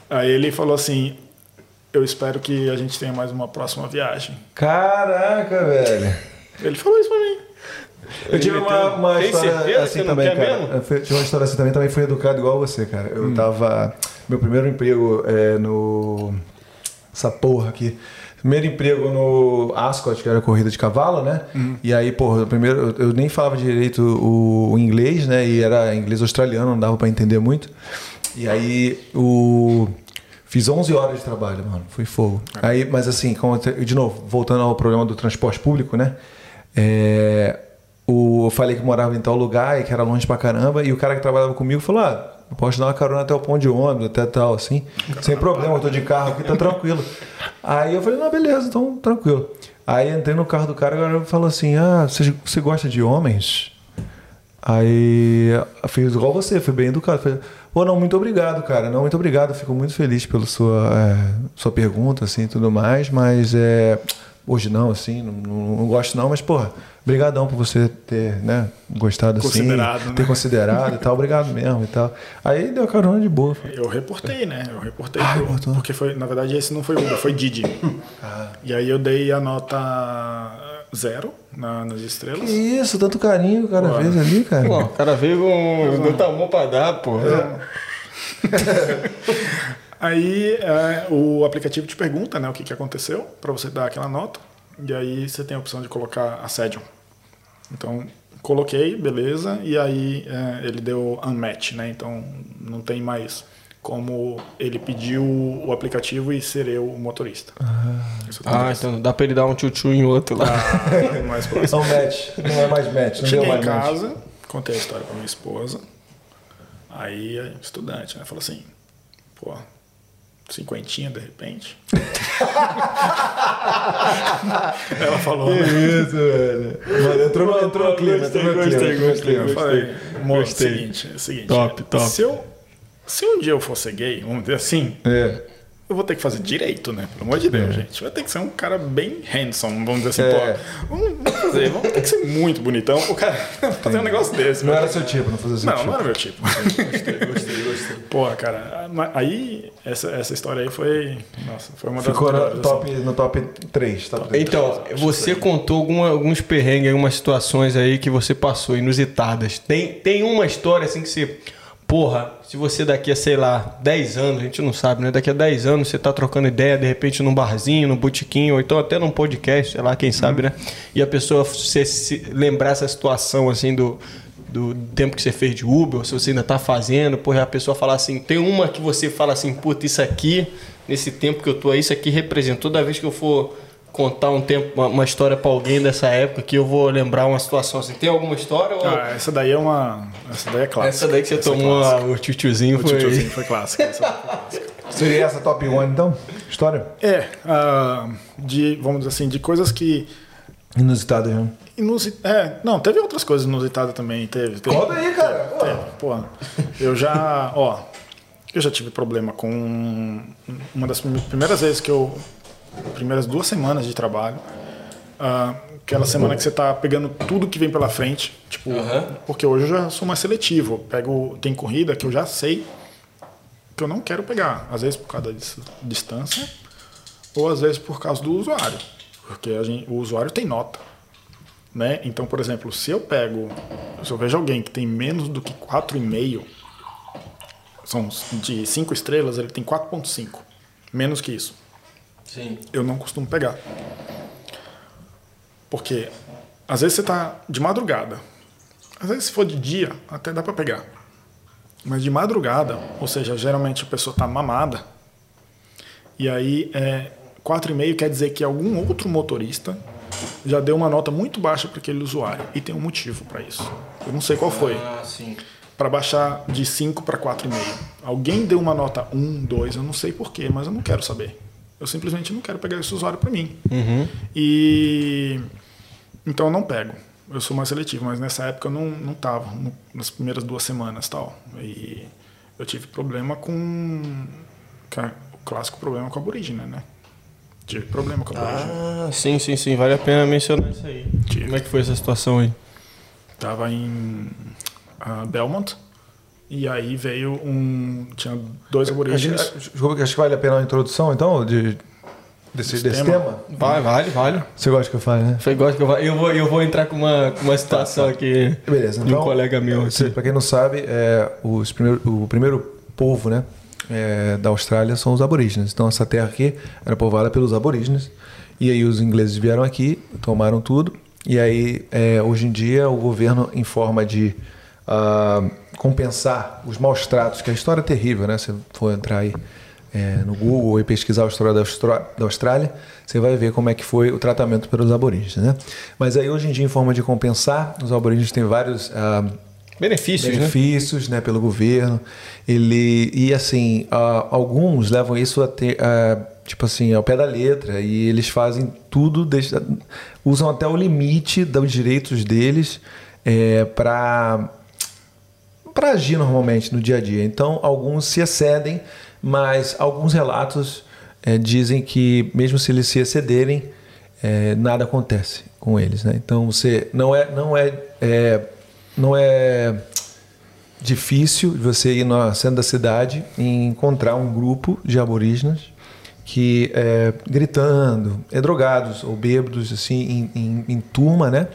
Aí ele falou assim: Eu espero que a gente tenha mais uma próxima viagem. Caraca, velho. Ele falou isso pra mim. Eu tive uma, uma Tem história assim também, cara. mesmo? Tive uma história assim também, também fui educado igual você, cara. Eu tava. Meu primeiro emprego é no. Essa porra aqui. Primeiro emprego no Ascot, que era corrida de cavalo, né? E aí, porra, primeiro eu nem falava direito o, o inglês, né? E era inglês australiano, não dava pra entender muito. E aí o fiz 11 horas de trabalho, mano, foi fogo. Aí, mas assim, como de novo, voltando ao problema do transporte público, né? É, o, eu falei que morava em tal lugar e que era longe pra caramba, e o cara que trabalhava comigo falou: Ah, posso dar uma carona até o ponto de ônibus, até tal, assim, sem problema, eu tô de carro aqui, tá tranquilo. Aí eu falei: Não, beleza, então tranquilo. Aí entrei no carro do cara e o falou assim: Ah, você, você gosta de homens? Aí fiz igual você, fui bem educado. Falei, pô, não, muito obrigado, cara. Não, muito obrigado. Fico muito feliz pela sua, é, sua pergunta, assim, tudo mais, mas é, hoje não, assim, não, não, não gosto não, mas, porra, brigadão por você ter, né, gostado assim, Considerado, né? ter considerado e tal, obrigado mesmo e tal. Aí deu carona de boa. falei, Eu reportei, né? Eu reportei. Ah, pro- reportou. porque foi, na verdade, esse não foi Uber, foi Didi. E aí eu dei a nota zero na- nas Que estrelas. isso, tanto carinho que o cara Pô. fez ali, cara. Pô, o cara veio com muito amor pra dar, pô. Aí é, o aplicativo te pergunta né, o que, que aconteceu para você dar aquela nota. E aí você tem a opção de colocar assédio. Então, coloquei, beleza. E aí é, ele deu unmatch, né? Então não tem mais como ele pediu o aplicativo e ser eu o motorista. Ah, acontece. então dá pra ele dar um tchutchu em outro lá. Ah, mais próximo. Não match, não é mais match, não deu Cheguei em mais match. casa, contei a história pra minha esposa. Aí, a estudante, né? Falou assim, pô, cinquentinha de repente. Ela falou, né? Isso, velho. Mano, entrou entrou no clima, entrou no clima. gostei, gostei. Eu falei, Gostei. seguinte, é o seguinte. Top, top. Se, eu, se um dia eu fosse gay, vamos dizer assim, É. eu vou ter que fazer direito, né? Pelo amor de Deus, gente. Vai ter que ser um cara bem handsome, vamos dizer assim, É. pô. Vamos, vamos fazer, vamos ter que ser muito bonitão pro cara fazer um negócio desse. Não era seu tipo, não fazia seu Não, tipo. não era meu tipo. Gostei, gostei, gostei. Pô, cara, aí, essa, essa história aí foi. Nossa, foi uma das Ficou melhores. no top, no top 3. Top 3. Então, você contou alguma- alguns perrengues, algumas situações aí que você passou, inusitadas. Tem, tem uma história assim que você. Porra, se você daqui a, sei lá, 10 anos, a gente não sabe, né? Daqui a 10 anos você tá trocando ideia, de repente num barzinho, num botequim, ou então até num podcast, sei lá, quem sabe, né? E a pessoa você se lembrar essa situação assim do. Do tempo que você fez de Uber, ou se você ainda tá fazendo, porra, a pessoa falar assim, tem uma que você fala assim, puta, isso aqui, nesse tempo que eu tô aí, isso aqui representou toda vez que eu for contar um tempo, uma, uma história pra alguém dessa época que eu vou lembrar uma situação assim. Tem alguma história? Ou... Ah, essa daí é uma. Essa daí é clássica. Essa daí que você Essa é tomou a- o tchutchuzinho O foi. tchutchuzinho foi clássica. Seria essa top 1 então? História? É, ah, de, vamos dizer assim, de coisas que. Inusitada, já. Inusit... É, não, teve outras coisas inusitadas também. Teve, teve, Conta aí, cara. Pô. teve. Pô, eu já. Ó, eu já tive problema com. Uma das prime- primeiras vezes que eu. Primeiras duas semanas de trabalho. ah, aquela semana que você tá pegando tudo que vem pela frente. Tipo, porque hoje eu já sou mais seletivo. Pego, tem corrida que eu já sei que eu não quero pegar. Às vezes por causa da dis- distância, ou às vezes por causa do usuário. Porque a gente- o usuário tem nota. Né? Então, por exemplo, se eu pego, se eu vejo alguém que tem menos do que 4,5, são de 5 estrelas, ele tem 4,5. Menos que isso. Sim. Eu não costumo pegar. Porque às vezes você tá de madrugada. Às vezes se for de dia, até dá para pegar. Mas de madrugada, ou seja, geralmente a pessoa tá mamada. E aí, é, 4,5 quer dizer que algum outro motorista já deu uma nota muito baixa para aquele usuário. E tem um motivo para isso. Eu não sei qual foi. Ah, sim. Para baixar de 5 para 4,5. Alguém deu uma nota 1, 2, eu não sei porquê, mas eu não quero saber. Eu simplesmente não quero pegar esse usuário para mim. E então eu não pego. Eu sou mais seletivo, mas nessa época eu não não tava nas primeiras duas semanas tal. E eu tive problema com a- o clássico problema com a aborígene, né? Tive problema com a aborígene. Ah, sim, sim, sim. Vale a pena mencionar isso aí. Tive. Como é que foi essa situação aí? Tava em ah, Belmont. E aí veio um. Tinha dois aborígenes. Acho, desculpa, acho que vale a pena uma introdução, então, de, desse, Desse desse tema? tema. Vai, vale, vale. Você gosta que eu fale, né? Foi igual que eu vou, eu vou, eu vou entrar com uma, com uma situação aqui Beleza, de então. um colega meu. Você, Assim. pra quem não sabe, é, os primeiro, o primeiro povo né, é, da Austrália são os aborígenes. Então, essa terra aqui era povoada pelos aborígenes. E aí, os ingleses vieram aqui, tomaram tudo. E aí, é, hoje em dia, o governo, em forma de ah, compensar os maus tratos, que a história é terrível, né? Se for entrar aí é, no Google e pesquisar a história da, Austrália, você vai ver como é que foi o tratamento pelos aborígenes, né? Mas aí, hoje em dia, em forma de compensar, os aborígenes têm vários... ah, Benefícios, né? benefícios né, pelo governo. Ele e assim, ah, alguns levam isso a ter, ah, tipo assim, ao pé da letra e eles fazem tudo, usam até o limite dos direitos deles é, para para agir normalmente no dia a dia. Então, alguns se excedem, mas alguns relatos eh, dizem que, mesmo se eles se excederem, eh, nada acontece com eles. Né? Então, você não é, não é, é, não é difícil você ir no centro da cidade e encontrar um grupo de aborígenes que é, gritando, é drogados ou bêbados assim em, em- em turma, né?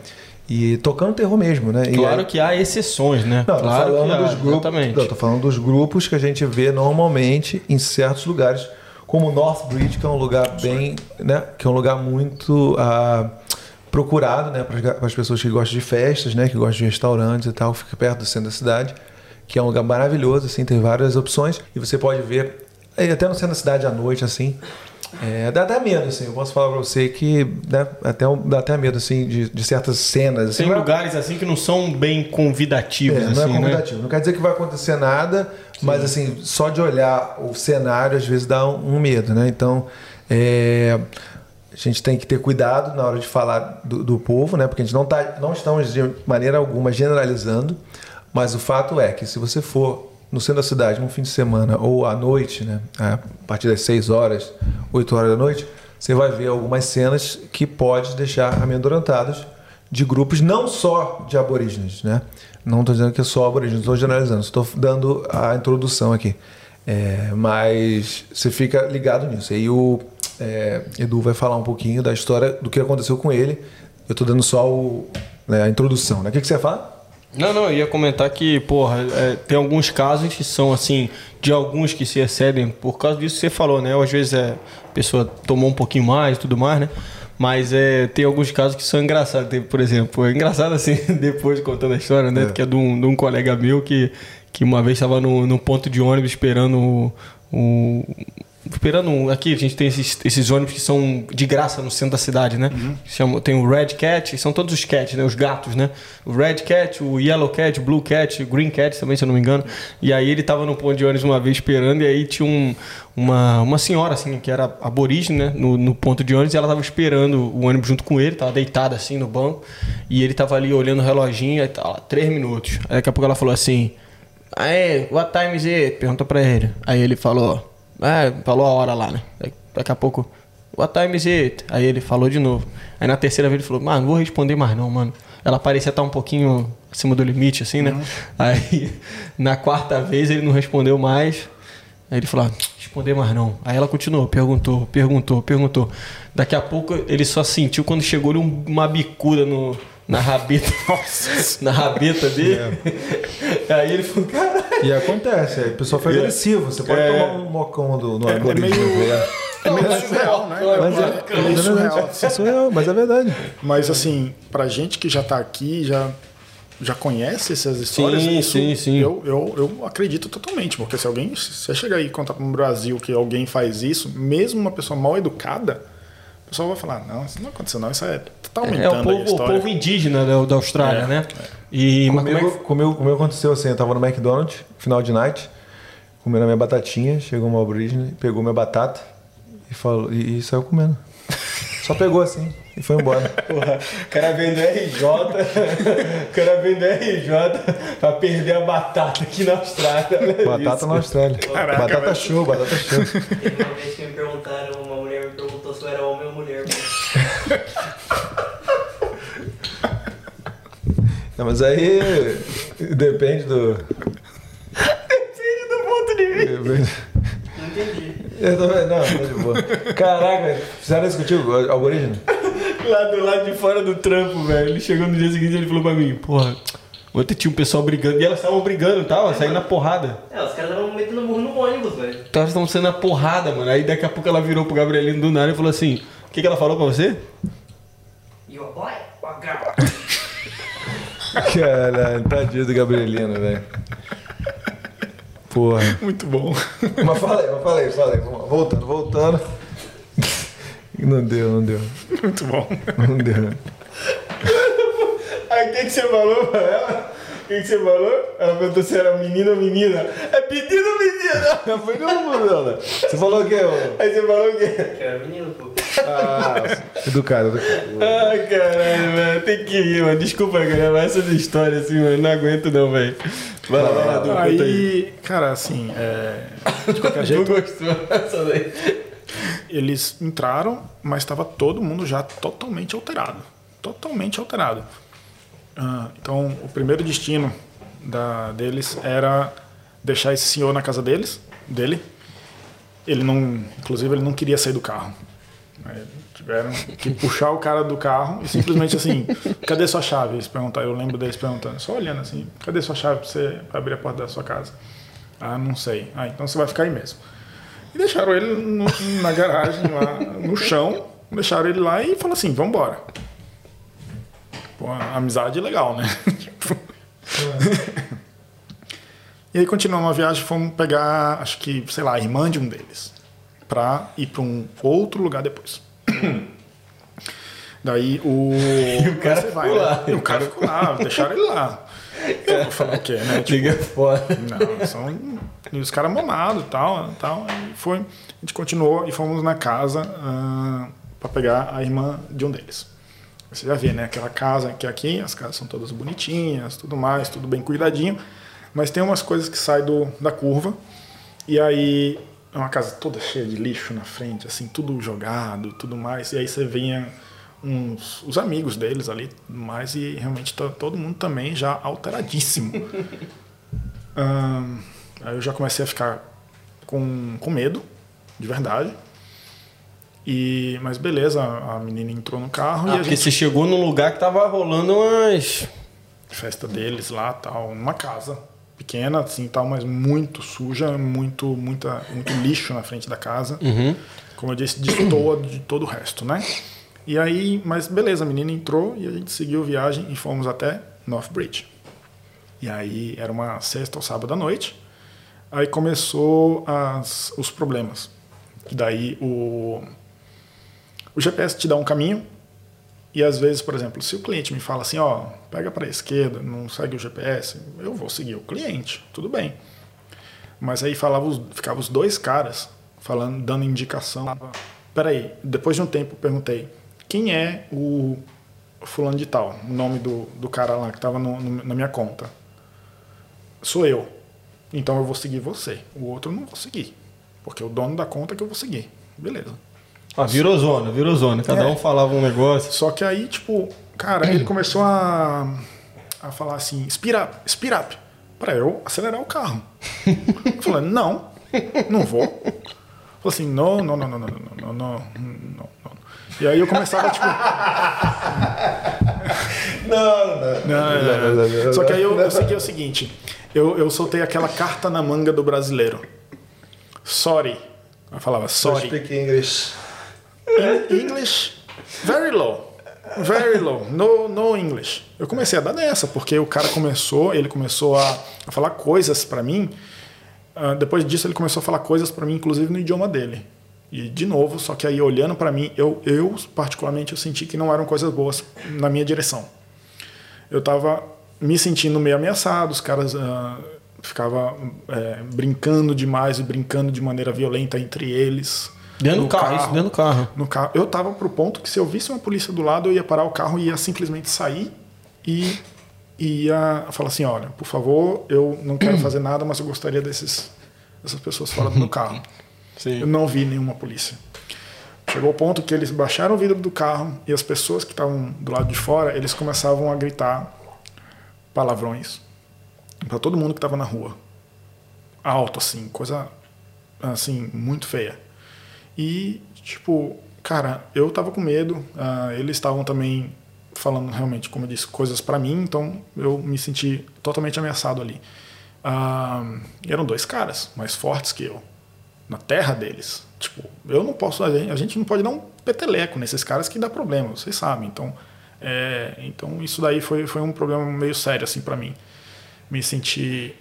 E tocando terror mesmo, né? Claro aí- que há exceções, né? não, claro tô falando que há, dos grupos. exatamente. Não, tô falando dos grupos que a gente vê normalmente em certos lugares, como Northbridge, que é um lugar bem, né, que é um lugar muito ah, procurado, né, para as pessoas que gostam de festas, né, que gostam de restaurantes e tal, fica perto do centro da cidade, que é um lugar maravilhoso, assim, tem várias opções e você pode ver até no centro da cidade à noite, assim. É, dá até medo, assim. Eu posso falar pra você que né, até, dá até medo, assim, de, de certas cenas. Assim, Tem Não é- lugares assim que não são bem convidativos, é, não assim, é né? convidativo. Não quer dizer que vai acontecer nada, mas assim, só de olhar o cenário às vezes dá um, um medo, né? Então, é, a gente tem que ter cuidado na hora de falar do, do povo, né? Porque a gente não, tá, não estamos de maneira alguma generalizando, mas o fato é que se você for no centro da cidade no fim de semana ou à noite, né? A partir das 6 horas, 8 horas da noite, você vai ver algumas cenas que pode deixar amedrontados de grupos não só de aborígenes, né? Não estou dizendo que é só aborígenes, estou generalizando, estou dando a introdução aqui. É, mas você fica ligado nisso. Aí o é, Edu vai falar um pouquinho da história do que aconteceu com ele. Eu estou dando só o, né, a introdução. Né? O que, que você ia falar? Não, não, eu ia comentar que, porra, é, tem alguns casos que são assim, de alguns que se excedem por causa disso que você falou, né? Ou às vezes é, a pessoa tomou um pouquinho mais e tudo mais, né? Mas é, tem alguns casos que são engraçados. Tem, por exemplo, é engraçado assim, depois contando a história, né? Que é de um, de um colega meu que, que uma vez estava no, no ponto de ônibus esperando o. o- Esperando um- aqui, a gente tem esses, esses ônibus que são de graça no centro da cidade, né? Chama- tem o Red Cat, são todos os cats, né? Os gatos, né? O Red Cat, o Yellow Cat, o Blue Cat, o Green Cat também, se eu não me engano. E aí ele tava no ponto de ônibus uma vez esperando, e aí tinha um- uma, uma senhora, assim, que era aborígene, né? No, no ponto de ônibus, e ela tava esperando o ônibus junto com ele, tava deitada assim no banco, e ele tava ali olhando o reloginho, aí tá lá, três minutos. Aí daqui a pouco ela falou assim. Aí, what time is it? Perguntou pra ele. Aí ele falou, ah, falou a hora lá, né? Daqui a pouco, what time is it? Aí ele falou de novo. Aí na terceira vez ele falou, mano, não vou responder mais não, mano. Ela parecia estar um pouquinho acima do limite, assim, né? Aí na quarta vez ele não respondeu mais. Aí ele falou, ah, responder mais não. Aí ela continuou, perguntou, perguntou, perguntou. Daqui a pouco ele só sentiu quando chegou um- uma bicuda no, na rabeta. na rabeta dele. Aí ele falou, caralho. E acontece, o pessoal foi agressivo. Você pode É. tomar um mocão do, no É, é algoritmo. meio, É. é meio surreal, né? Mas é, É meio surreal. é surreal, mas é verdade. Mas assim, pra gente que já tá aqui, já, já conhece essas histórias, Sim, isso sim, sim. Eu, eu, eu acredito totalmente. Porque se alguém, se você chegar aí e contar pro Brasil que alguém faz isso, mesmo uma pessoa mal educada, o pessoal vai falar, não, isso não aconteceu não, isso é, tá aumentando É o aí a povo, o povo indígena da, da Austrália, É, né? E mas como é Comigo, que- comigo, comigo aconteceu assim, eu tava no McDonald's, final de night, comendo a minha batatinha, chegou uma aborígene, pegou minha batata e, falou, e, e saiu comendo. Só pegou assim e foi embora. Porra, o cara vem do RJ, o cara vem do RJ pra perder a batata aqui na Austrália. Batata isso. na Austrália. Caraca, batata velho. show, batata show. Teve uma vez que me perguntaram, uma eu era homem ou mulher. Não, mas aí depende do. Depende do ponto de vista. Não entendi. Eu também, não, tá de boa. Caraca, fizeram isso contigo, aborígene? Lá do lado de fora do trampo, velho. Ele chegou no dia seguinte e ele falou pra mim, porra, ontem tinha um pessoal brigando. E elas estavam brigando, tava saindo na porrada. É, os caras estavam metendo burro no ônibus, velho. Então elas estavam saindo na porrada, mano. Aí daqui a pouco ela virou pro Gabrielino do nada e falou assim: O que, que ela falou pra você? You a boy or a girl? Caralho, tadinho do Gabrielino, velho. Porra. Muito bom. Mas falei, mas falei, falei. Voltando, voltando. Não deu, não deu. Muito bom. Não deu. Aí o que, que você falou pra ela? O que, que você falou? Ela perguntou se era menino ou menina. É pedido ou menina? Não foi não, dela. Você falou o quê? ô? Aí você falou o quê? Que era menino, pô. Ah, educado, educado. Ai, caralho, velho. Tem que ir, mano. Desculpa, galera, mas essas histórias assim, mano. Não aguento não, velho. Vai lá, vai lá, Du, conta aí. Aí, cara, assim, é, de qualquer Tu jeito, gostou dessa daí? eles entraram, mas estava todo mundo já totalmente alterado. Totalmente alterado. Ah, então, o primeiro destino da, deles era deixar esse senhor na casa deles, dele. Ele não, inclusive, ele não queria sair do carro. Aí tiveram que puxar o cara do carro e simplesmente assim, cadê sua chave? Eles perguntaram, eu lembro deles perguntando, só olhando assim, cadê sua chave para você abrir a porta da sua casa? Ah, não sei. Ah, então você vai ficar aí mesmo. E deixaram ele no- na garagem, lá no chão. Deixaram ele lá e falaram assim: vamos embora. A amizade é legal, né? Tipo, e aí continuamos a viagem, fomos pegar, acho que, sei lá, a irmã de um deles. Pra ir pra um outro lugar depois. Daí o. o cara Você ficou lá. né? E o cara ficou lá, deixaram ele lá. Eu vou falar o quê, né? Tipo, Liga fora. não, são e os caras mamados e tal, tal. E foi, a gente continuou e fomos na casa ah, para pegar a irmã de um deles. Você já vê, né? Aquela casa que aqui, as casas são todas bonitinhas, tudo mais, tudo bem cuidadinho. Mas tem umas coisas que saem do, da curva. E aí é uma casa toda cheia de lixo na frente, assim, tudo jogado, tudo mais. E aí você vinha uns, os amigos deles ali, mais, e realmente tá todo mundo também já alteradíssimo. Aí eu já comecei a ficar com, com medo, de verdade. E, mas beleza, a menina entrou no carro Ah, e a porque gente você chegou num lugar que tava rolando umas. festa deles lá, tal, numa casa pequena assim, tal, mas muito suja, muito muita muito lixo na frente da casa. Como eu disse, destoa de todo o resto, né? E aí, mas beleza, a menina entrou e a gente seguiu viagem e fomos até Northbridge. E aí era uma sexta ou sábado à noite. Aí começou as, os problemas. Daí o o GPS te dá um caminho e às vezes, por exemplo, se o cliente me fala assim, ó, pega para a esquerda, não segue o GPS, eu vou seguir o cliente, tudo bem. Mas aí falava ficava os dois caras falando, dando indicação. Peraí, depois de um tempo eu perguntei, quem é o fulano de tal, o nome do, do cara lá que estava na minha conta? Sou eu. Então eu vou seguir você. O outro eu não vou seguir. Porque é o dono da conta que eu vou seguir. Beleza. Ah, virou zona, virou zona. Cada É. um falava um negócio. Só que aí, tipo, cara, ele começou a, a falar assim, speed up, speed up, pra eu acelerar o carro. Eu falei, não, não vou. Falei assim, não, não, não, não, não, não, não, não, não. E aí eu começava, tipo... Não, não. Não, não. Só que aí eu, eu segui o seguinte, eu, eu soltei aquela carta na manga do brasileiro. Sorry. Eu falava, sorry. Speak English. English, very low. Very low. No, no English. Eu comecei a dar nessa, porque o cara começou, ele começou a, a falar coisas pra mim. Ah, depois disso, ele começou a falar coisas pra mim, inclusive no idioma dele. E de novo, só que aí olhando pra mim, eu, eu particularmente eu senti que não eram coisas boas na minha direção. Eu tava me sentindo meio ameaçado, os caras ficavam é, brincando demais e brincando de maneira violenta entre eles. Dentro do no carro, isso dentro do carro. No carro. Eu tava pro ponto que se eu visse uma polícia do lado, eu ia parar o carro e ia simplesmente sair e e ia falar assim, olha, por favor, eu não quero fazer nada, mas eu gostaria desses, dessas pessoas fora do meu carro. Sim. Eu não vi nenhuma polícia. Chegou o ponto que eles baixaram o vidro do carro e as pessoas que estavam do lado de fora, eles começavam a gritar palavrões para todo mundo que estava na rua. Alto assim, coisa assim muito feia. E tipo, cara, eu tava com medo, ah, eles estavam também falando realmente, como eu disse, coisas para mim, então eu me senti totalmente ameaçado ali. E eram dois caras mais fortes que eu, na terra deles. Tipo, eu não posso, a gente, a gente não pode dar um peteleco nesses caras que dá problema, vocês sabem. Então, é, então isso daí foi, foi um problema meio sério assim para mim. Me senti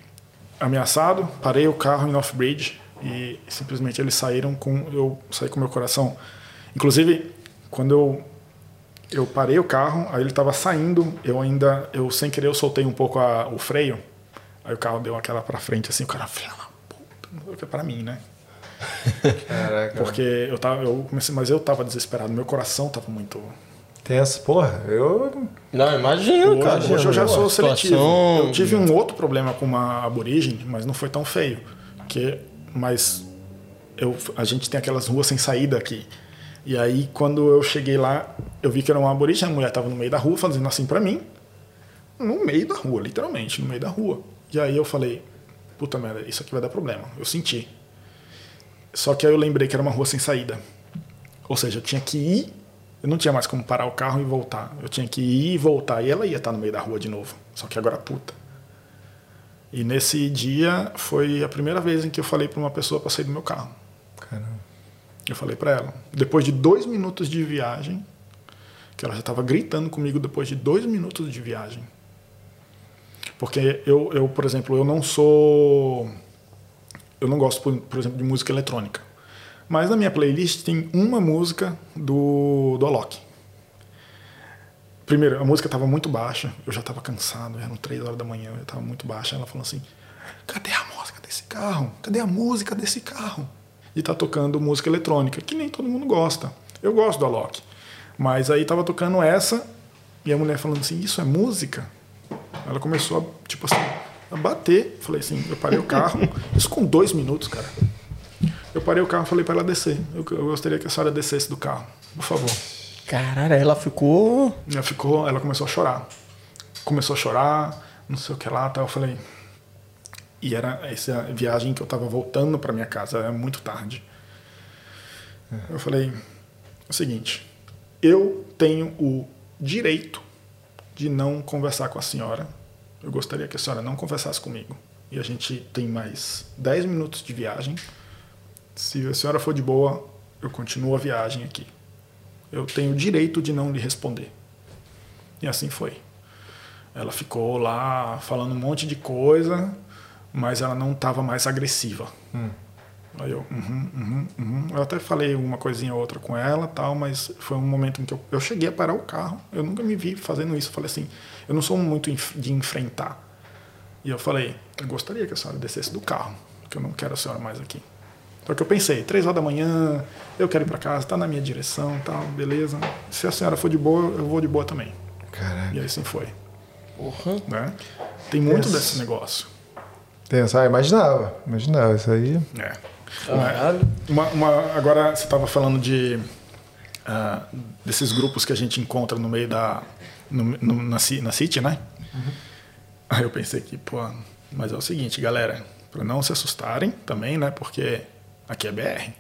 ameaçado, parei o carro em North Bridge e simplesmente eles saíram com eu saí com meu coração. Inclusive, quando eu eu parei o carro, aí ele estava saindo, eu ainda, eu sem querer eu soltei um pouco a, o freio, aí o carro deu aquela para frente assim, o cara, filha da puta, para mim, né? Caraca. Porque eu tava, eu comecei, mas eu tava desesperado, meu coração tava muito Tenso, porra, eu. Não, imagina, Hoje, cara. hoje eu já sou Situação- seletivo. Eu tive um outro problema com uma aborígene, mas não foi tão feio. Que, mas eu, a gente tem aquelas ruas sem saída aqui. E aí, quando eu cheguei lá, eu vi que era uma aborígene, a mulher estava no meio da rua, fazendo assim pra mim. No meio da rua, literalmente, no meio da rua. E aí eu falei, puta merda, isso aqui vai dar problema. Eu senti. Só que aí eu lembrei que era uma rua sem saída. Ou seja, eu tinha que ir, eu não tinha mais como parar o carro e voltar. Eu tinha que ir e voltar. E ela ia estar no meio da rua de novo. Só que agora puta. E nesse dia foi a primeira vez em que eu falei para uma pessoa para sair do meu carro. Caramba. Eu falei para ela. Depois de dois minutos de viagem, que ela já estava gritando comigo depois de dois minutos de viagem. Porque eu, eu, por exemplo, eu não sou. Eu não gosto, por, por exemplo, de música eletrônica. Mas na minha playlist tem uma música do, do Alok. Primeiro, a música estava muito baixa, eu já estava cansado, eram três horas da manhã, eu estava muito baixa. Ela falou assim: cadê a música desse carro? Cadê a música desse carro? E tá tocando música eletrônica, que nem todo mundo gosta. Eu gosto do Alok. Mas aí tava tocando essa, e a mulher falando assim: Isso é música? Ela começou a, tipo assim, a bater. Falei assim: Eu parei o carro, isso com dois minutos, cara. Eu parei o carro e falei para ela descer. Eu, eu gostaria que a senhora descesse do carro, por favor. Caralho, ela ficou. Ela ficou, ela começou a chorar. Começou a chorar, não sei o que lá, tá? Eu falei. E era essa viagem que eu tava voltando para minha casa, era muito tarde. Eu falei: é o seguinte, eu tenho o direito de não conversar com a senhora. Eu gostaria que a senhora não conversasse comigo. E a gente tem mais 10 minutos de viagem. Se a senhora for de boa, eu continuo a viagem aqui. Eu tenho o direito de não lhe responder. E assim foi. Ela ficou lá falando um monte de coisa, mas ela não estava mais agressiva. Aí eu, uhum, uhum, uhum. Eu até falei uma coisinha ou outra com ela, tal, mas foi um momento em que eu, eu cheguei a parar o carro. Eu nunca me vi fazendo isso. Eu falei assim, eu não sou muito de enfrentar. E eu falei, eu gostaria que a senhora descesse do carro, que eu não quero a senhora mais aqui. Só que eu pensei, três horas da manhã, eu quero ir para casa, tá na minha direção, tal, beleza. Se a senhora for de boa, eu vou de boa também. Caraca. E aí assim foi, Porra. né? Tem muito desse negócio. Tenso. Ah, imaginava. Imaginava. Isso aí. É. Caralho. Uma, uma- agora você estava falando de ah, desses grupos que a gente encontra no meio da no, no- na, na City, né? Aí eu pensei que, pô, mas é o seguinte, galera, para não se assustarem também, né? Porque aqui é BR.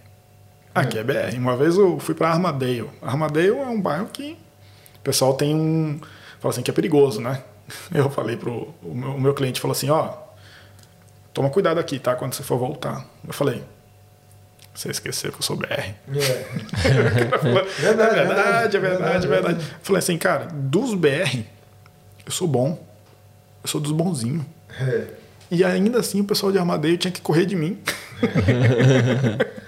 Aqui é BR. Uma vez eu fui para Armadale. Armadale é um bairro que o pessoal tem um fala assim que é perigoso, né? Eu falei pro o meu, o meu cliente falou assim, ó, toma cuidado aqui, tá? Quando você for voltar. Eu falei, você esqueceu que eu sou BR. Verdade, é verdade, é verdade, é verdade. verdade. Eu falei assim, cara, dos BR, eu sou bom. Eu sou dos bonzinhos. É. E ainda assim o pessoal de Armadeio tinha que correr de mim.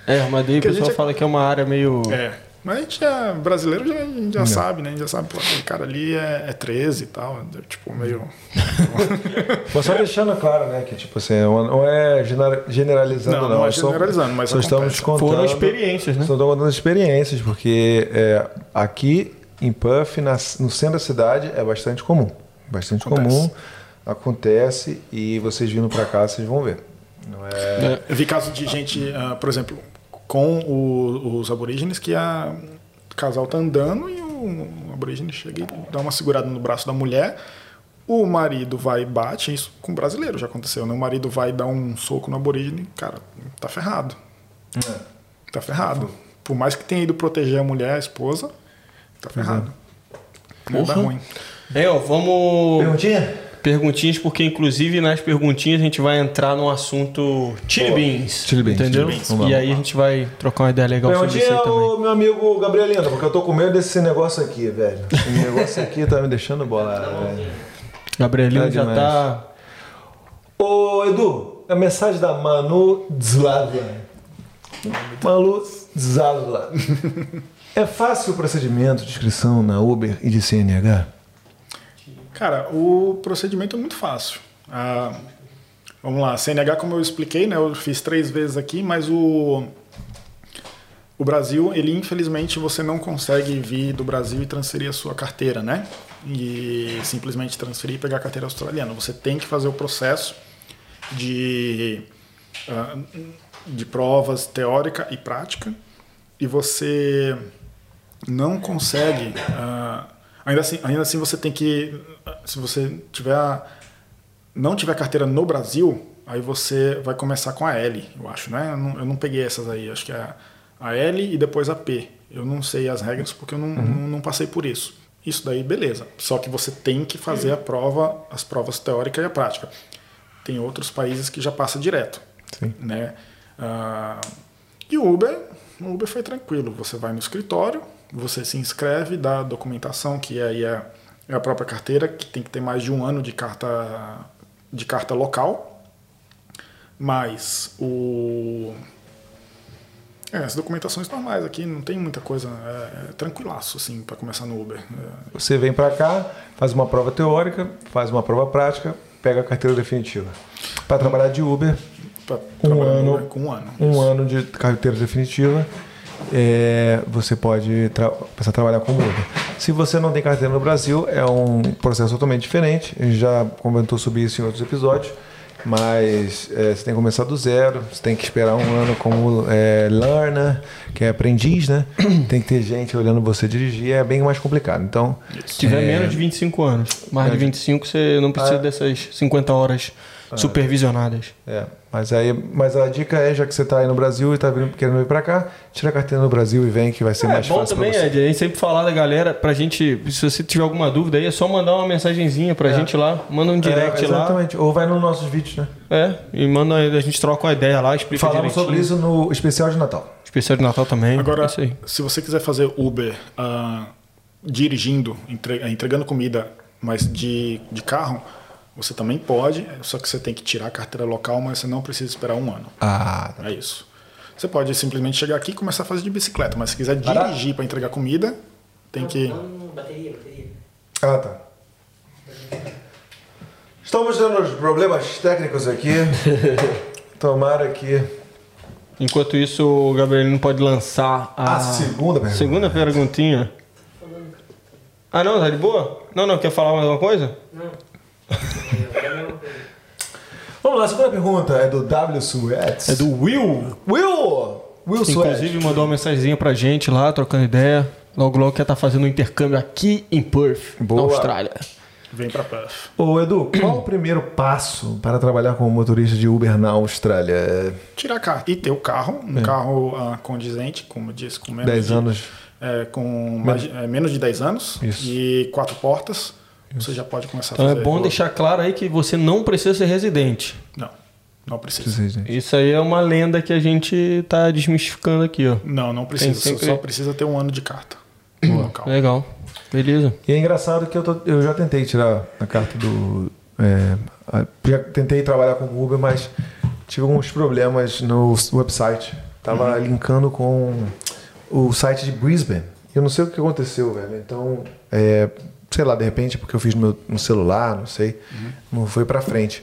É, Armadilha, o pessoal é- fala que é uma área meio. É. Mas a gente é brasileiro, já, a gente já sabe, né? A gente já sabe, pô, aquele cara ali é, é 13 e tal. é, Tipo, meio. Mas só deixando claro, né, que tipo assim, não é genera- generalizando, Não, não. não é só- generalizando, mas só estamos contando. Foram experiências, né? Só estamos contando experiências, porque é, aqui em Puff, na- no centro da cidade, é bastante comum. Bastante Acontece. comum, acontece, e vocês vindo pra cá, vocês vão ver. Não é. Eu vi casos de gente, ah, por exemplo, com o- os aborígenes, que a o casal tá andando e o, o aborígene chega e dá uma segurada no braço da mulher. O marido vai e bate, isso com brasileiro já aconteceu, né? O marido vai dar um soco no aborígene, cara, tá ferrado. Tá ferrado. Por mais que tenha ido proteger a mulher, a esposa, tá ferrado. Não dá ruim. Bem, ó, vamos. Perguntinha? Perguntinhas, porque inclusive nas perguntinhas a gente vai entrar no assunto Chili Beans. Chili beans, Entendeu? chili beans. Vamos lá, E aí a gente vai trocar uma ideia legal sobre isso aí Perguntinha também. meu amigo Gabrielino, porque eu tô com medo desse negócio aqui, velho. Esse negócio aqui tá me deixando bolado, velho. Gabrielino Tá já demais. tá. Ô, Edu, a mensagem da Manu Zlava. Manu Zlava. É fácil o procedimento de inscrição na Uber e de CNH? Cara, o procedimento é muito fácil. Ah, vamos lá, CNH, como eu expliquei, né, eu fiz três vezes aqui, mas o, o Brasil, ele infelizmente você não consegue vir do Brasil e transferir a sua carteira, né? E simplesmente transferir e pegar a carteira australiana. Você tem que fazer o processo de, ah, de provas teórica e prática e você não consegue. ah, ainda, assim, ainda assim, você tem que. Se você tiver não tiver carteira no Brasil, aí você vai começar com a L, eu acho, né? Eu não, eu não peguei essas aí, acho que é a L e depois a P. Eu não sei as regras porque eu não, não, não passei por isso. Isso daí, beleza. Só que você tem que fazer a prova, as provas teórica e a prática. Tem outros países que já passa direto, Sim. né? Ah, e o Uber, o Uber foi tranquilo. Você vai no escritório, você se inscreve, dá a documentação, que aí é, é a própria carteira, que tem que ter mais de um ano de carta, de carta local. Mas o. É, as documentações normais aqui, não tem muita coisa. É, é tranquilaço, assim, para começar no Uber. É, Você vem pra cá, faz uma prova teórica, faz uma prova prática, pega a carteira definitiva. Para trabalhar de Uber, pra Um ano. Uber com um ano. um isso. ano de carteira definitiva, é, você pode tra começar a trabalhar como Uber. Se você não tem carteira no Brasil, é um processo totalmente diferente. A gente já comentou sobre isso em outros episódios. Mas é, você tem que começar do zero, você tem que esperar um ano como é, learner, que é aprendiz, né? Tem que ter gente olhando você dirigir, é bem mais complicado. Então, Se tiver menos de 25 anos. Mais de 25, você não precisa Ah. dessas 50 horas supervisionadas. É, mas aí, mas a dica é, já que você está aí no Brasil e está querendo vir para cá, tira a carteira no Brasil e vem que vai ser É mais bom fácil também, para você. Ed, a gente sempre falar da galera pra gente, se você tiver alguma dúvida aí, é só mandar uma mensagenzinha pra gente lá, manda um direct é, lá. exatamente. Ou vai nos nossos vídeos, né? É, e manda a gente troca uma ideia lá, explica Falamos direitinho. sobre isso no especial de Natal. Especial de Natal também. Agora, é isso aí. se você quiser fazer Uber ah, dirigindo, entre- entregando comida, mas de, de carro, você também pode, só que você tem que tirar a carteira local, mas você não precisa esperar um ano. Ah, É isso. Você pode simplesmente chegar aqui e começar a fazer de bicicleta, mas se quiser dirigir para entregar comida, tem que. Não, não, bateria, bateria. ah, tá. Estamos tendo problemas técnicos aqui. Tomara que Enquanto isso, o Gabriel não pode lançar a, a segunda pergunta. segunda perguntinha. Ah, não, tá de boa? Não, não, quer falar mais alguma coisa? Não. É. Vamos lá, a segunda pergunta é do W. Suets. É do Will. Will! Will que Suets. Inclusive mandou uma mensagenzinha pra gente lá, trocando ideia. Logo, logo quer estar fazendo um intercâmbio aqui em Perth, Boa. na Austrália. Vem para Puff. Ô Edu, qual o primeiro passo para trabalhar como motorista de Uber na Austrália? É Tirar a carta. E ter o carro, um carro ah, condizente, como eu disse, com menos 10 de, anos. é, com mais de- é, menos de 10 anos Isso. e quatro portas. Você já pode começar Então a é fazer. bom deixar claro aí que você não precisa ser residente. Não, não precisa. Precisa. Isso aí é uma lenda que a gente tá desmistificando aqui, ó. Não, não precisa. Tem sempre- Só precisa ter um ano de carta. no local. Legal. Beleza. E é engraçado que eu, tô- eu já tentei tirar a carta do. é, já tentei trabalhar com Uber, mas tive alguns problemas no website. Tava linkando com o site de Brisbane. Eu não sei o que aconteceu, velho. Então, é, sei lá, de repente, porque eu fiz no, meu, no celular, não sei, não foi pra frente.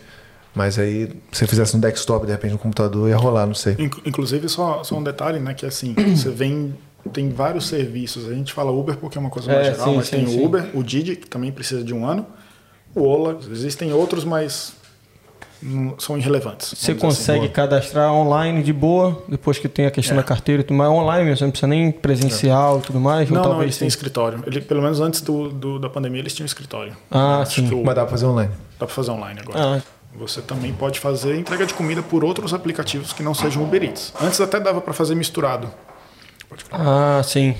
Mas aí, se você fizesse no desktop, de repente, no computador, ia rolar, não sei. Inc- Inclusive, só, só um detalhe, né? Que assim, você vem. Tem vários serviços. A gente fala Uber porque é uma coisa mais É, geral, sim, mas sim, tem sim. o Uber, o Didi, que também precisa de um ano, o Ola, existem outros, mas são irrelevantes. Você dizer consegue cadastrar online de boa, depois que tem a questão da carteira e tudo mais, online mesmo, você não precisa nem presencial e tudo mais. assim. Não, não, eles têm escritório. Ele, pelo menos antes do, do- da pandemia, eles tinham escritório. Ah, Acho sim. que o- Mas dá pra fazer online. dá pra fazer online agora. Ah, Você também pode fazer entrega de comida por outros aplicativos que não sejam Uber Eats. Antes até dava para fazer misturado. Pode falar. ah, sim.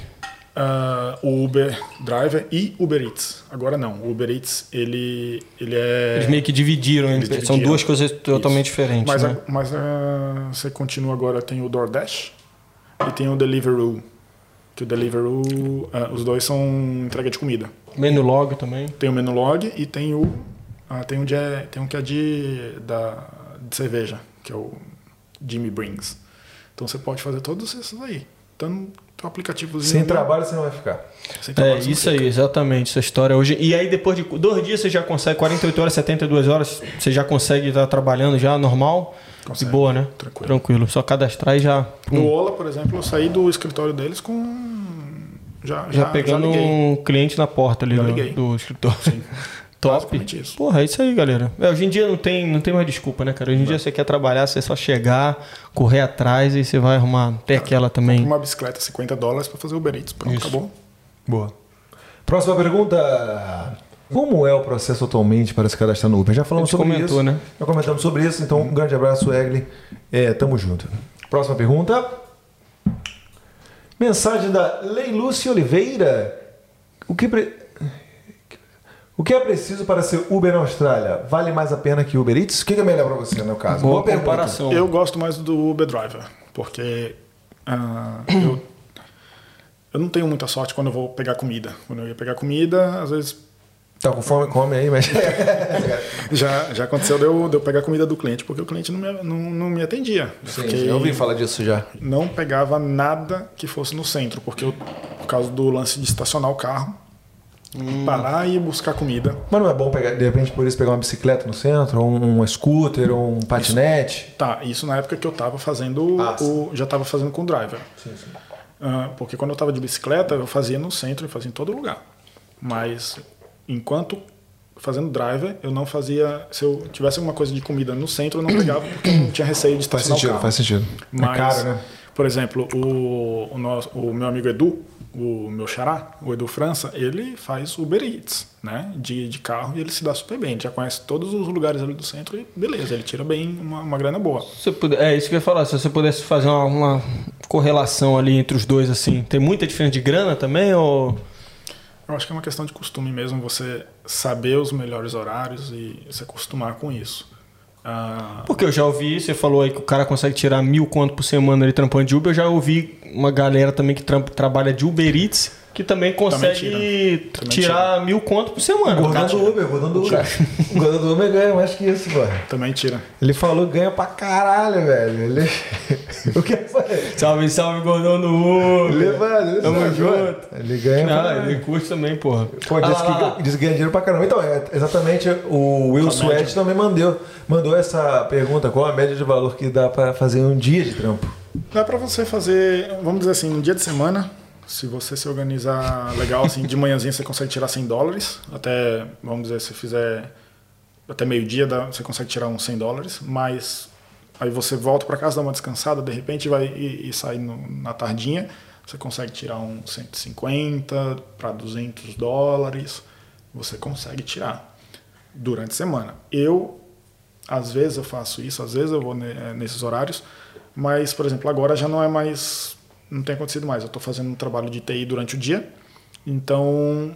Ah, o Uber Driver e Uber Eats. Agora não. O Uber Eats, ele, ele é... Eles meio que dividiram, Eles são dividiram. duas coisas totalmente diferentes. Mas, né? a- mas ah, você continua agora, tem o DoorDash e tem o Deliveroo. Que o Deliveroo, ah, os dois são entrega de comida. Menu log também. Tem o Menulog e tem o ah, tem um de, tem um que é de da de cerveja, que é o Jimmy Brings. Então você pode fazer todos esses aí. Então, aplicativo Sem trabalho você não vai ficar. É, isso aí, exatamente, essa história hoje. E aí depois de dois dias você já consegue, 48 horas, 72 horas, você já consegue estar trabalhando já normal. Consegue, De boa, né? tranquilo. Tranquilo. Só cadastrar e já. No pum, Ola, por exemplo, eu saí do escritório deles com já já, pegando liguei. um cliente na porta ali Já do, do escritório. Sim. Top. Isso. Porra, é isso aí, galera. É, hoje em dia não tem, não tem mais desculpa, né, cara? Hoje em dia você quer trabalhar, você é só chegar, correr atrás e você vai arrumar. Tem aquela também. Uma bicicleta 50 dólares para fazer Uber Eats. Pronto, Isso. acabou. Boa. Próxima pergunta. Como é o processo atualmente para se cadastrar no Uber? Já falamos sobre comentou, isso. né? Já comentamos sobre isso, então um grande abraço, Egli. É, tamo junto. Próxima pergunta. Mensagem da Leilúcia Oliveira. O que, pre- o que é preciso para ser Uber na Austrália? Vale mais a pena que Uber Eats? O que é melhor para você, no caso? Boa pergunta. comparação. Eu gosto mais do Uber Driver, porque ah, eu, eu não tenho muita sorte quando eu vou pegar comida. Quando eu ia pegar comida, às vezes Tá com fome? Come aí, mas. já, já aconteceu de eu, de eu pegar comida do cliente, porque o cliente não me, não, não me atendia. Eu Sim, eu ouvi falar disso já. Não pegava nada que fosse no centro, porque eu, por causa do lance de estacionar o carro, parar e buscar comida. Mas não é bom pegar, de repente, por isso pegar uma bicicleta no centro, ou um, um scooter, ou um patinete? Tá, isso na época que eu tava fazendo Ah, o. Já tava fazendo com o driver. Ah, porque quando eu tava de bicicleta, eu fazia no centro e fazia em todo lugar. Mas enquanto fazendo driver, eu não fazia. Se eu tivesse alguma coisa de comida no centro, eu não pegava porque eu não tinha receio de Faz estacionar o sentido, faz sentido. Mas, é caro, né? Por exemplo, o, o, nosso, o meu amigo Edu, o meu xará, o Edu França, ele faz Uber Eats, né? De, de carro e ele se dá super bem. Ele já conhece todos os lugares ali do centro e beleza, ele tira bem uma, uma grana boa. Se puder- é isso que eu ia falar. Se você pudesse fazer uma, uma correlação ali entre os dois, assim, tem muita diferença de grana também? Ou. Eu acho que é uma questão de costume mesmo, você saber os melhores horários e se acostumar com isso. Ah, Porque eu já ouvi, você falou aí que o cara consegue tirar mil conto por semana ali trampando de Uber. Eu já ouvi uma galera também que trampa- trabalha de Uber Eats que também consegue tira. Também tirar mil conto por semana. O gordão do Uber, o gordão do Uber. O gordão do Uber ganha mais que isso, pô. também tira. Ele falou ganha pra caralho, velho. Ele... o que foi? Salve, salve, gordão do Uber. Ele Tamo sabe, junto. mano. Ele ganha pra Ah, caralho. ele curte também, porra. Pô, Ah, disse, lá, lá. que, disse que ganha dinheiro pra caramba. Então, é, exatamente, o Will? Sweat também mandou, mandou essa pergunta: qual a média de valor que dá pra fazer em um dia de trampo? Dá pra você fazer, vamos dizer assim, um dia de semana, se você se organizar legal, assim, de manhãzinha você consegue tirar 100 dólares, até, vamos dizer, se fizer até meio-dia, você consegue tirar uns 100 dólares, mas aí você volta pra casa, dá uma descansada, de repente vai e, e sai no- na tardinha, você consegue tirar uns 150 para 200 dólares, você consegue tirar durante a semana. Eu às vezes eu faço isso, às vezes eu vou eh, nesses horários, mas, por exemplo, agora já não é mais. Não tem acontecido mais. Eu estou fazendo um trabalho de TI durante o dia, então.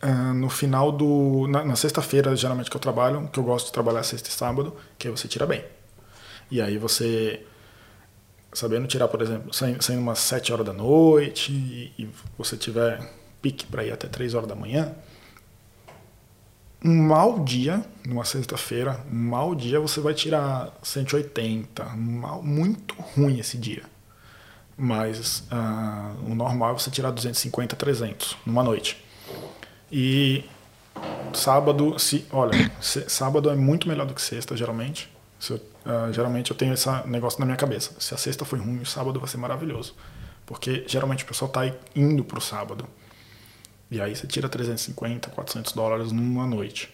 ah, no final do. Na, na sexta-feira, geralmente que eu trabalho, que eu gosto de trabalhar sexta e sábado, que aí você tira bem. E aí você. Sabendo tirar, por exemplo, saindo, saindo umas 7 horas da noite e, e você tiver pique para ir até 3 horas da manhã, um mau dia, numa sexta-feira, um mau dia você vai tirar 180. Um mau, muito ruim esse dia. Mas ah, o normal é você tirar 250, 300 numa noite. E sábado, se, olha, se- sábado é muito melhor do que sexta, geralmente. Eu- ah, geralmente eu tenho esse negócio na minha cabeça. Se a sexta foi ruim, o sábado vai ser maravilhoso. Porque geralmente o pessoal está indo pro sábado. E aí você tira 350, 400 dólares numa noite.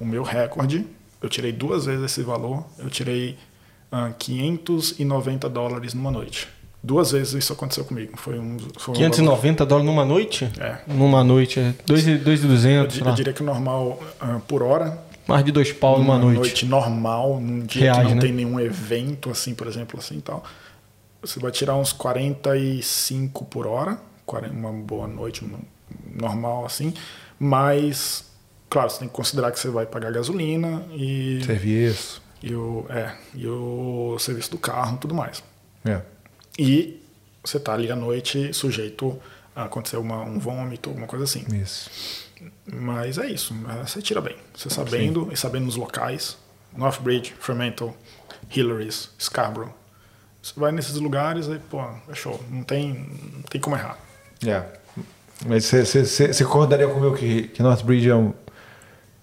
O meu recorde, eu tirei duas vezes esse valor, eu tirei ah, 590 dólares numa noite. Duas vezes isso aconteceu comigo. Foi um, foi um valor- 590 dólares numa noite? É. Numa noite, é. 2,200, Eu, eu diria que o normal ah, por hora, Mais de dois pau numa noite. normal, num dia Reais, que não né? tem nenhum evento, assim, por exemplo, assim e tal, você vai tirar uns 45 por hora, 40 uma boa noite, um- normal, assim, mas, claro, você tem que considerar que você vai pagar gasolina e, Serviço. e, o, é, e o serviço do carro e tudo mais. É. E você tá ali à noite sujeito a acontecer uma, um vômito, alguma coisa assim. Isso. Mas é isso, é, você tira bem. Você sabendo e sabendo os locais, Northbridge, Fremantle, Hillary's, Scarborough. Você vai nesses lugares e, pô, é show. Não tem, não tem como errar. É. Mas você- concordaria comigo que, que Northbridge é um,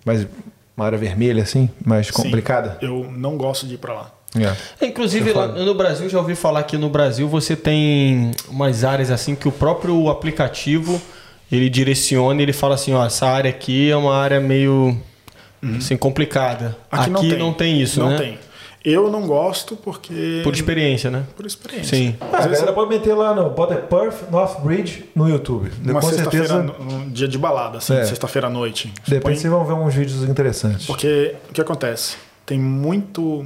mais, uma área vermelha, assim? Mais complicada? Sim, eu não gosto de ir pra lá. É. Inclusive, lá no Brasil, já ouvi falar que no Brasil você tem umas áreas assim que o próprio aplicativo ele direciona e ele fala assim, ó, essa área aqui é uma área meio assim, complicada. Aqui, não, tem. isso, não né? tem. Eu não gosto porque... Por experiência, né? Por experiência. Sim. Ah, Às a vezes, galera pode meter lá no bota Perth Northbridge no YouTube. uma com sexta-feira, certeza, um dia de balada, assim, É. sexta-feira à noite. de repente Põe- vocês vão ver uns vídeos interessantes. Porque o que acontece? Tem muito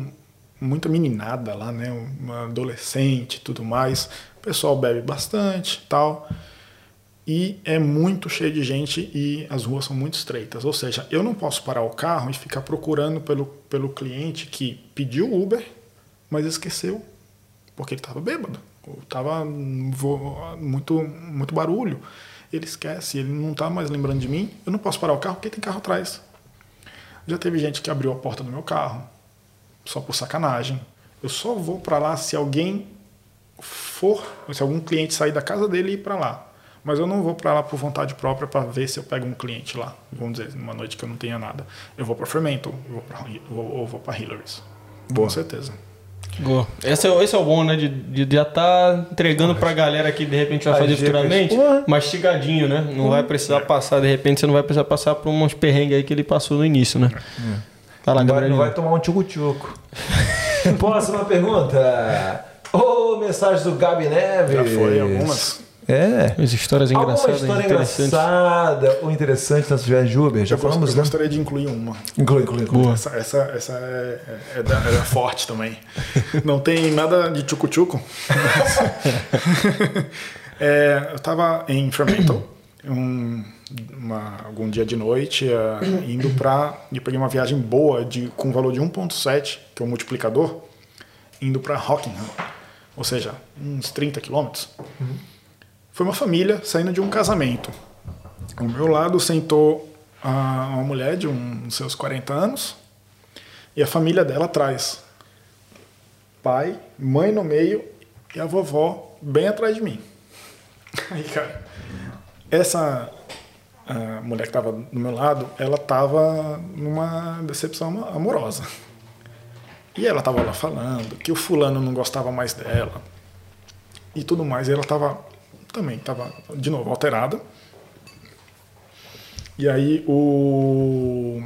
muita meninada lá, né? Uma adolescente e tudo mais. O pessoal bebe bastante tal. E é muito cheio de gente e as ruas são muito estreitas. Ou seja, eu não posso parar o carro e ficar procurando pelo, pelo cliente que pediu Uber, mas esqueceu porque ele estava bêbado. Ou estava muito, muito barulho. Ele esquece, ele não está mais lembrando de mim. Eu não posso parar o carro porque tem carro atrás. Já teve gente que abriu a porta do meu carro, só por sacanagem. Eu só vou para lá se alguém for, se algum cliente sair da casa dele e ir para lá. Mas eu não vou para lá por vontade própria para ver se eu pego um cliente lá. Vamos dizer, numa noite que eu não tenha nada. Eu vou para Fremantle, eu vou pra, ou, ou vou para Hillary's. Com certeza. Boa. Esse é, esse é o bom, né? De, de já estar entregando pra galera que de repente vai fazer futuramente, Ué. mastigadinho, né? Não vai precisar passar, de repente você não vai precisar passar por uns perrengues aí que ele passou no início, né? Vai lá, Gabriel. não vai tomar um tchucu-tchucu. Próxima pergunta. Ô, mensagem do Gabi Neves. Já foi algumas. É. As histórias Alguma engraçadas, história interessantes. engraçada ou interessante nessa viagem de Uber? Já eu, gost- falamos, eu né? gostaria de incluir uma. Inclui, inclui, inclui. Boa. Essa, essa, essa é, é, é da- é forte também. Não tem nada de tchucu-tchucu. É, eu estava em Fremantle, um, uma- algum dia de noite, eh, indo para. Eu peguei uma viagem boa de, com valor de 1,7, que é o multiplicador, indo para Rockingham. Ou seja, uns 30 quilômetros. Foi uma família saindo de um casamento. Ao meu lado sentou a- uma mulher de um- uns seus 40 anos e a família dela atrás. Pai, mãe no meio e a vovó bem atrás de mim. Aí, cara, essa a mulher que estava do meu lado, ela estava numa decepção amorosa. E ela estava lá falando que o fulano não gostava mais dela e tudo mais. E ela estava também, estava de novo alterada. E aí o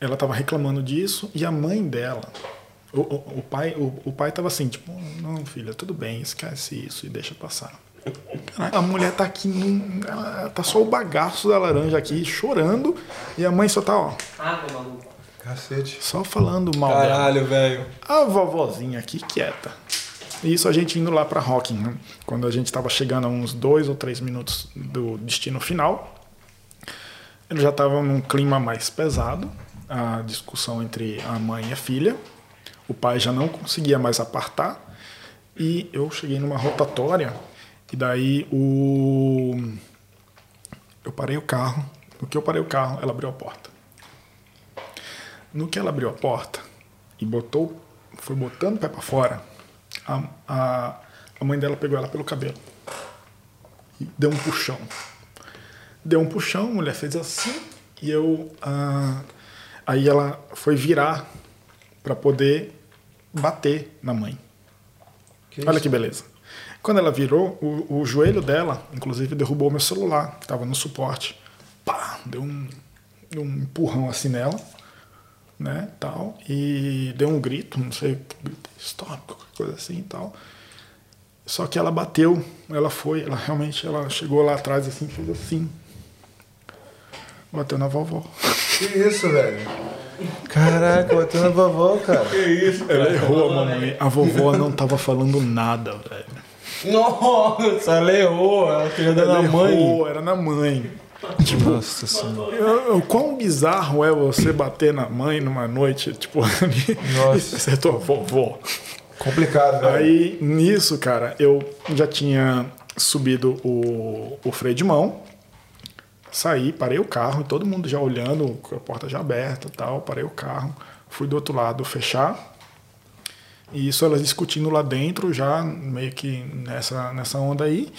ela estava reclamando disso e a mãe dela, o, o, o pai, o, o pai estava assim, tipo, não, filha, tudo bem, esquece isso e deixa passar. A mulher tá aqui, num- ela tá só o bagaço da laranja aqui, chorando, e a mãe só tá, ó, Água, maluco. Cacete. só falando mal. Caralho, velho. A vovozinha aqui quieta. Isso a gente indo lá para Rockingham, quando a gente estava chegando a uns dois ou três minutos do destino final. Ele já estava num clima mais pesado, a discussão entre a mãe e a filha. O pai já não conseguia mais apartar. E eu cheguei numa rotatória, e daí o. Eu parei o carro. No que eu parei o carro, ela abriu a porta. No que ela abriu a porta e botou, foi botando o pé para fora, a, a, a mãe dela pegou ela pelo cabelo e deu um puxão. Deu um puxão, a mulher fez assim e eu. ah, aí ela foi virar para poder bater na mãe. Olha que beleza. Quando ela virou, o, o joelho dela, inclusive, derrubou meu celular, que estava no suporte. Pá, deu um, deu um empurrão assim nela, né, tal, e deu um grito, não sei, stop, qualquer coisa assim e tal. Só que ela bateu, ela foi, ela realmente, ela chegou lá atrás assim, fez assim. Bateu na vovó. Que isso, velho? Caraca, bateu na vovó, cara. Ela errou a mamãe. A vovó não tava falando nada, velho. Nossa, ela errou. Ela queria dar Ela na mãe. errou, era na mãe. Nossa senhora. Eu- eu- Quão bizarro é você bater na mãe numa noite, tipo, Nossa. acertou a vovó. Complicado, velho. Aí, nisso, cara, eu já tinha subido o, o freio de mão, saí, parei o carro, todo mundo já olhando, com a porta já aberta e tal, parei o carro, fui do outro lado fechar, e isso elas discutindo lá dentro, já meio que nessa, nessa onda aí,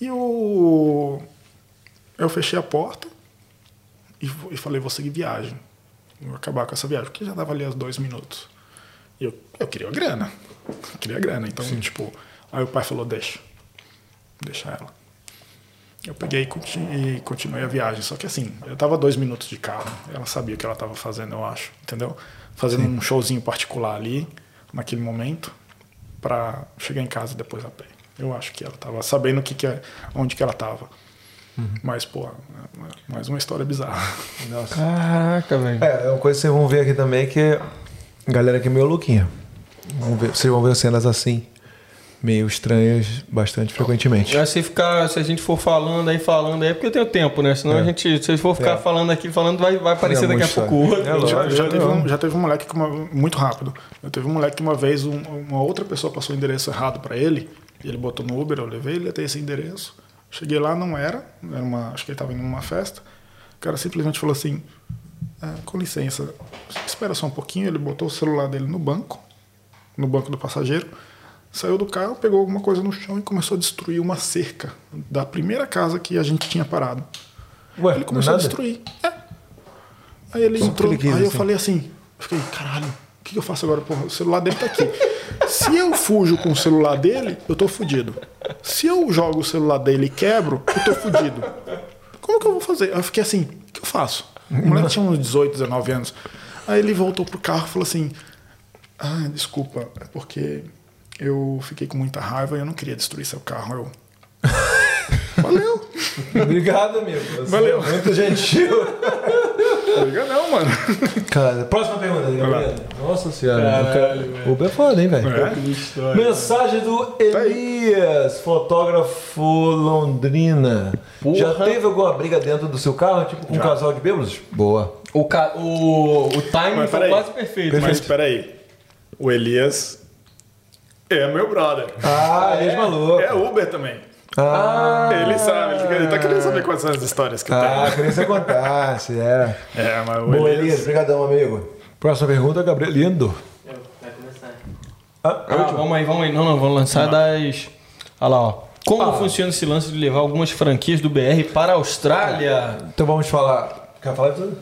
e o, eu fechei a porta e, e falei, vou seguir viagem, vou acabar com essa viagem, porque já dava ali os dois minutos. E eu, eu queria grana. Eu queria grana. Então, tipo, aí o pai falou, deixa. Deixa ela. Eu peguei e conti- continuei a viagem. Só que assim, eu tava dois minutos de carro. Ela sabia o que ela tava fazendo, eu acho. Entendeu? Fazendo um showzinho particular ali, naquele momento, pra chegar em casa depois a pé. Eu acho que ela tava sabendo o que que é, onde que ela tava. Mas, pô, mais uma história bizarra. Nossa. Caraca, velho. É, é uma coisa que vocês vão ver aqui também que a galera aqui é meio louquinha. Vão ver- vocês vão ver cenas assim, meio estranhas, bastante frequentemente. É, se, ficar, se a gente for falando aí, falando aí, é porque eu tenho tempo, né? Senão É. a gente, se for ficar É. falando aqui, falando, vai, vai aparecer É daqui a pouco outro. É já, já teve um, já teve um moleque que uma, muito rápido. Eu teve um moleque que uma vez um- uma outra pessoa passou o endereço errado para ele. E ele botou no Uber, eu levei ele até esse endereço. Cheguei lá, não era. era uma, acho que ele estava indo numa festa. O cara simplesmente falou assim: "Ah, com licença, espera só um pouquinho. Ele botou o celular dele no banco, no banco do passageiro. Saiu do carro, pegou alguma coisa no chão e começou a destruir uma cerca da primeira casa que a gente tinha parado. Ué, Ele começou a destruir. É. Aí ele Só entrou. ele aí eu assim. falei assim, eu fiquei, caralho, o que que eu faço agora? Porra, o celular dele tá aqui. Se eu fujo com o celular dele, eu tô fudido. Se eu jogo o celular dele e quebro, eu tô fudido. Como que eu vou fazer? Aí eu fiquei assim, o que eu faço? O moleque tinha uns 18, 19 anos. Aí ele voltou pro carro e falou assim: Ah, desculpa, é porque eu fiquei com muita raiva e eu não queria destruir seu carro. Eu. Valeu! Obrigado, amigo. Você Valeu. é Muito gentil. Não liga não, mano. Cara, próxima pergunta. Gabriel. Nossa senhora. Caralho. Uber é foda, hein, velho? É? Mensagem do Tá Elias, fotógrafo Londrina. Porra. Já teve alguma briga dentro do seu carro, tipo com um casal de bêbados? Boa. O, ca... o, o timing foi peraí. quase perfeito. Mas espera aí. O Elias é meu brother. Ah, é maluco. É Uber também. Ah, Ele sabe, ele, ele tá querendo saber quais são as histórias que ah, tenho. queria que você contasse, é. É, mas o Boa, Elias. Amigo. Próxima pergunta, Gabriel Lindo. Eu, vai começar. Ah, Ah, vamos aí, vamos aí. Não, não, vamos lançar das. Olha lá, ó. Como funciona esse lance de levar algumas franquias do BR para a Austrália? Então vamos falar. Quer falar de tudo?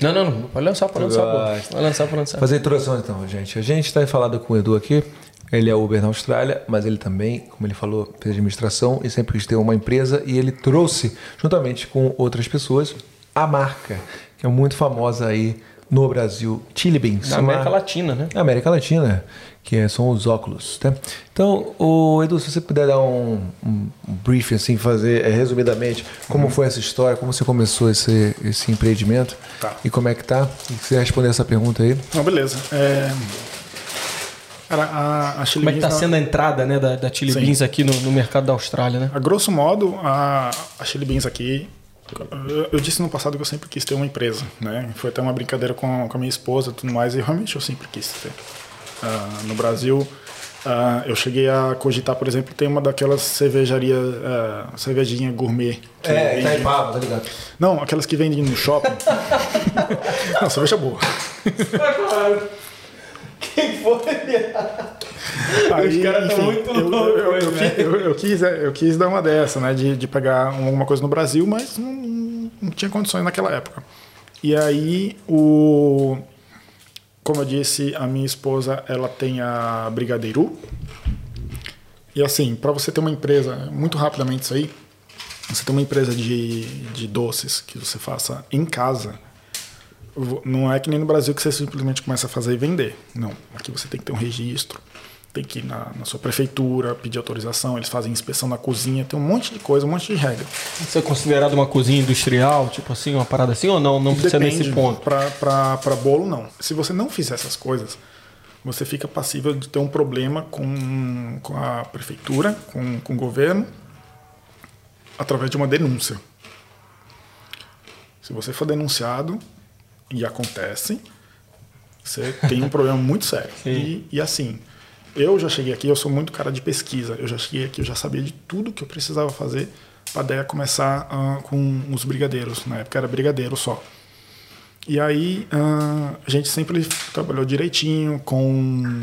Não, não, não. Pode lançar, pode lançar. pô. Vai lançar, pode lançar. Fazer introdução então, gente. A gente está falando com o Edu aqui. Ele é Uber na Austrália, mas ele também, como ele falou, fez administração e sempre quis ter uma empresa e ele trouxe, juntamente com outras pessoas, a marca, que é muito famosa aí no Brasil, Chili Beans. Na Uma- América Latina, né? Na América Latina, que é- são os óculos. Tá? Então, o Edu, se você puder dar um, um briefing, assim, fazer é, resumidamente como foi essa história, como você começou esse, esse empreendimento Tá. e como é que tá, e você responder essa pergunta aí. Não, beleza. É... Cara, a, a Chili Como é que tá Beans, sendo a entrada né, da, da Chili Sim. Beans aqui no, no mercado da Austrália, né? A grosso modo, a, a Chili Beans aqui. Eu, eu disse no passado que eu sempre quis ter uma empresa, né? Foi até uma brincadeira com, com a minha esposa e tudo mais, e realmente eu sempre quis ter. Ah, no Brasil, ah, eu cheguei a cogitar, por exemplo, ter uma daquelas cervejarias, ah, cervejinha gourmet. que vende- Itaipava, tá ligado? Não, aquelas que vendem no shopping. Não, cerveja boa. Quem foi? Aí, Os caras tão enfim, muito eu, loucos, eu, eu, né? quis- eu- eu quis, é, eu quis dar uma dessa, né? De, de pegar alguma coisa no Brasil, mas não, não tinha condições naquela época. E aí, o, como eu disse, a minha esposa ela tem a Brigadeiru. E assim, para você ter uma empresa, muito rapidamente isso aí, você tem uma empresa de, de doces que você faça em casa, não é que nem no Brasil que você simplesmente começa a fazer e vender. Não. Aqui você tem que ter um registro, tem que ir na, na sua prefeitura, pedir autorização, eles fazem inspeção na cozinha, tem um monte de coisa, um monte de regra. Isso é considerado uma cozinha industrial, tipo assim, uma parada assim, ou não? Não precisa nesse ponto. Para bolo, não. Se você não fizer essas coisas, você fica passível de ter um problema com, com a prefeitura, com, com o governo, através de uma denúncia. Se você for denunciado, e acontece, você tem um problema muito sério. E, e assim, eu já cheguei aqui, eu sou muito cara de pesquisa. Eu já cheguei aqui, eu já sabia de tudo que eu precisava fazer para daí começar ah, com os brigadeiros. Na época era brigadeiro só. E aí ah, a gente sempre trabalhou direitinho com,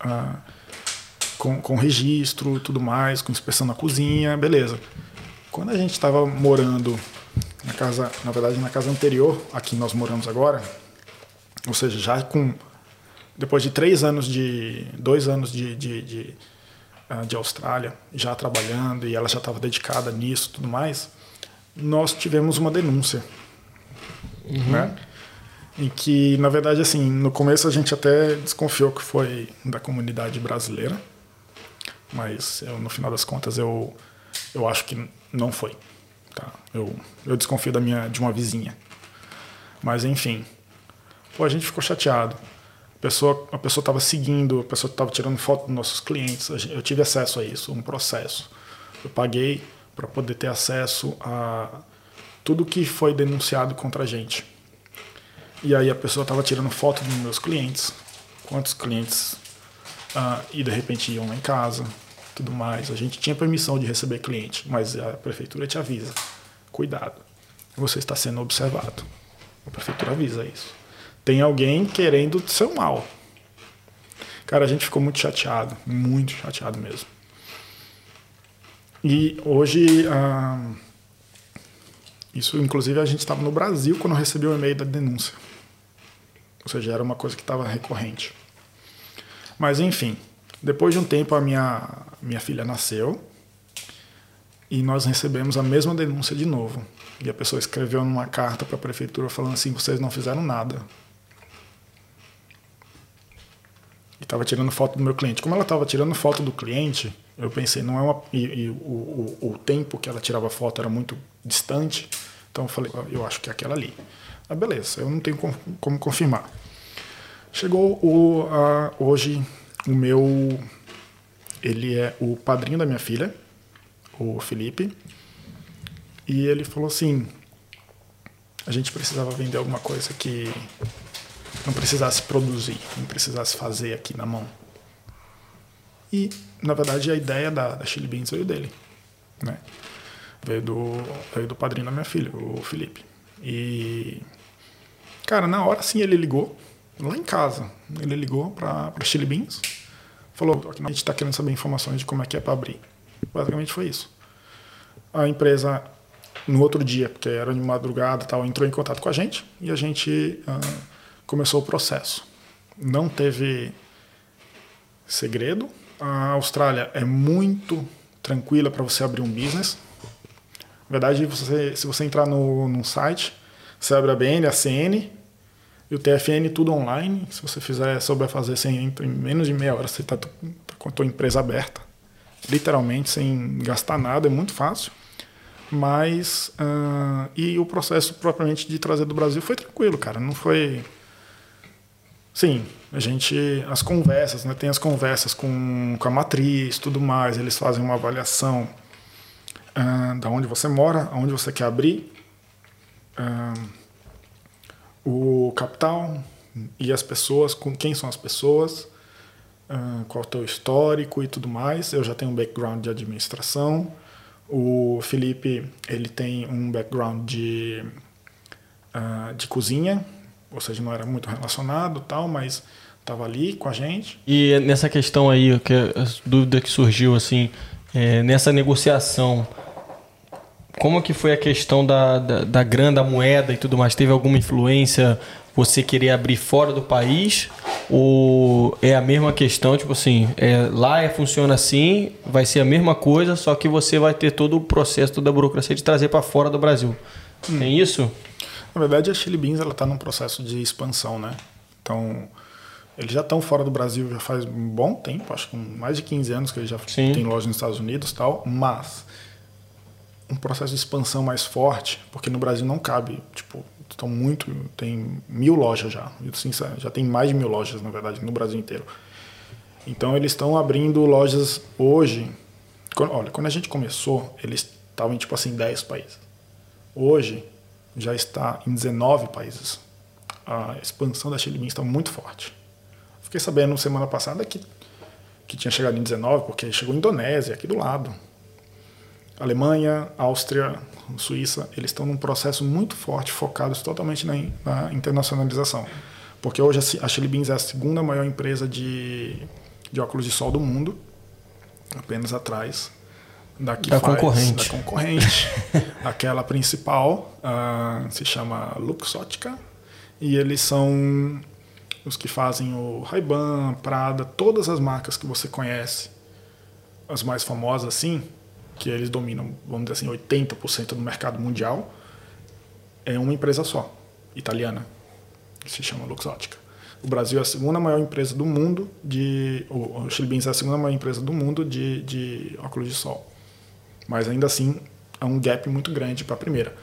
ah, com, com registro e tudo mais, com inspeção na cozinha, beleza. Quando a gente estava morando na casa, na verdade na casa anterior, aqui nós moramos agora, ou seja, já com depois de três anos de dois anos de, de, de, ah, de Austrália já trabalhando e ela já estava dedicada nisso tudo mais nós tivemos uma denúncia né? Em que na verdade assim no começo a gente até desconfiou que foi da comunidade brasileira mas eu, no final das contas eu eu acho que não foi tá eu eu desconfio da minha de uma vizinha mas enfim Pô, a gente ficou chateado. A pessoa a pessoa estava seguindo, a pessoa estava tirando foto dos nossos clientes. Eu tive acesso a isso, um processo. Eu paguei para poder ter acesso a tudo que foi denunciado contra a gente. E aí a pessoa estava tirando foto dos meus clientes, quantos clientes ah, e de repente iam lá em casa, tudo mais. A gente tinha permissão de receber cliente, mas a prefeitura te avisa: cuidado, você está sendo observado. A prefeitura avisa isso. Tem alguém querendo o seu mal. Cara, a gente ficou muito chateado, muito chateado mesmo. E hoje, ah, isso inclusive a gente estava no Brasil quando eu recebi o e-mail da denúncia. Ou seja, era uma coisa que estava recorrente. Mas enfim, depois de um tempo a minha, minha filha nasceu e nós recebemos a mesma denúncia de novo. E a pessoa escreveu numa carta para a prefeitura falando assim: vocês não fizeram nada. E estava tirando foto do meu cliente. Como ela estava tirando foto do cliente, eu pensei, não é uma. E, e o, o, o tempo que ela tirava foto era muito distante, então eu falei, eu acho que é aquela ali. Ah, beleza, eu não tenho como, como confirmar. Chegou o, a, hoje o meu. Ele é o padrinho da minha filha, o Felipe. E ele falou assim: a gente precisava vender alguma coisa que não precisasse produzir, não precisasse fazer aqui na mão. E, na verdade, a ideia da, da Chili Beans veio dele. Né? Veio, do, veio do padrinho da minha filha, o Felipe. E, cara, na hora sim ele ligou, lá em casa, ele ligou para a Chili Beans, falou: a gente está querendo saber informações de como é que é para abrir. Basicamente foi isso. A empresa no outro dia, porque era de madrugada tal, entrou em contato com a gente e a gente ah, começou o processo. Não teve segredo. A Austrália é muito tranquila para você abrir um business. Na verdade, você, se você entrar no, num site, você abre a BN, a CN e o TFN tudo online. Se você fizer, souber fazer sem, em menos de meia hora, você está com a tua empresa aberta. Literalmente, sem gastar nada, é muito fácil mas uh, e o processo propriamente de trazer do Brasil foi tranquilo cara não foi sim a gente as conversas né tem as conversas com, com a matriz tudo mais eles fazem uma avaliação uh, da onde você mora aonde você quer abrir uh, o capital e as pessoas com quem são as pessoas qual é o teu histórico e tudo mais eu já tenho um background de administração o Felipe ele tem um background de, uh, de cozinha, ou seja, não era muito relacionado tal, mas Tava ali com a gente. E nessa questão aí, que a dúvida que surgiu assim, é, nessa negociação, como que foi a questão da, da, da grana, da moeda e tudo mais? Teve alguma influência você querer abrir fora do país? Ou é a mesma questão, tipo assim, é, lá é, funciona assim, vai ser a mesma coisa, só que você vai ter todo o processo, toda a burocracia de trazer para fora do Brasil. Tem isso? Na verdade, a Chili Beans está num processo de expansão, né? Então, eles já estão fora do Brasil já faz um bom tempo, acho que mais de 15 anos que eles já Sim. têm loja nos Estados Unidos e tal, mas um processo de expansão mais forte, porque no Brasil não cabe, tipo, estão muito, tem mil lojas já, assim, já tem mais de mil lojas, na verdade, no Brasil inteiro. Então, eles estão abrindo lojas hoje, quando- olha, quando a gente começou, eles estavam tipo assim, 10 países. Hoje, já está em 19 países. A expansão da Chili Beans está muito forte. Fiquei sabendo semana passada que, que tinha chegado em 19, porque chegou em Indonésia, aqui do lado. Alemanha, Áustria, Suíça, eles estão num processo muito forte, focados totalmente na, na internacionalização. Porque hoje a Chili Beans é a segunda maior empresa de, de óculos de sol do mundo, apenas atrás da Da faz- concorrente. Da concorrente. Aquela principal ah, se chama Luxótica e eles são os que fazem o Ray-Ban, Prada, todas as marcas que você conhece, as mais famosas assim, que eles dominam, vamos dizer assim, 80% do mercado mundial, é uma empresa só, italiana, que se chama Luxótica. O Brasil é a segunda maior empresa do mundo de. O Beans é a segunda maior empresa do mundo de, de óculos de sol. Mas ainda assim, é um gap muito grande para a primeira.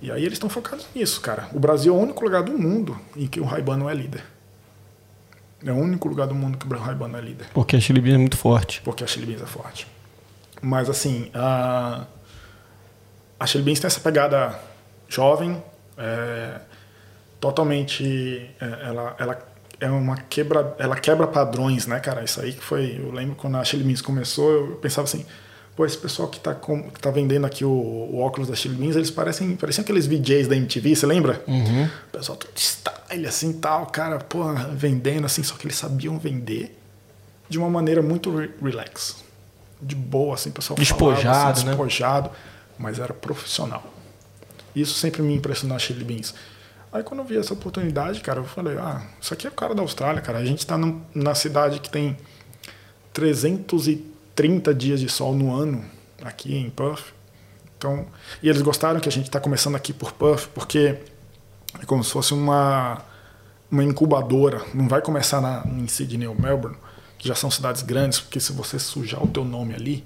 E aí eles estão focados nisso, cara. O Brasil é o único lugar do mundo em que o Ray-Ban não é líder. É o único lugar do mundo que o Ray-Ban não é líder. Porque a Chili Beans é muito forte. Porque a Chili Beans é forte. Mas assim, a, a Chili Beans tem essa pegada jovem, é, totalmente. é, ela, ela é uma quebra. Ela quebra padrões, né, cara? Isso aí que foi. Eu lembro quando a Chili Beans começou, eu pensava assim. Pô, esse pessoal que tá, com, que tá vendendo aqui o, o óculos da Chili Beans, eles parecem, parecem aqueles VJs da MTV, você lembra? O pessoal todo de style, assim, tal, cara, pô, vendendo, assim, só que eles sabiam vender de uma maneira muito re- relax. De boa, assim, o pessoal Despojado, falava, assim, né? despojado, mas era profissional. Isso sempre me impressionou na Chili Beans. Aí quando eu vi essa oportunidade, cara, eu falei, ah, isso aqui é o cara da Austrália, cara. A gente tá num- na cidade que tem 330 dias de sol no ano, aqui em Perth. Então, e eles gostaram que a gente está começando aqui por Perth, porque é como se fosse uma, uma incubadora. Não vai começar na, em Sydney ou Melbourne, que já são cidades grandes, porque se você sujar o teu nome ali,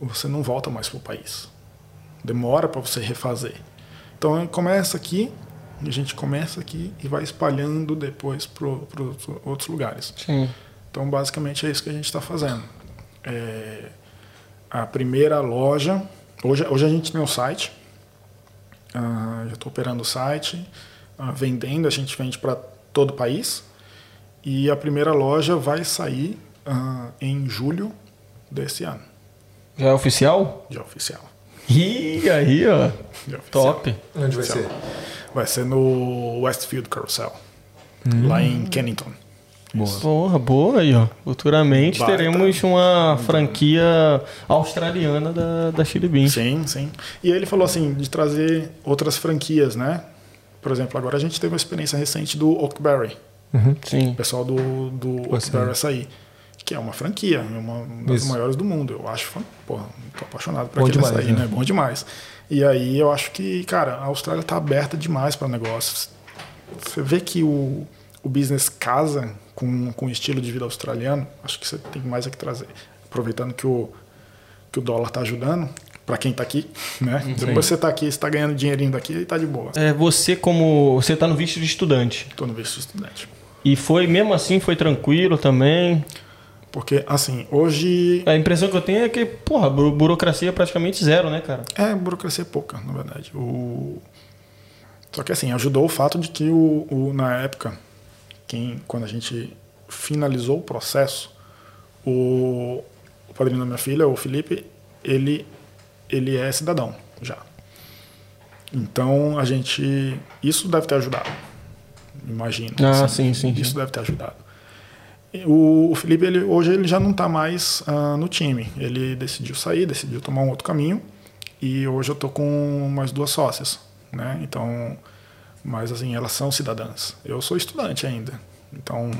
você não volta mais para o país. Demora para você refazer. Então começa aqui, a gente começa aqui e vai espalhando depois para outros lugares. Sim. Então, basicamente, é isso que a gente está fazendo. É, a primeira loja. Hoje, hoje a gente tem o site. Ah, já estou operando o site. ah, vendendo, a gente vende para todo o país. E a primeira loja vai sair ah, em julho desse ano. Já é oficial? Já oficial. Ih, aí, ó. Já oficial. Top. Onde vai ser? Vai ser no Westfield Carousel. Lá em Kennington. Porra, boa aí, ó. Futuramente Baita. teremos uma franquia australiana da, da Chili Beans. Sim, sim. E ele falou assim, de trazer outras franquias, né? Por exemplo, agora a gente teve uma experiência recente do Oakberry, Sim. o pessoal do, do Oakberry Açaí, que é uma franquia, é uma das Isso. maiores do mundo. Eu acho, porra, tô apaixonado por Bom aquele demais, açaí, né? né? Bom demais. E aí eu acho que, cara, a Austrália tá aberta demais para negócios. Você vê que o, o business casa com, com o estilo de vida australiano, acho que você tem mais a que trazer. Aproveitando que o, que o dólar tá ajudando, para quem tá aqui, né? Depois você tá aqui, você tá ganhando dinheirinho daqui e tá de boa. É, você como. Você tá no visto de estudante. Tô no visto de estudante. E foi, mesmo assim, foi tranquilo também. Porque, assim, hoje A impressão que eu tenho é que, porra, buro- burocracia é praticamente zero, né, cara? É, burocracia é pouca, na verdade. O... Só que assim, ajudou o fato de que o, o- na época, quem, quando a gente finalizou o processo, o, o padrinho da minha filha, o Felipe, ele, ele é cidadão já. Então a gente. Isso deve ter ajudado. Imagino. Ah, sim, sim, Isso sim. deve ter ajudado. O, Felipe, ele, hoje, ele já não está mais ah, no time. Ele decidiu sair, decidiu tomar um outro caminho. E hoje eu tô com mais duas sócias, né? Então, mas assim, elas são cidadãs. Eu sou estudante ainda. Então,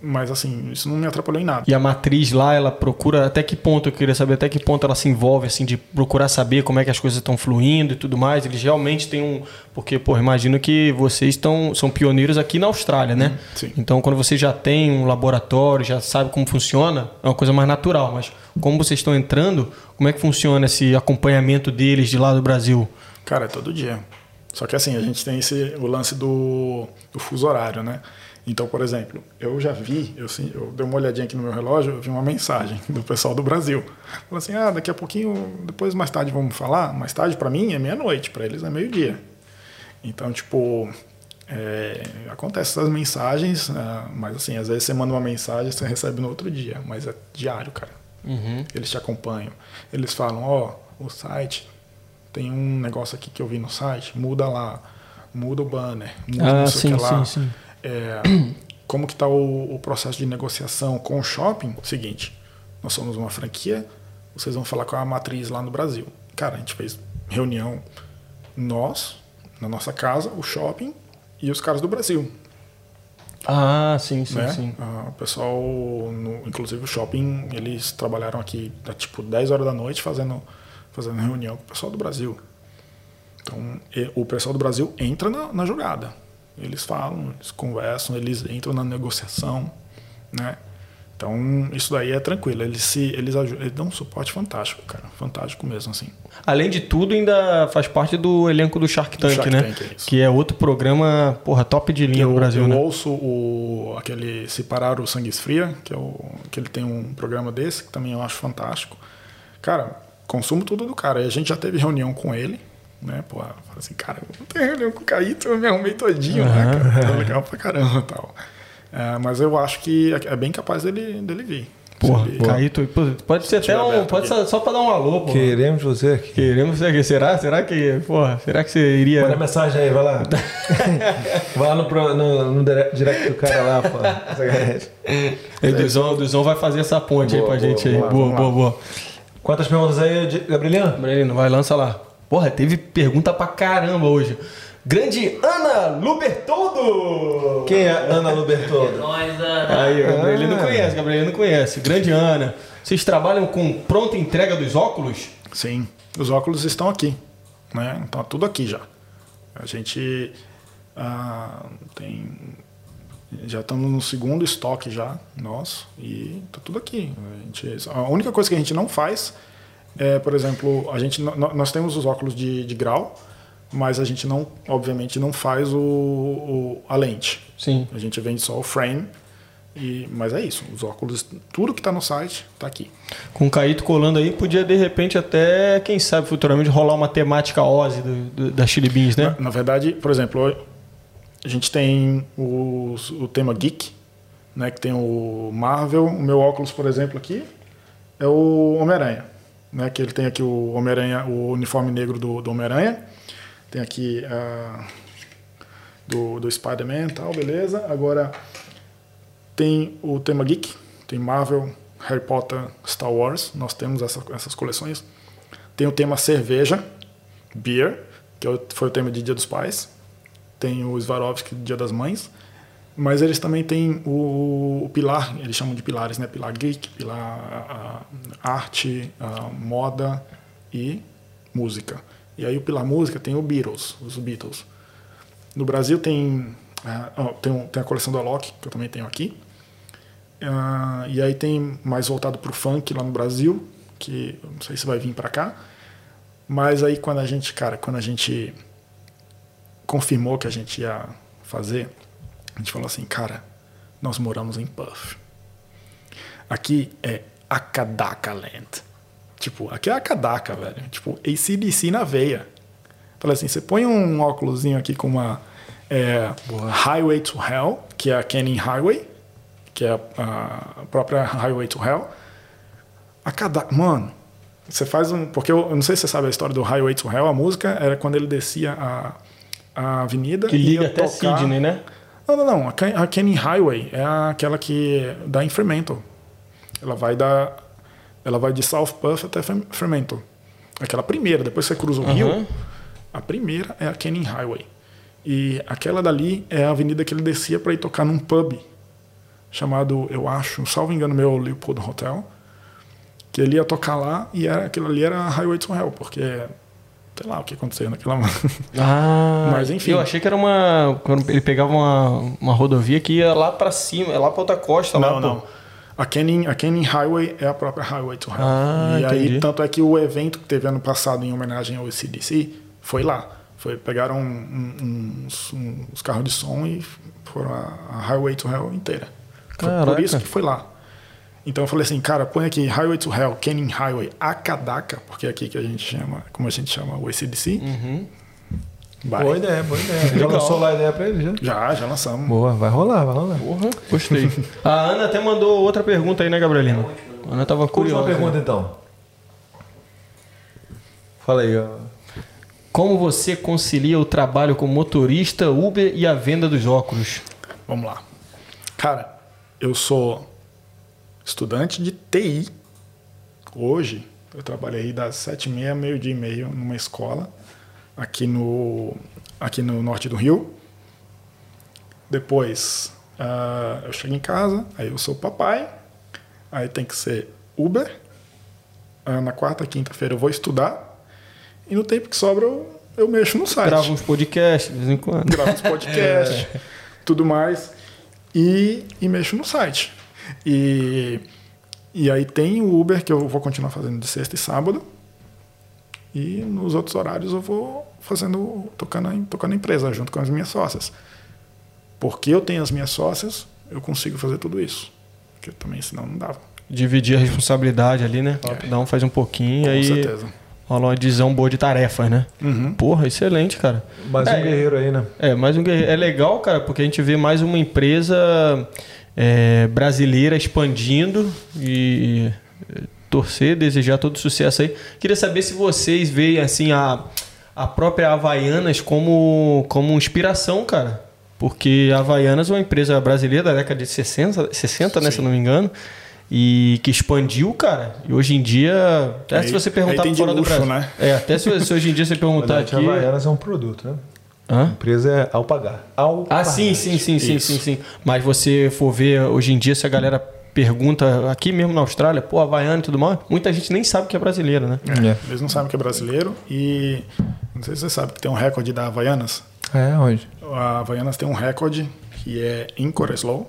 mas assim, isso não me atrapalhou em nada. E a matriz lá, ela procura até que ponto, eu queria saber até que ponto ela se envolve, assim, de procurar saber como é que as coisas estão fluindo e tudo mais. Eles realmente têm um. Porque, pô, imagino que vocês estão, são pioneiros aqui na Austrália, né? sim. Então, quando você já tem um laboratório, já sabe como funciona, é uma coisa mais natural. Mas como vocês estão entrando, como é que funciona esse acompanhamento deles de lá do Brasil? Cara, é todo dia. Só que assim, a gente tem esse, o lance do, do fuso horário, né? Então, por exemplo, eu já vi, eu, eu dei uma olhadinha aqui no meu relógio, eu vi uma mensagem do pessoal do Brasil. Falou assim: ah, daqui a pouquinho, depois mais tarde vamos falar. Mais tarde para mim é meia-noite, para eles é meio-dia. Então, tipo, é, acontece essas mensagens, ah, mas assim, às vezes você manda uma mensagem você recebe no outro dia, mas é diário, cara. Eles te acompanham. Eles falam: ó, o site tem um negócio aqui que eu vi no site, muda lá, muda o banner, muda Ah, não sei sim, o que lá. sim, sim. É, como que está o, o processo de negociação com o shopping? Seguinte, nós somos uma franquia, vocês vão falar com a matriz lá no Brasil. Cara, a gente fez reunião, nós, na nossa casa, o shopping e os caras do Brasil. Ah, sim, sim, né? sim. Ah, o pessoal, no- inclusive o shopping, eles trabalharam aqui a, tipo 10 horas da noite fazendo, fazendo reunião com o pessoal do Brasil. Então, e- o pessoal do Brasil entra na, na jogada. Eles falam, eles conversam, eles entram na negociação, né? Então, isso daí é tranquilo. Eles, se, eles, aju- eles dão um suporte fantástico, cara. Fantástico mesmo, assim. Além de tudo, ainda faz parte do elenco do Shark Tank, Shark né? Tank, é isso. que é outro programa, porra, top de linha eu, no Brasil, eu né? ouço o, aquele Separar o Sangue Esfria, que, é o, que ele tem um programa desse, que também eu acho fantástico. Cara, consumo tudo do cara. E a gente já teve reunião com ele, né? Pô, fala assim, cara, não tem reunião com o Caíto, eu me arrumei todinho, né, cara? Tá legal pra caramba e tal. É, mas eu acho que é é bem capaz dele, dele vir. Porra, ele- Caíto, pode ser até um. Pode aqui. ser só pra dar um alô, pô. Queremos você aqui. Queremos ser. Será? Será que. Porra, será que você iria. Manda mensagem aí, vai lá. vai lá no, pro- no, no dire- direct do cara lá, pô. O Duzão, o Duzão vai fazer essa ponte aí Boa, pra boa, gente aí. vamos lá, Boa, boa, boa. Quantas perguntas aí, Gabrieliano? Breno, vai, lança lá. Porra, teve pergunta pra caramba hoje. Grande Ana Lubertoldo! Quem é Ana Lubertoldo? Nós, Ana. Aí, o Gabriel Ah. não conhece, Gabriel não conhece. Grande Ana. Vocês trabalham com pronta entrega dos óculos? Sim, os óculos estão aqui, né? Tá tudo aqui já. A gente ah, tem já estamos no segundo estoque já nosso e tá tudo aqui. A, gente, a única coisa que a gente não faz é, por exemplo, a gente nós temos os óculos de, de grau, mas a gente não, obviamente, não faz o, o- a lente. Sim. A gente vende só o frame. E, mas é isso, os óculos, tudo que está no site está aqui. Com o Caíto colando aí, podia de repente até, quem sabe, futuramente rolar uma temática Ozzy do, do- da Chili Beans, né? Na, na verdade, por exemplo, a gente tem os- o tema Geek, né, que tem o Marvel. O meu óculos, por exemplo, aqui é o Homem-Aranha. Né, que ele tem aqui o Homem-Aranha, o uniforme negro do, do Homem-Aranha. Tem aqui ah, do, do Spider-Man e tal, beleza. Agora tem o tema Geek, tem Marvel, Harry Potter, Star Wars. Nós temos essa, essas coleções. Tem o tema cerveja, beer, que é foi o tema de Dia dos Pais. Tem o Swarovski, Dia das Mães. Mas eles também têm o, o pilar, eles chamam de pilares, né? Pilar geek, pilar ah, arte, ah, moda e música. E aí o pilar música tem o Beatles, os Beatles. No Brasil tem, ó, tem, tem a coleção do Alok, que eu também tenho aqui. Ah, e aí tem mais voltado para o funk lá no Brasil, que não sei se vai vir para cá. Mas aí quando a gente, cara, quando a gente confirmou que a gente ia fazer, a gente falou assim, cara, nós moramos em Puff. Aqui é Akadaka Land. Tipo, aqui é Akadaka, velho. Tipo, ACDC na veia. Falei assim, você põe um óculosinho aqui com uma é, Highway to Hell, que é a Canyon Highway, que é a, a própria Highway to Hell. Akadaka, mano, você faz um. Porque eu, eu não sei se você sabe a história do Highway to Hell, a música era quando ele descia a, a avenida Que liga até tocar- Sydney, né? Não, não, não. A Can- A Canning Highway é aquela que dá em Fremantle. Ela vai da, ela vai de South Perth até Frem- Fremantle. Aquela primeira, depois você cruza o Aham. rio. A primeira é a Canning Highway. E aquela dali é a avenida que ele descia para ir tocar num pub chamado, eu acho, salvo engano meu, Leopold Hotel. Que ele ia tocar lá e era, aquilo ali era a Highway to Hell, porque sei lá o que aconteceu naquela. Ah, Mas, enfim. Eu achei que era uma. Quando ele pegava uma, uma rodovia que ia lá pra cima, lá pra outra costa. lá, Não, pô. não. A Canning, a Canning Highway é a própria Highway to Hell. Ah, e aí, entendi. tanto é que o evento que teve ano passado em homenagem ao CDC foi lá. Foi, pegaram um- uns, uns carros de som e foram a, a Highway to Hell inteira. Foi por isso que foi lá. Então eu falei assim, cara, põe aqui Highway to Hell, Canning Highway, Akadaka, porque é aqui que a gente chama, como a gente chama o ACDC. Uhum. Vai. Boa ideia, boa ideia. Já lançou lá a ideia pra ele, já? Já, já lançamos. Boa, vai rolar, vai rolar. Porra, gostei. a Ana até mandou outra pergunta aí, né, Gabrielina? A Ana tava curiosa. Última pergunta então. Fala aí, ó. Como você concilia o trabalho como motorista, Uber e a venda dos óculos? Vamos lá. Cara, eu sou estudante de TI. Hoje, eu trabalhei das sete e meia, meio-dia e meio, numa escola aqui no, aqui no norte do Rio. Depois, ah, eu chego em casa, aí eu sou papai, aí tem que ser Uber. Ah, na quarta, quinta-feira eu vou estudar. E no tempo que sobra, eu, eu mexo no site Grava uns podcasts de vez em quando. gravo os podcasts, tudo mais, e, e mexo no site. E, e aí tem o Uber que eu vou continuar fazendo de sexta e sábado. E nos outros horários eu vou fazendo, tocando tocando a empresa junto com as minhas sócias. Porque eu tenho as minhas sócias, eu consigo fazer tudo isso. Porque também senão não dava. Dividir a responsabilidade ali, né? Cada um faz um pouquinho Com aí certeza. rola uma divisão boa de tarefas, né? Uhum. Porra, excelente, cara. Mais um É. guerreiro aí, né? É, mais um guerreiro. É legal, cara, porque a gente vê mais uma empresa é, brasileira expandindo e é, torcer, desejar todo sucesso aí. Queria saber se vocês veem assim a, a própria Havaianas como, como inspiração, cara. Porque a Havaianas é uma empresa brasileira da década de 60, 60 né, se eu não me engano. E que expandiu, cara. E hoje em dia, até Aí- se você perguntar fora do luxo, Brasil. né? É, até se, se hoje em dia você perguntar Verdade, aqui. a Havaianas é um produto, né? A Hã? empresa é Alpagar. Alpagar. Ah, sim, sim, sim, sim, Isso. sim, sim. Mas você for ver hoje em dia, se a galera pergunta aqui mesmo na Austrália, pô, Havaiana e tudo mais, muita gente nem sabe que é brasileira, né? É. Eles não sabem que é brasileiro e não sei se você sabe que tem um recorde da Havaianas. É, onde? A Havaianas tem um recorde que é em Coreslow,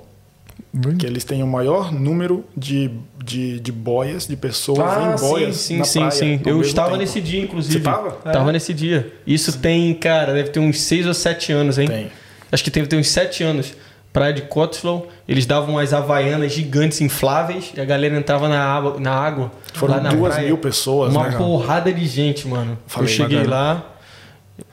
Hum. que eles têm o maior número de, de, de boias, de pessoas Ah, em sim, boias sim, na sim, praia sim. Eu estava tempo. nesse dia, inclusive. Você tava? Tava nesse dia. Isso tem, cara, deve ter uns 6 ou 7 anos, hein? Tem. Acho que deve ter uns 7 anos. Praia de Cotswold, eles davam umas havaianas gigantes infláveis e a galera entrava na água. Na água Foram lá na duas praia. mil pessoas, Uma né, cara? porrada de gente, mano. Falei, eu cheguei lá,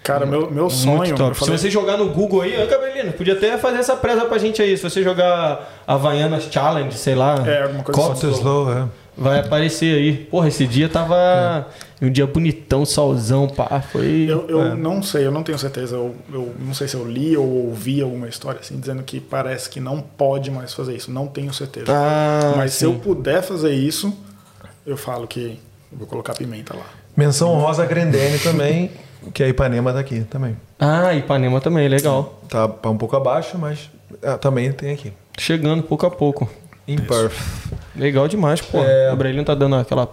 Cara, meu, meu sonho. Falei- Se você jogar no Google aí, ô Gabrielino, podia até fazer essa presa pra gente aí. Se você jogar Havaianas Challenge, sei lá, É, alguma coisa assim. Slow, é. vai aparecer aí. Porra, esse dia tava um dia bonitão, solzão, pá. Foi. Eu, eu É. não sei, eu não tenho certeza. Eu, eu não sei se eu li ou ouvi alguma história assim, dizendo que parece que não pode mais fazer isso. Não tenho certeza. Ah, Mas se sim. eu puder fazer isso, eu falo que eu vou colocar pimenta lá. Menção Rosa Grendene também, que a Ipanema tá aqui também. Ah, Ipanema também, legal. Tá tá um pouco abaixo, mas ah, também tem aqui. Chegando pouco a pouco. Em Perth. Legal demais, pô. É. O tá dando aquela.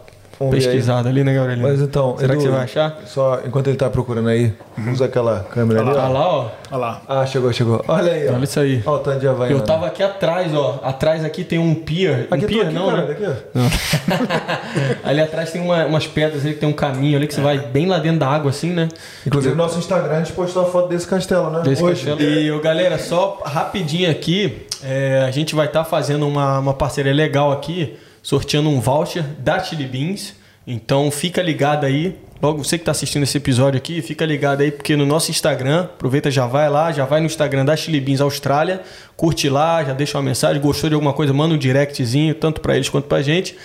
Pesquisada ali, né, Gabrielino? Mas então, Será que Edu, você vai achar? Só enquanto ele tá procurando aí, usa aquela câmera ali. Ah ó. lá, ó. Olha lá. Ah, chegou, chegou. Olha aí, ó. Olha isso aí. Olha o tanto de Havaiana. Eu tava aqui atrás, ó. Atrás aqui tem um pier. Aqui um pier tô aqui, não, cara, né? daqui, ó. ali atrás tem uma- umas pedras ali que tem um caminho ali que você vai bem lá dentro da água assim, né? Inclusive, no nosso Instagram a gente postou a foto desse castelo, né? Desse Hoje. castelo. E ô, galera, só rapidinho aqui, é, a gente vai estar fazendo uma, uma parceria legal aqui, sorteando um voucher da Chili Beans. Então fica ligado aí. Logo, você que está assistindo esse episódio aqui, fica ligado aí, porque no nosso Instagram, aproveita, já vai lá, já vai no Instagram da Chili Beans Austrália, curte lá, já deixa uma mensagem, gostou de alguma coisa, manda um directzinho, tanto para eles quanto pra gente.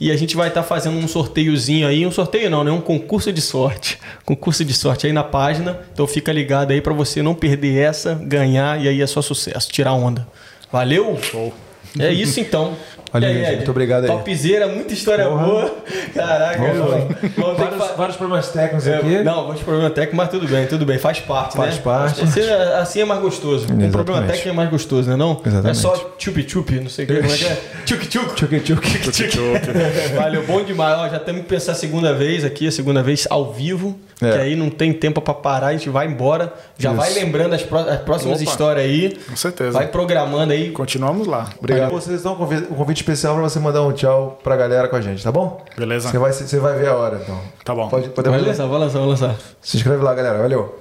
E a gente vai estar fazendo um sorteiozinho aí, um sorteio não, né? Um concurso de sorte. Concurso de sorte aí na página. Então fica ligado aí para você não perder essa, ganhar e aí é só sucesso, tirar onda. Valeu? Show. É isso então. E aí. Ed? Muito obrigado aí. Topzera, muita história Porra. boa. Caraca, Vamos vamos, lá. vamos ter que Vários, fa- vários problemas técnicos é, aqui. Não, vamos problema técnico, mas tudo bem, tudo bem, faz parte, Faz né? parte. Assim, é- assim é mais gostoso. Exatamente. problema técnico é mais gostoso, né? Não? Exatamente. É só chup-chup, não sei o que, como é que é? Tchuk-tchuk. Tchuc. Valeu, bom demais. Ó, já temos que pensar a segunda vez aqui, a segunda vez ao vivo, É. que aí não tem tempo pra parar, a gente vai embora. Já Isso. vai lembrando as, pró- as próximas Opa. histórias aí. Com certeza. Vai programando aí. Continuamos lá. Obrigado. Vocês convite, um convite especial pra você mandar um tchau pra galera com a gente, tá bom? Beleza? Você vai, você vai ver a hora, então. Tá bom. Pode, Vai podemos ler? lançar, vai lançar, vai lançar. Se inscreve lá, galera. Valeu.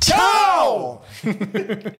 Tchau!